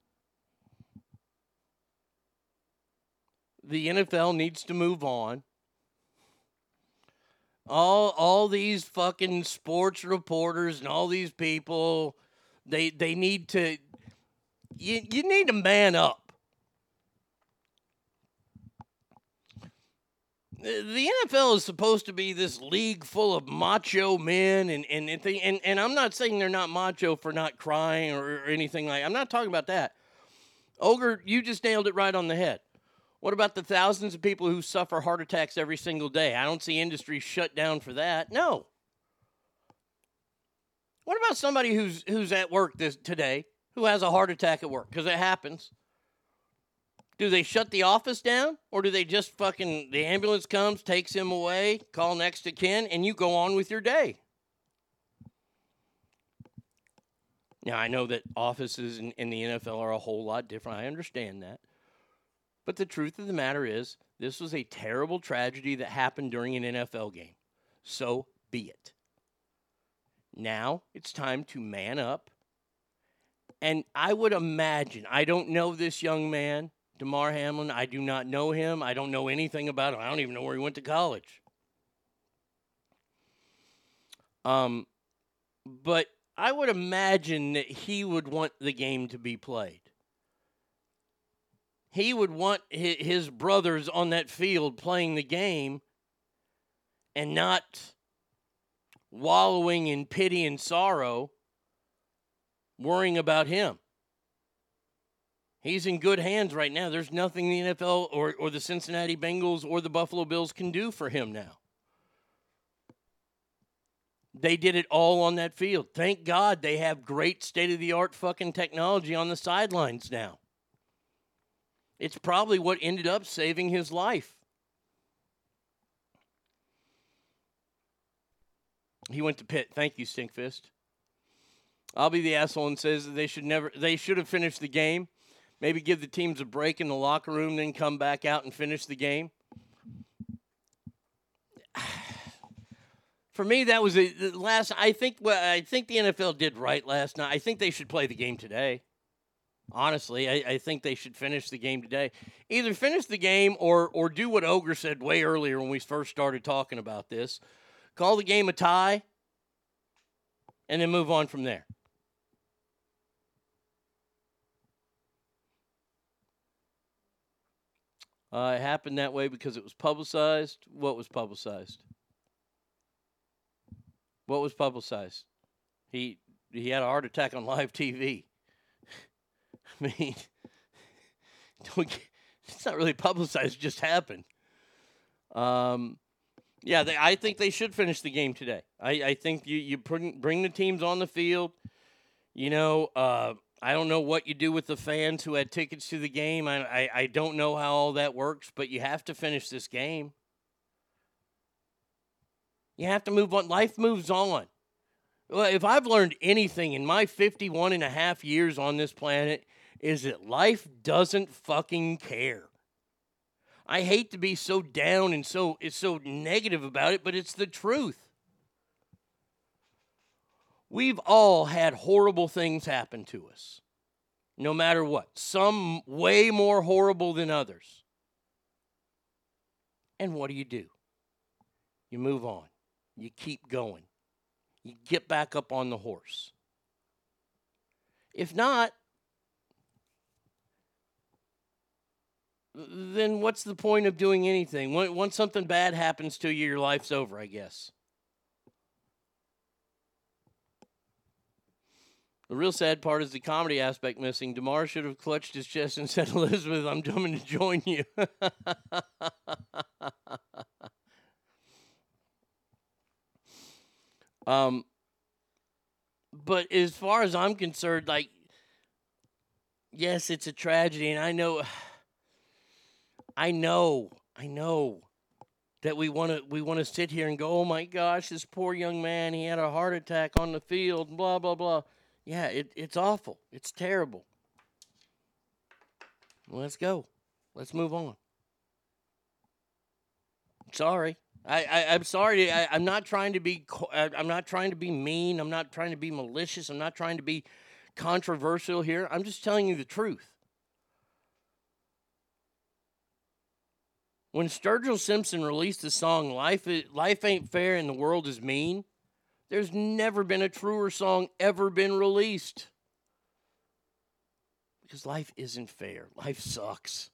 The NFL needs to move on. All all these fucking sports reporters and all these people, they they need to you, you need to man up. The NFL is supposed to be this league full of macho men, and and and, and and I'm not saying they're not macho for not crying or, or anything like. I'm not talking about that. Ogre, you just nailed it right on the head. What about the thousands of people who suffer heart attacks every single day? I don't see industry shut down for that. No. What about somebody who's who's at work this today who has a heart attack at work? Because it happens. Do they shut the office down, or do they just fucking the ambulance comes, takes him away, call next to kin, and you go on with your day? Now I know that offices in, in the NFL are a whole lot different. I understand that, But the truth of the matter is, this was a terrible tragedy that happened during an NFL game. So be it. Now it's time to man up. And I would imagine, I don't know this young man, Damar Hamlin. I do not know him. I don't know anything about him. I don't even know where he went to college. Um, but I would imagine that he would want the game to be played. He would want his brothers on that field playing the game and not wallowing in pity and sorrow, worrying about him. He's in good hands right now. There's nothing the NFL or, or the Cincinnati Bengals or the Buffalo Bills can do for him now. They did it all on that field. Thank God they have great state of the art fucking technology on the sidelines now. It's probably what ended up saving his life. He went to Pitt. Thank you, Stinkfist. I'll be the asshole and says that they should never they should have finished the game. Maybe give the teams a break in the locker room, then come back out and finish the game. [SIGHS] For me, that was the last. I think. Well, I think the NFL did right last night. I think they should play the game today. Honestly, I, I think they should finish the game today. Either finish the game or or do what Ogre said way earlier when we first started talking about this. Call the game a tie, and then move on from there. Uh, it happened that way because it was publicized. What was publicized? What was publicized? He he had a heart attack on live TV. [LAUGHS] I mean, [LAUGHS] get, it's not really publicized; it just happened. Um, yeah, they, I think they should finish the game today. I, I think you you bring bring the teams on the field. You know, uh, I don't know what you do with the fans who had tickets to the game. I, I I don't know how all that works, but you have to finish this game. You have to move on. Life moves on. Well, if I've learned anything in my 51 and a half years on this planet, is that life doesn't fucking care. I hate to be so down and so so negative about it, but it's the truth. We've all had horrible things happen to us. No matter what. Some way more horrible than others. And what do you do? You move on. You keep going. You get back up on the horse. If not, then what's the point of doing anything? Once something bad happens to you, your life's over, I guess. The real sad part is the comedy aspect missing. Damar should have clutched his chest and [LAUGHS] said, Elizabeth, I'm coming to join you. [LAUGHS] um, but as far as I'm concerned, like, yes, it's a tragedy, and I know, [SIGHS] I know, I know that we want to we want to sit here and go, oh my gosh, this poor young man, he had a heart attack on the field, blah blah blah. Yeah, it, it's awful. It's terrible. Let's go. Let's move on. Sorry. I, I, I'm sorry. I, I'm not trying to be. I- uh, I'm not trying to be mean. I'm not trying to be malicious. I'm not trying to be controversial here. I'm just telling you the truth. When Sturgill Simpson released the song "Life Life Ain't Fair and the World Is Mean," there's never been a truer song ever been released. Because life isn't fair. Life sucks.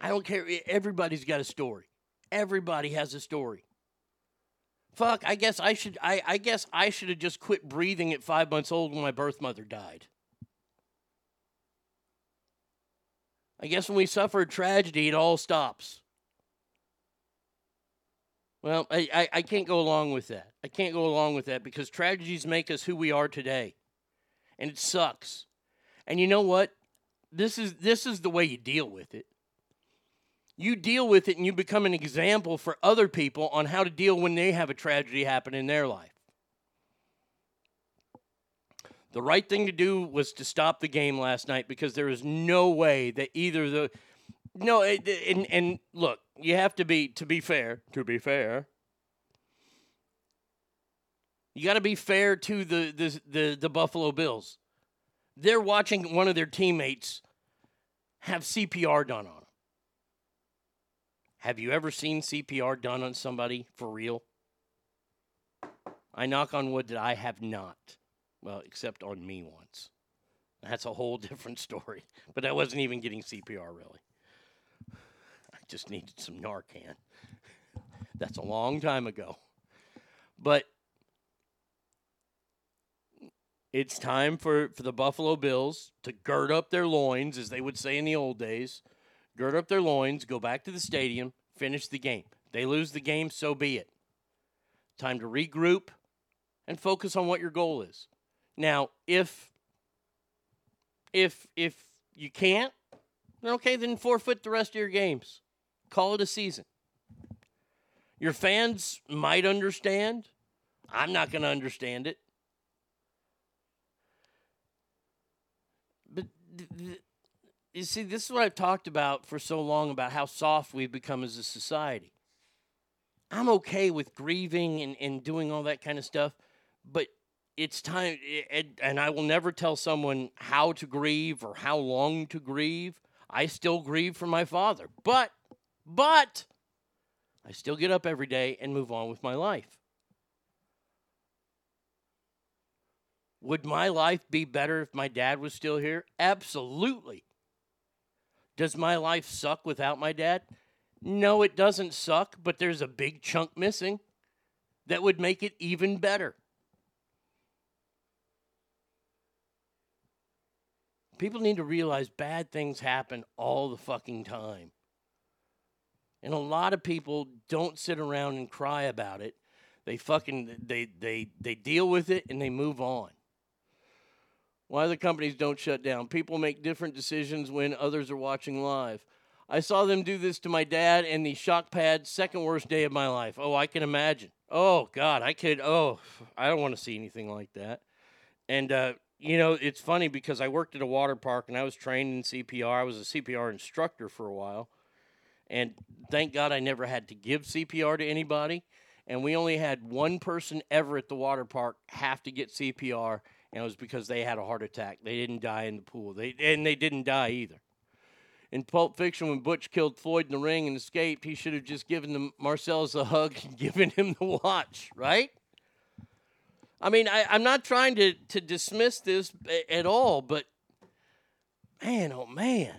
I don't care. Everybody's got a story. Everybody has a story. Fuck, I guess I should I, I guess I should have just quit breathing at five months old when my birth mother died. I guess when we suffer a tragedy, it all stops. Well, I, I, I can't go along with that. I can't go along with that because tragedies make us who we are today. And it sucks. And you know what? This is this is the way you deal with it. You deal with it and you become an example for other people on how to deal when they have a tragedy happen in their life. The right thing to do was to stop the game last night because there is no way that either the no it, and and look, you have to be to be fair, to be fair. You got to be fair to the, the the the Buffalo Bills. They're watching one of their teammates have CPR done on them. Have you ever seen CPR done on somebody for real? I knock on wood that I have not. Well, except on me once. That's a whole [LAUGHS] different story. But I wasn't even getting CPR really. Just needed some Narcan. That's a long time ago. But it's time for, for the Buffalo Bills to gird up their loins, as they would say in the old days. Gird up their loins, go back to the stadium, finish the game. They lose the game, so be it. Time to regroup and focus on what your goal is. Now, if if if you can't, then okay, then forfeit the rest of your games. Call it a season. Your fans might understand. I'm not going to understand it. But th- th- you see, this is what I've talked about for so long about how soft we've become as a society. I'm okay with grieving and, and doing all that kind of stuff, but it's time, and, and I will never tell someone how to grieve or how long to grieve. I still grieve for my father, but, but, I still get up every day and move on with my life. Would my life be better if my dad was still here? Absolutely. Does my life suck without my dad? No, it doesn't suck, but there's a big chunk missing that would make it even better. People need to realize bad things happen all the fucking time. And a lot of people don't sit around and cry about it. They fucking they they they deal with it and they move on. Why the companies don't shut down. People make different decisions when others are watching live. I saw them do this to my dad and the shock pad, second worst day of my life. Oh, I can imagine. Oh, God, I could. Oh, I don't want to see anything like that. And, uh, you know, it's funny because I worked at a water park and I was trained in CPR. I was a CPR instructor for a while. And thank God I never had to give CPR to anybody. And we only had one person ever at the water park have to get CPR, and it was because they had a heart attack. They didn't die in the pool. They and they didn't die either. In Pulp Fiction, when Butch killed Floyd in the ring and escaped, he should have just given the Marcellus a hug and [LAUGHS] given him the watch, right? I mean, I, I'm not trying to, to dismiss this at all, but man, oh man,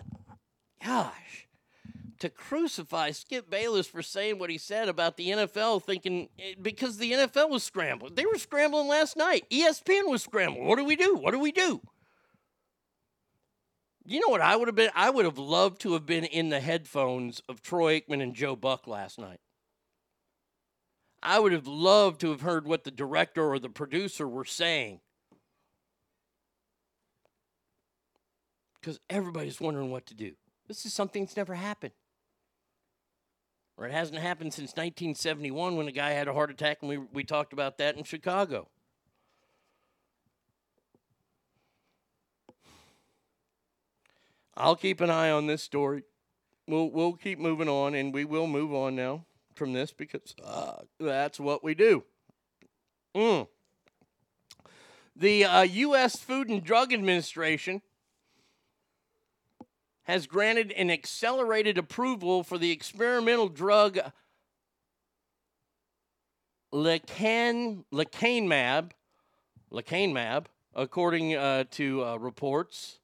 gosh, to crucify Skip Bayless for saying what he said about the NFL, thinking eh, because the NFL was scrambling. They were scrambling last night. ESPN was scrambling. What do we do? What do we do? You know what I would have been? I would have loved to have been in the headphones of Troy Aikman and Joe Buck last night. I would have loved to have heard what the director or the producer were saying. Because everybody's wondering what to do. This is something that's never happened. Or it hasn't happened since 1971 when a guy had a heart attack, and we, we talked about that in Chicago. I'll keep an eye on this story. We'll we'll keep moving on, and we will move on now from this because uh, that's what we do. Mm. The uh, U.S. Food and Drug Administration has granted an accelerated approval for the experimental drug lecan lecanemab, lecanemab, according uh, to uh, reports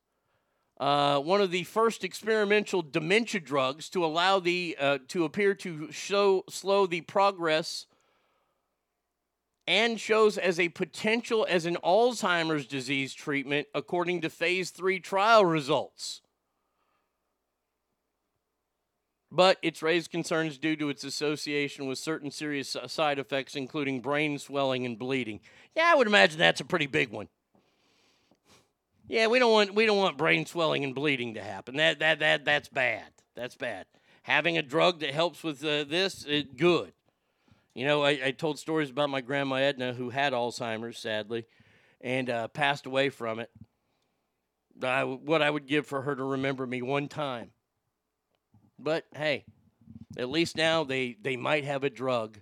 uh, one of the first experimental dementia drugs to allow the uh, to appear to show slow the progress and shows as a potential as an Alzheimer's disease treatment according to phase 3 trial results. But it's raised concerns due to its association with certain serious side effects, including brain swelling and bleeding. Yeah, I would imagine that's a pretty big one. Yeah, we don't want we don't want brain swelling and bleeding to happen. That that that that's bad. That's bad. Having a drug that helps with uh, this, it, good. You know, I, I told stories about my grandma Edna who had Alzheimer's, sadly, and uh, passed away from it. I, what I would give for her to remember me one time. But hey, at least now they, they might have a drug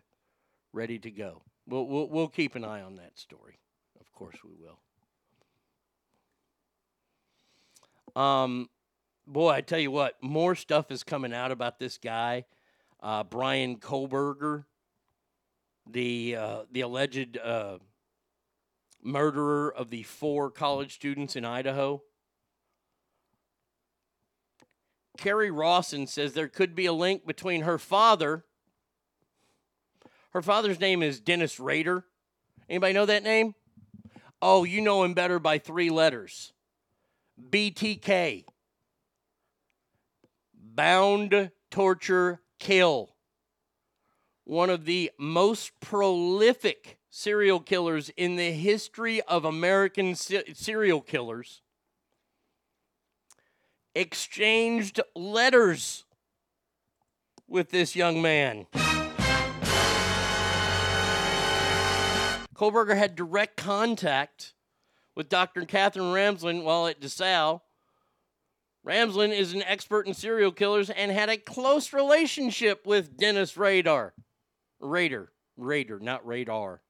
ready to go. We'll, we'll, we'll keep an eye on that story. Of course, we will. Um, boy, I tell you what, more stuff is coming out about this guy, uh, Bryan Kohberger, the uh, the alleged uh, murderer of the four college students in Idaho. Kerri Rawson says there could be a link between her father. Her father's name is Dennis Rader. Anybody know that name? Oh, you know him better by three letters. BTK. Bound, torture, kill. One of the most prolific serial killers in the history of American se- serial killers exchanged letters with this young man. Kohberger had direct contact with Dr. Katherine Ramsland while at DeSales. Ramsland is an expert in serial killers and had a close relationship with Dennis Radar. Raider. Raider, not radar.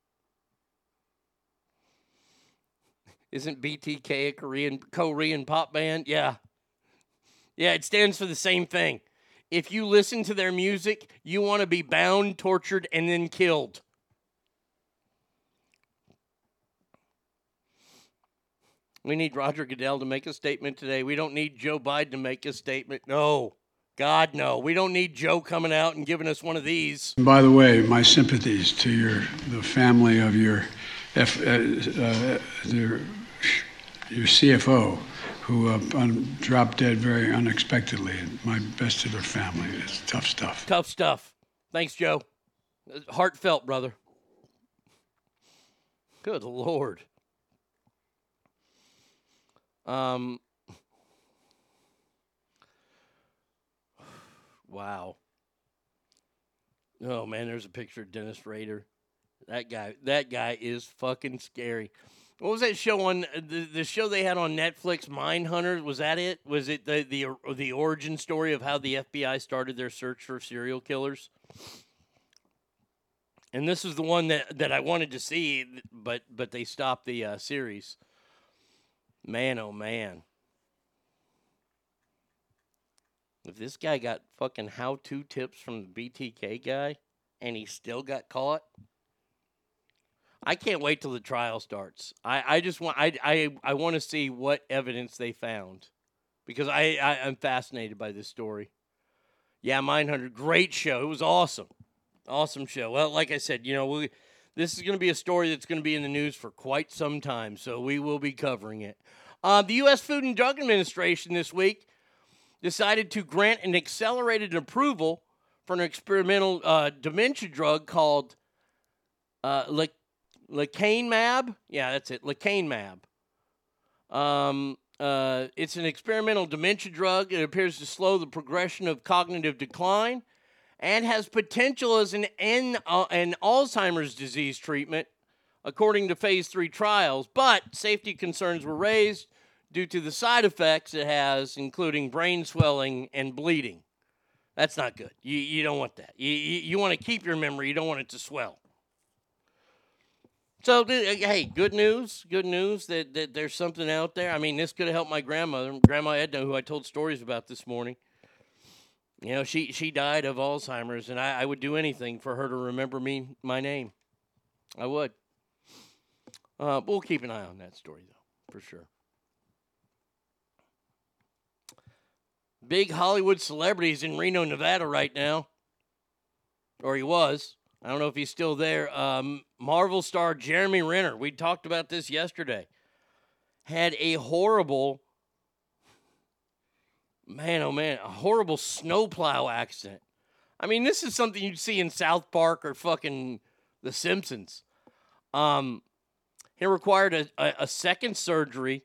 Isn't BTK a Korean Korean pop band? Yeah. Yeah, it stands for the same thing. If you listen to their music, you want to be bound, tortured, and then killed. We need Roger Goodell to make a statement today. We don't need Joe Biden to make a statement. No. God, no. We don't need Joe coming out and giving us one of these. By the way, my sympathies to your the family of your F, uh, uh, their, your CFO, who uh, un- dropped dead very unexpectedly. My best to their family. It's tough stuff. Tough stuff. Thanks, Joe. Heartfelt, brother. Good Lord. Um, wow. Oh man, there's a picture of Dennis Rader. That guy, that guy is fucking scary. What was that show on the, the show they had on Netflix? Mind Hunters was that it? Was it the the the origin story of how the FBI started their search for serial killers? And this is the one that, that I wanted to see, but but they stopped the uh, series. Man, oh man. If this guy got fucking how to tips from the BTK guy and he still got caught, I can't wait till the trial starts. I, I just want I I, I want to see what evidence they found because I, I I'm fascinated by this story. Yeah, Mindhunter, great show. It was awesome, awesome show. Well, like I said, you know we this is going to be a story that's going to be in the news for quite some time, so we will be covering it. Uh, the U.S. Food and Drug Administration this week decided to grant an accelerated approval for an experimental uh, dementia drug called uh, Le- lecanemab. Yeah, that's it, lecanemab. Um, uh, it's an experimental dementia drug. It appears to slow the progression of cognitive decline and has potential as an, an, uh, an Alzheimer's disease treatment, according to phase three trials. But safety concerns were raised due to the side effects it has, including brain swelling and bleeding. That's not good. You, you don't want that. You, you, you want to keep your memory, you don't want it to swell. So, hey, good news. Good news that, that there's something out there. I mean, this could have helped my grandmother, Grandma Edna, who I told stories about this morning. You know, she, she died of Alzheimer's, and I, I would do anything for her to remember me, my name. I would. Uh, we'll keep an eye on that story, though, for sure. Big Hollywood celebrities in Reno, Nevada, right now, or he was. I don't know if he's still there. Um, Marvel star Jeremy Renner, we talked about this yesterday, had a horrible, man, oh man, a horrible snowplow accident. I mean, this is something you'd see in South Park or fucking The Simpsons. Um, he required a, a, a second surgery.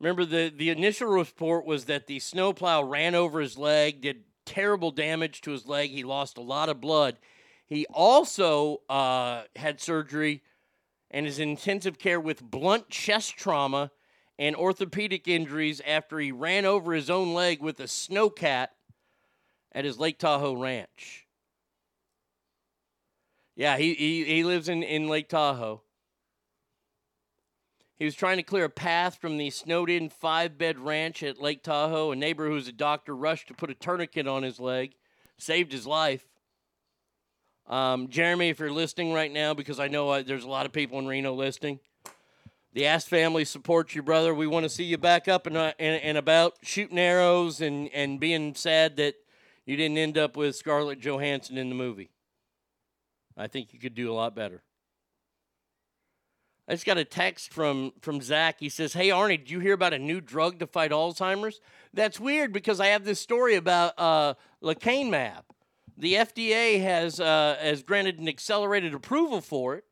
Remember, the, the initial report was that the snowplow ran over his leg, did terrible damage to his leg. He lost a lot of blood. He also uh, had surgery and is in intensive care with blunt chest trauma and orthopedic injuries after he ran over his own leg with a snowcat at his Lake Tahoe ranch. Yeah, he, he, he lives in, in Lake Tahoe. He was trying to clear a path from the snowed in five bed ranch at Lake Tahoe. A neighbor who's a doctor rushed to put a tourniquet on his leg, saved his life. Um, Jeremy, if you're listening right now, because I know uh, there's a lot of people in Reno listening, the Ass family supports you, brother. We want to see you back up and, uh, and, and about shooting arrows and, and being sad that you didn't end up with Scarlett Johansson in the movie. I think you could do a lot better. I just got a text from from Zach. He says, "Hey Arnie, did you hear about a new drug to fight Alzheimer's? That's weird because I have this story about uh, lecanemab. The FDA has uh, has granted an accelerated approval for it,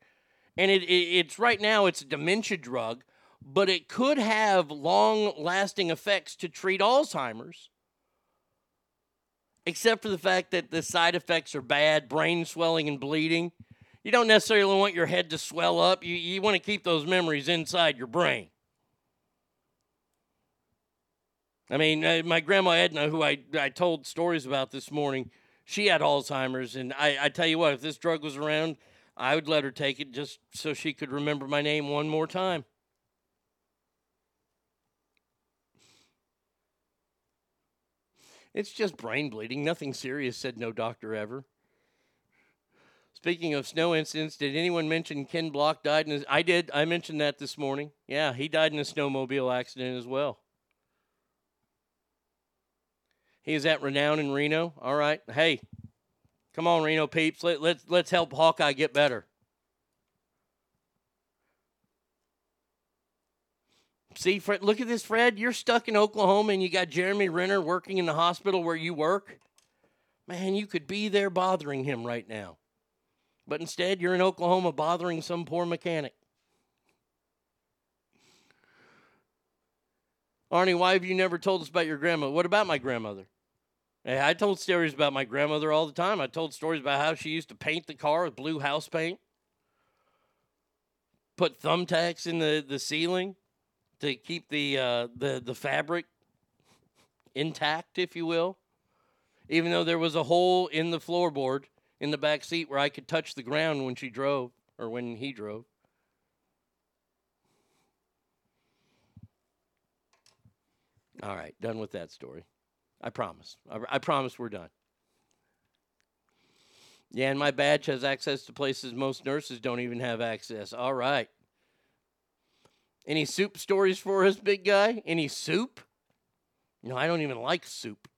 and it, it it's right now it's a dementia drug, but it could have long lasting effects to treat Alzheimer's." Except for the fact that the side effects are bad, brain swelling and bleeding you don't necessarily want your head to swell up. You, you want to keep those memories inside your brain. I mean, uh, my grandma Edna, who I, I told stories about this morning, she had Alzheimer's. And I, I tell you what, if this drug was around, I would let her take it just so she could remember my name one more time. It's just brain bleeding, nothing serious, said no doctor ever. Speaking of snow incidents, did anyone mention Ken Block died in his? I did. I mentioned that this morning. Yeah, he died in a snowmobile accident as well. He is at Renown in Reno. All right. Hey, come on, Reno peeps. Let, let's, let's help Hawkeye get better. See, Fred, look at this, Fred. You're stuck in Oklahoma and you got Jeremy Renner working in the hospital where you work. Man, you could be there bothering him right now. But instead, you're in Oklahoma bothering some poor mechanic. Arnie, why have you never told us about your grandma? What about my grandmother? I told stories about my grandmother all the time. I told stories about how she used to paint the car with blue house paint, put thumbtacks in the, the ceiling to keep the, uh, the, the fabric intact, if you will, even though there was a hole in the floorboard in the back seat where I could touch the ground when she drove or when he drove. All right, done with that story. I promise. I, I promise we're done. Yeah, and my badge has access to places most nurses don't even have access. All right. Any soup stories for us, big guy? Any soup? No, I don't even like soup.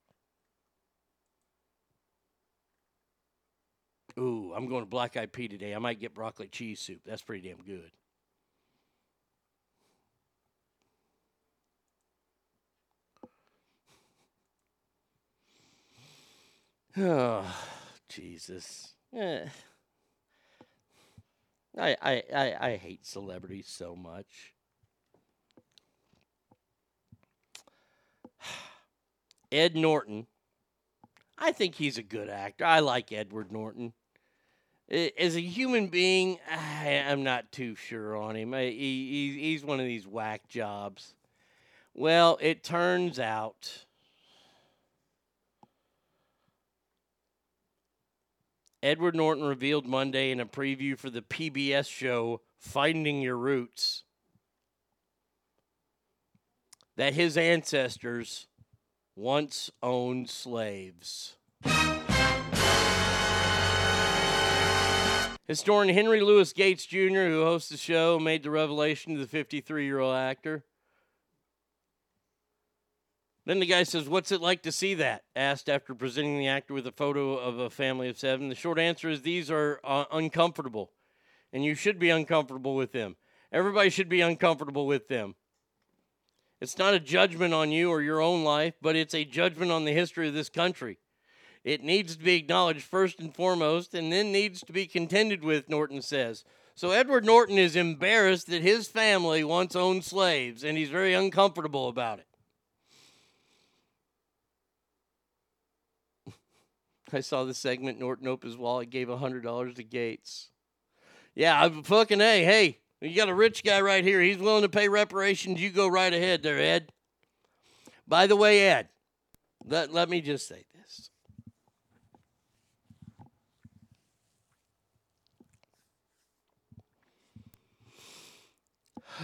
Ooh, I'm going to Black Eyed Pea today. I might get broccoli cheese soup. That's pretty damn good. Oh, [SIGHS] Jesus. Eh. I, I, I, I hate celebrities so much. [SIGHS] Ed Norton. I think he's a good actor. I like Edward Norton. As a human being, [SIGHS] I, am not too sure on him. He, he's one of these whack jobs. Well, it turns out Edward Norton revealed Monday in a preview for the PBS show Finding Your Roots that his ancestors once owned slaves. Historian Henry Louis Gates Jr., who hosts the show, made the revelation to the 53 year old actor. Then the guy says, What's it like to see that? Asked after presenting the actor with a photo of a family of seven. The short answer is these are uh, uncomfortable, and you should be uncomfortable with them. Everybody should be uncomfortable with them. It's not a judgment on you or your own life, but it's a judgment on the history of this country. It needs to be acknowledged first and foremost, and then needs to be contended with, Norton says. So Edward Norton is embarrassed that his family once owned slaves, and he's very uncomfortable about it. I saw the segment Norton opened his wallet, gave $100 to Gates. Yeah, I'm fucking A. Hey, You got a rich guy right here. He's willing to pay reparations. You go right ahead there, Ed. By the way, Ed, let, let me just say this. [SIGHS]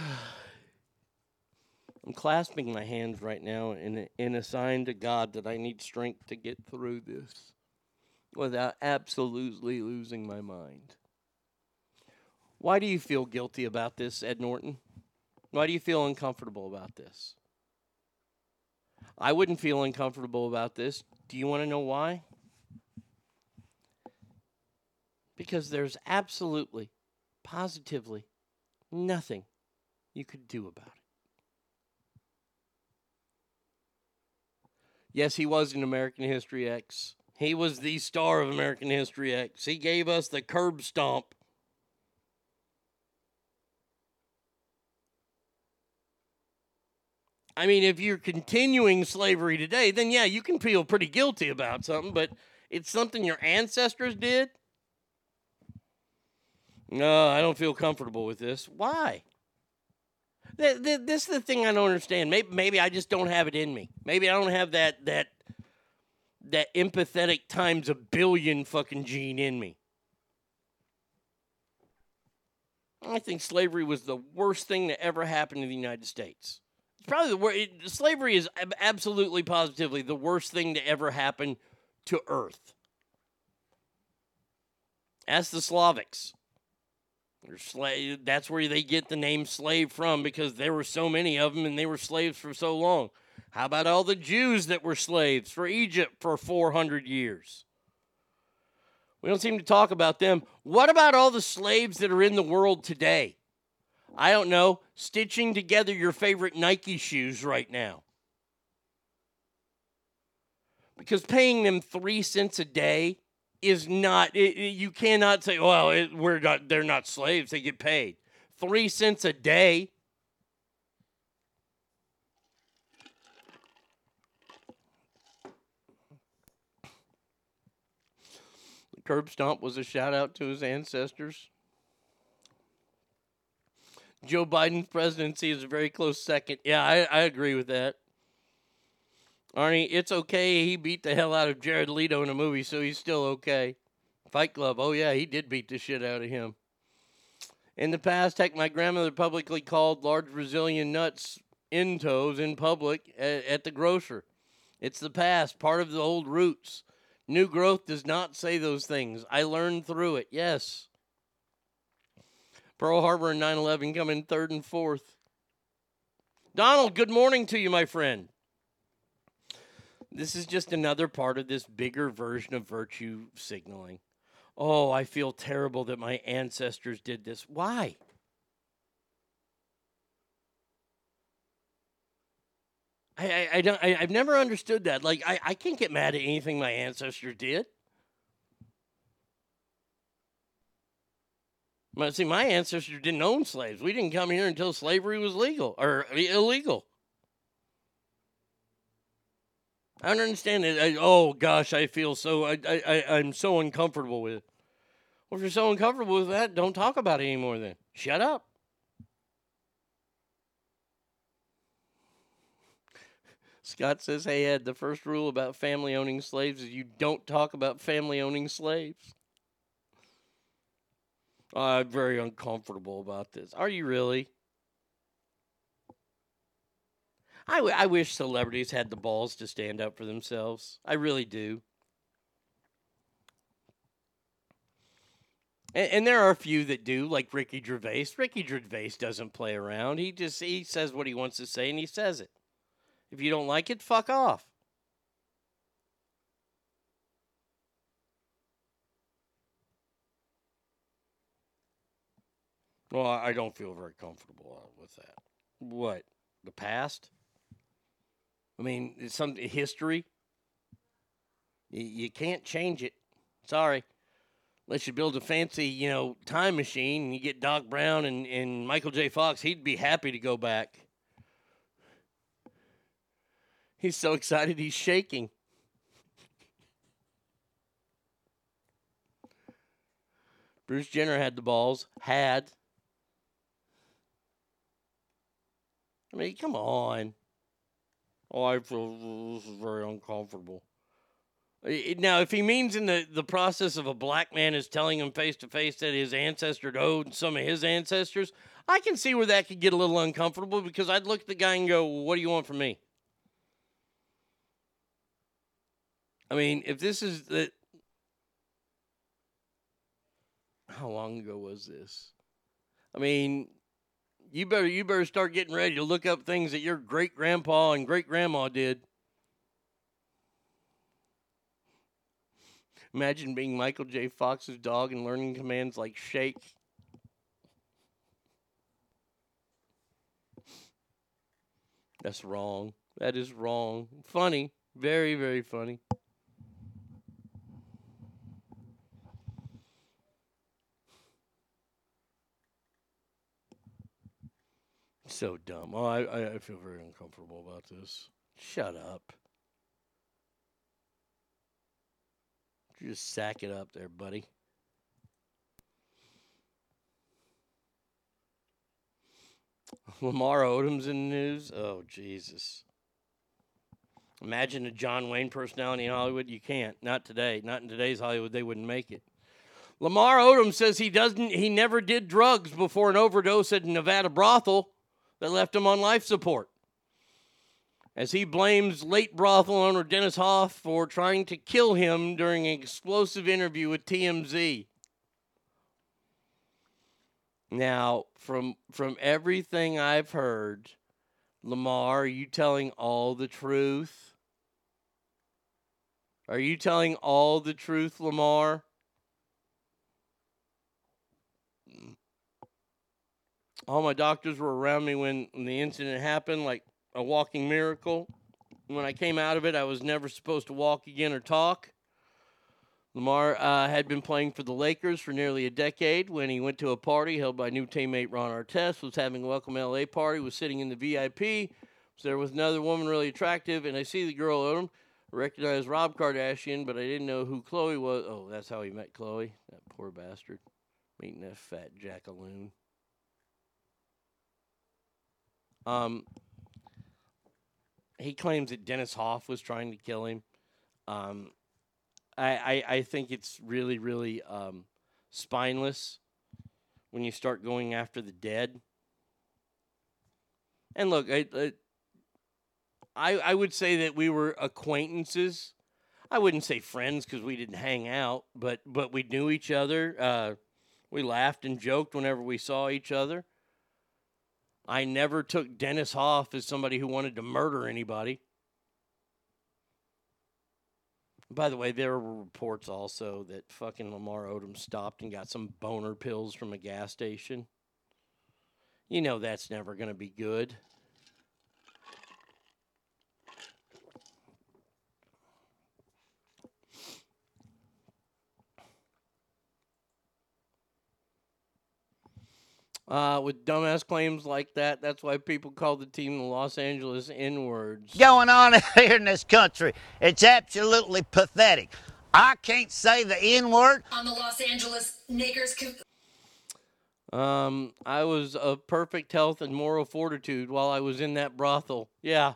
I'm clasping my hands right now in a, in a sign to God that I need strength to get through this without absolutely losing my mind. Why do you feel guilty about this, Ed Norton? Why do you feel uncomfortable about this? I wouldn't feel uncomfortable about this. Do you want to know why? Because there's absolutely, positively nothing you could do about it. Yes, he was in American History X. He was the star of American History X. He gave us the curb stomp. I mean, if you're continuing slavery today, then yeah, you can feel pretty guilty about something, but it's something your ancestors did. No, I don't feel comfortable with this. Why? Th- th- This is the thing I don't understand. Maybe, maybe I just don't have it in me. Maybe I don't have that that that empathetic times a billion fucking gene in me. I think slavery was the worst thing that ever happened in the United States. It's probably the worst. Slavery is absolutely, positively the worst thing to ever happen to Earth. Ask the Slavics. Sla- that's where they get the name slave from because there were so many of them and they were slaves for so long. How about all the Jews that were slaves for Egypt for 400 years? We don't seem to talk about them. What about all the slaves that are in the world today? I don't know, stitching together your favorite Nike shoes right now. Because paying them three cents a day is not, it, it- you cannot say, well, it, we're not, they're not slaves, they get paid. Three cents a day. Curb stomp was a shout out to his ancestors. Joe Biden's presidency is a very close second. Yeah, I, I agree with that. Arnie, it's okay. He beat the hell out of Jared Leto in a movie, so he's still okay. Fight Club. Oh, yeah, he did beat the shit out of him. In the past, heck, my grandmother publicly called large Brazilian nuts Entos in public at, at the grocer. It's the past, part of the old roots. New growth does not say those things. I learned through it. Yes. Pearl Harbor and 9 11 come in third and fourth. Donald, good morning to you, my friend. This is just another part of this bigger version of virtue signaling. Oh, I feel terrible that my ancestors did this. Why? I, I, I don't I, I've never understood that. Like I, I can't get mad at anything my ancestor did. But see, my ancestor didn't own slaves. We didn't come here until slavery was legal or illegal. I don't understand it. I, oh gosh, I feel so. I, I I'm so uncomfortable with it. Well, if you're so uncomfortable with that, don't talk about it anymore. Then shut up. Scott says, "Hey Ed, the first rule about family owning slaves is you don't talk about family owning slaves." I'm very uncomfortable about this. Are you really? I, w- I wish celebrities had the balls to stand up for themselves. I really do. And, and there are a few that do, like Ricky Gervais. Ricky Gervais doesn't play around. He just he says what he wants to say and he says it. If you don't like it, fuck off. Well, I don't feel very comfortable uh, with that. What? The past? I mean, it's some history. You can't change it. Sorry. Unless you build a fancy, you know, time machine and you get Doc Brown and, and Michael J. Fox, he'd be happy to go back. He's so excited he's shaking. Bruce Jenner had the balls, had. I mean, come on. Oh, I feel this is very uncomfortable. Now, if he means in the, the process of a black man is telling him face to face that his ancestor owed some of his ancestors, I can see where that could get a little uncomfortable because I'd look at the guy and go, well, What do you want from me? I mean, if this is the. How long ago was this? I mean, you better you better start getting ready to look up things that your great grandpa and great grandma did. Imagine being Michael J. Fox's dog and learning commands like shake. That's wrong. That is wrong. Funny. Very, very funny. So dumb. Oh, I, I, I feel very uncomfortable about this. Shut up. Just sack it up there, buddy. [LAUGHS] Lamar Odom's in the news. Oh, Jesus. Imagine a John Wayne personality in Hollywood. You can't. Not today. Not in today's Hollywood. They wouldn't make it. Lamar Odom says he doesn't. He never did drugs before an overdose at a Nevada brothel that left him on life support. As he blames late brothel owner Dennis Hof for trying to kill him during an explosive interview with TMZ. Now, from from everything I've heard, Lamar, are you telling all the truth? Are you telling all the truth, Lamar? All my doctors were around me when, the incident happened, like a walking miracle. When I came out of it, I was never supposed to walk again or talk. Lamar uh, had been playing for the Lakers for nearly a decade when he went to a party held by new teammate Ron Artest, was having a welcome LA party, was sitting in the VIP, was there with another woman really attractive, and I see the girl him. I recognized Rob Kardashian, but I didn't know who Khloé was. Oh, that's how he met Khloé. That poor bastard. Meeting that fat jackaloon. Um, he claims that Dennis Hof was trying to kill him. Um, I, I, I think it's really, really um, spineless when you start going after the dead. And look, I, I, I would say that we were acquaintances. I wouldn't say friends because we didn't hang out, but but we knew each other. Uh, we laughed and joked whenever we saw each other. I never took Dennis Hof as somebody who wanted to murder anybody. By the way, there were reports also that fucking Lamar Odom stopped and got some boner pills from a gas station. You know that's never going to be good. Uh, with dumbass claims like that, that's why people call the team the Los Angeles N words. going on [LAUGHS] here in this country. It's absolutely pathetic. I can't say the N word. On the Los Angeles Lakers. Com- Um, I was of perfect health and moral fortitude while I was in that brothel. Yeah.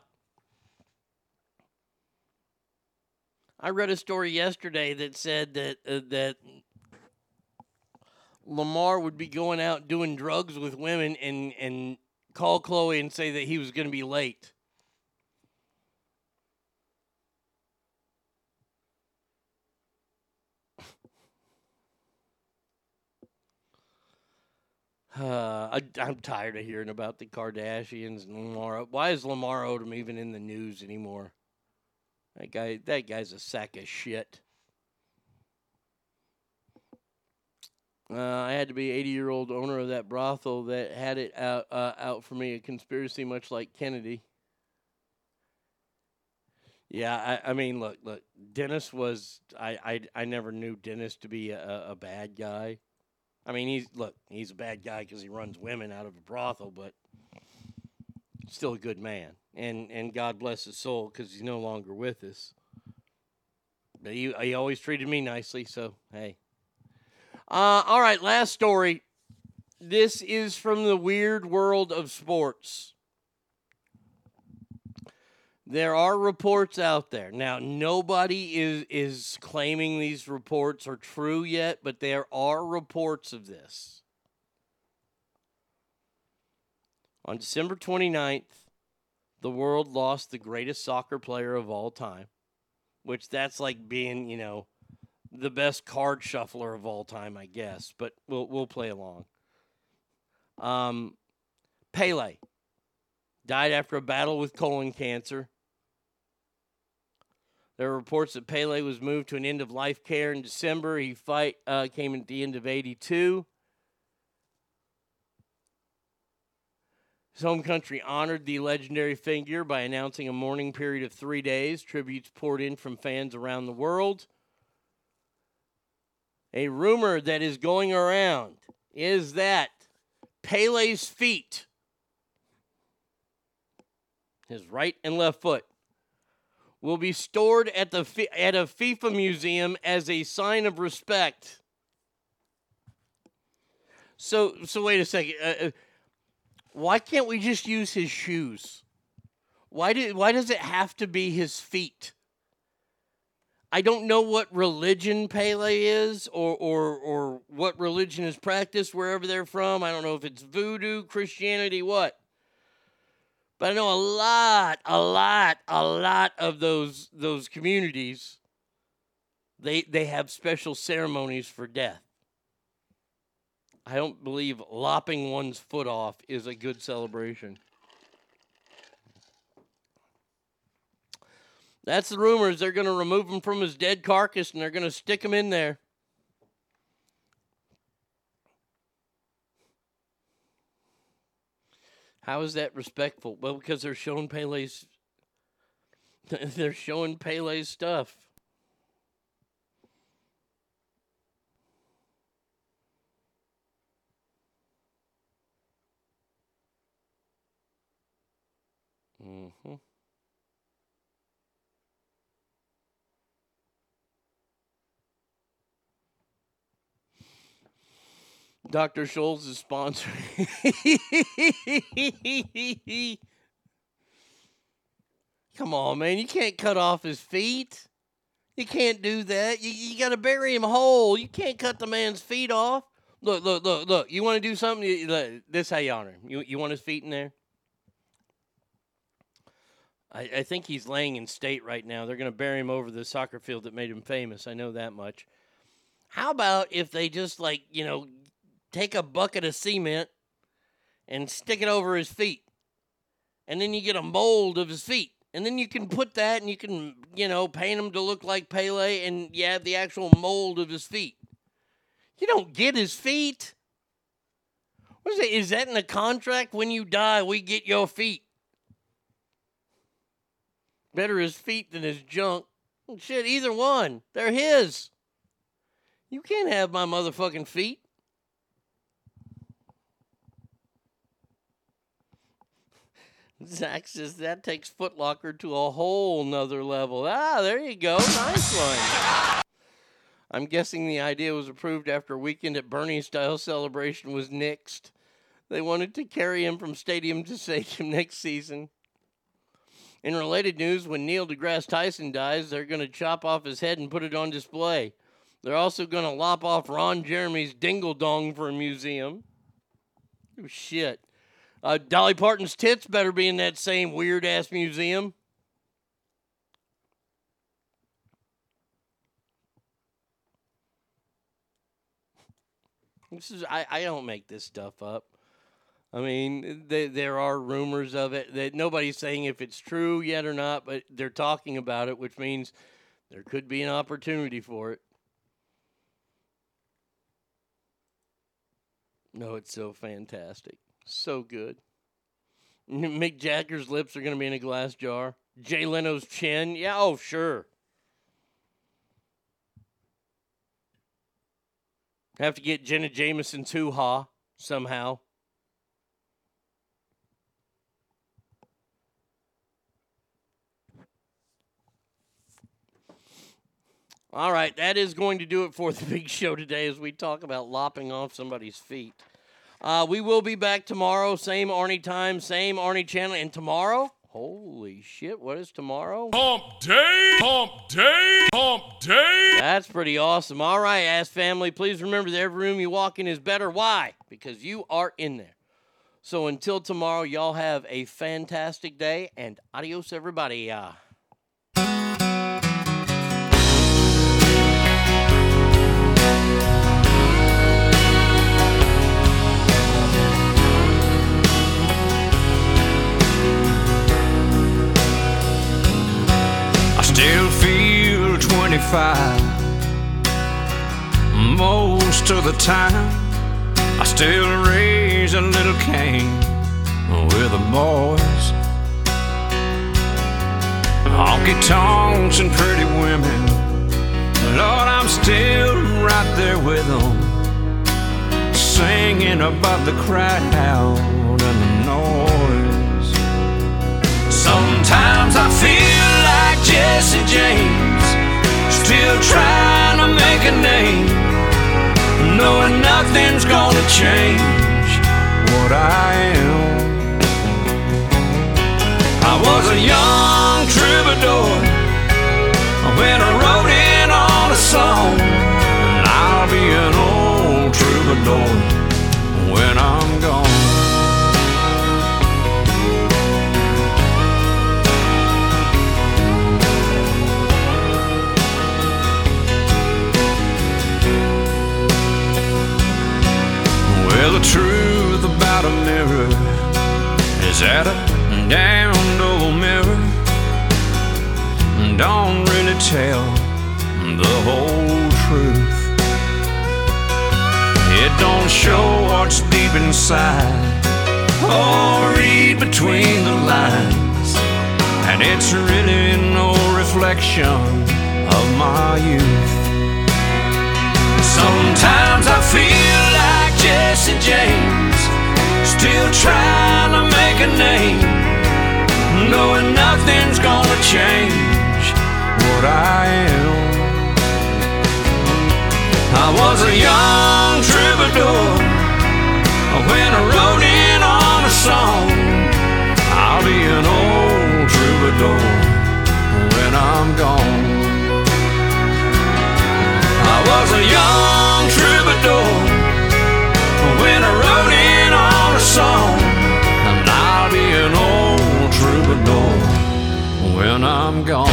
I read a story yesterday that said that uh, that Lamar would be going out doing drugs with women and and call Khloé and say that he was going to be late. [SIGHS] Uh, I, I'm tired of hearing about the Kardashians and Lamar. Why is Lamar Odom even in the news anymore? That guy, that guy's a sack of shit. Uh, I had to be 80 year old owner of that brothel that had it out uh, out for me a conspiracy, much like Kennedy. Yeah, I, I mean, look, look. Dennis was I, I I never knew Dennis to be a, a bad guy. I mean, he's look, he's a bad guy because he runs women out of a brothel, but still a good man. And and God bless his soul because he's no longer with us. But he he always treated me nicely, so hey. Uh, all right, last story. This is from the weird world of sports. There are reports out there. Now, nobody is is claiming these reports are true yet, but there are reports of this. On December 29th, the world lost the greatest soccer player of all time, which that's like being, you know, the best card shuffler of all time, I guess, but we'll we'll play along. Um Pele died after a battle with colon cancer. There are reports that Pele was moved to an end of life care in December. He fight uh, came at the end of 82. His home country honored the legendary figure by announcing a mourning period of three days. Tributes poured in from fans around the world. A rumor that is going around is that Pele's feet, his right and left foot, will be stored at the at a FIFA museum as a sign of respect. So so wait a second. Uh, uh, why can't we just use his shoes? Why did why does it have to be his feet? I don't know what religion Pele is or or or what religion is practiced wherever they're from. I don't know if it's voodoo, Christianity, what. But I know a lot, a lot, a lot of those those communities they they have special ceremonies for death. I don't believe lopping one's foot off is a good celebration. That's the rumors. They're going to remove him from his dead carcass and they're going to stick him in there. How is that respectful? Well, because they're showing Pele's [LAUGHS] they're showing Pele's stuff. Mm-hmm. Dr. Scholl's is sponsoring. [LAUGHS] Come on, man. You can't cut off his feet. You can't do that. You, you got to bury him whole. You can't cut the man's feet off. Look, look, look, look. You want to do something? You, this how you honor him. You, you want his feet in there? I, I think he's laying in state right now. They're going to bury him over the soccer field that made him famous. I know that much. How about if they just like, you know, take a bucket of cement and stick it over his feet. And then you get a mold of his feet. And then you can put that and you can, you know, paint him to look like Pele and you have the actual mold of his feet. You don't get his feet. What is it? Is that in the contract? When you die, we get your feet. Better his feet than his junk. Shit, either one. They're his. You can't have my motherfucking feet. Zach says that takes Footlocker to a whole nother level. Ah, there you go. Nice one. I'm guessing the idea was approved after a weekend at Bernie style celebration was nixed. They wanted to carry him from stadium to stadium [LAUGHS] next season. In related news, when Neil deGrasse Tyson dies, they're going to chop off his head and put it on display. They're also going to lop off Ron Jeremy's dingle dong for a museum. Oh, shit. Uh, Dolly Parton's tits better be in that same weird ass museum. This is I, I don't make this stuff up. I mean, they, there are rumors of it that nobody's saying if it's true yet or not, but they're talking about it, which means there could be an opportunity for it. No, it's so fantastic. So good. [LAUGHS] Mick Jagger's lips are going to be in a glass jar. Jay Leno's chin. Yeah, oh, sure. Have to get Jenna Jameson's hoo ha somehow. All right, that is going to do it for the [LAUGHS] big show today as we talk about lopping off somebody's feet. Uh, we will be back tomorrow, same Arnie time, same Arnie channel. And tomorrow, Holy shit, what is tomorrow? Hump day, hump day, hump day. That's pretty awesome. All right, ass family, please remember that every room you walk in is better. Why? Because you are in there. So until tomorrow, y'all have a fantastic day and adios, everybody. Uh, 25 most of the time. I still raise a little Cain with the boys. Honky tonks and pretty women. Lord, I'm still right there with them, singing above the crowd and the noise. Sometimes I feel like Jesse James, still trying to make a name, knowing nothing's gonna change what I am. I was a young troubadour when I wrote in on a song, and I'll be an old troubadour when I'm gone. Well, the truth about a mirror is that a damned old mirror don't really tell the whole truth. It don't show what's deep inside or read between the lines, and it's really no reflection of my youth. Sometimes I feel Jesse James, still trying to make a name, knowing nothing's gonna change what I am. I was a young troubadour when I wrote in on a song. I'll be an old troubadour when I'm gone. I was a young troubadour song, and I'll be an old troubadour when I'm gone.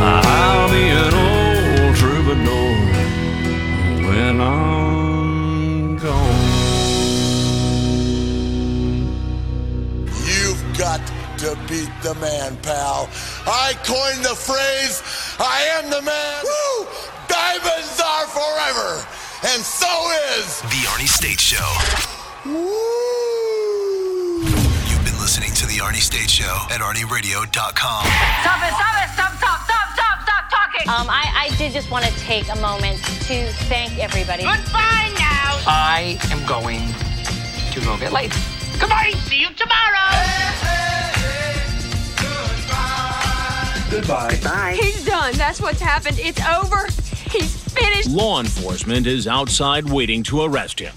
I'll be an old troubadour when I'm gone. You've got to beat the man, pal. I coined the phrase, I am the man. Woo! Diamonds forever. And so is The Arnie State Show. You've been listening to The Arnie State Show at ArnieRadio.com. Stop it, stop it, stop, stop, stop, stop, stop talking. Um, I, I did just want to take a moment to thank everybody. Goodbye now. I am going to go get laid. Goodbye. See you tomorrow. Goodbye. Bye. He's done. That's what's happened. It's over. He's finished. Law enforcement is outside waiting to arrest him.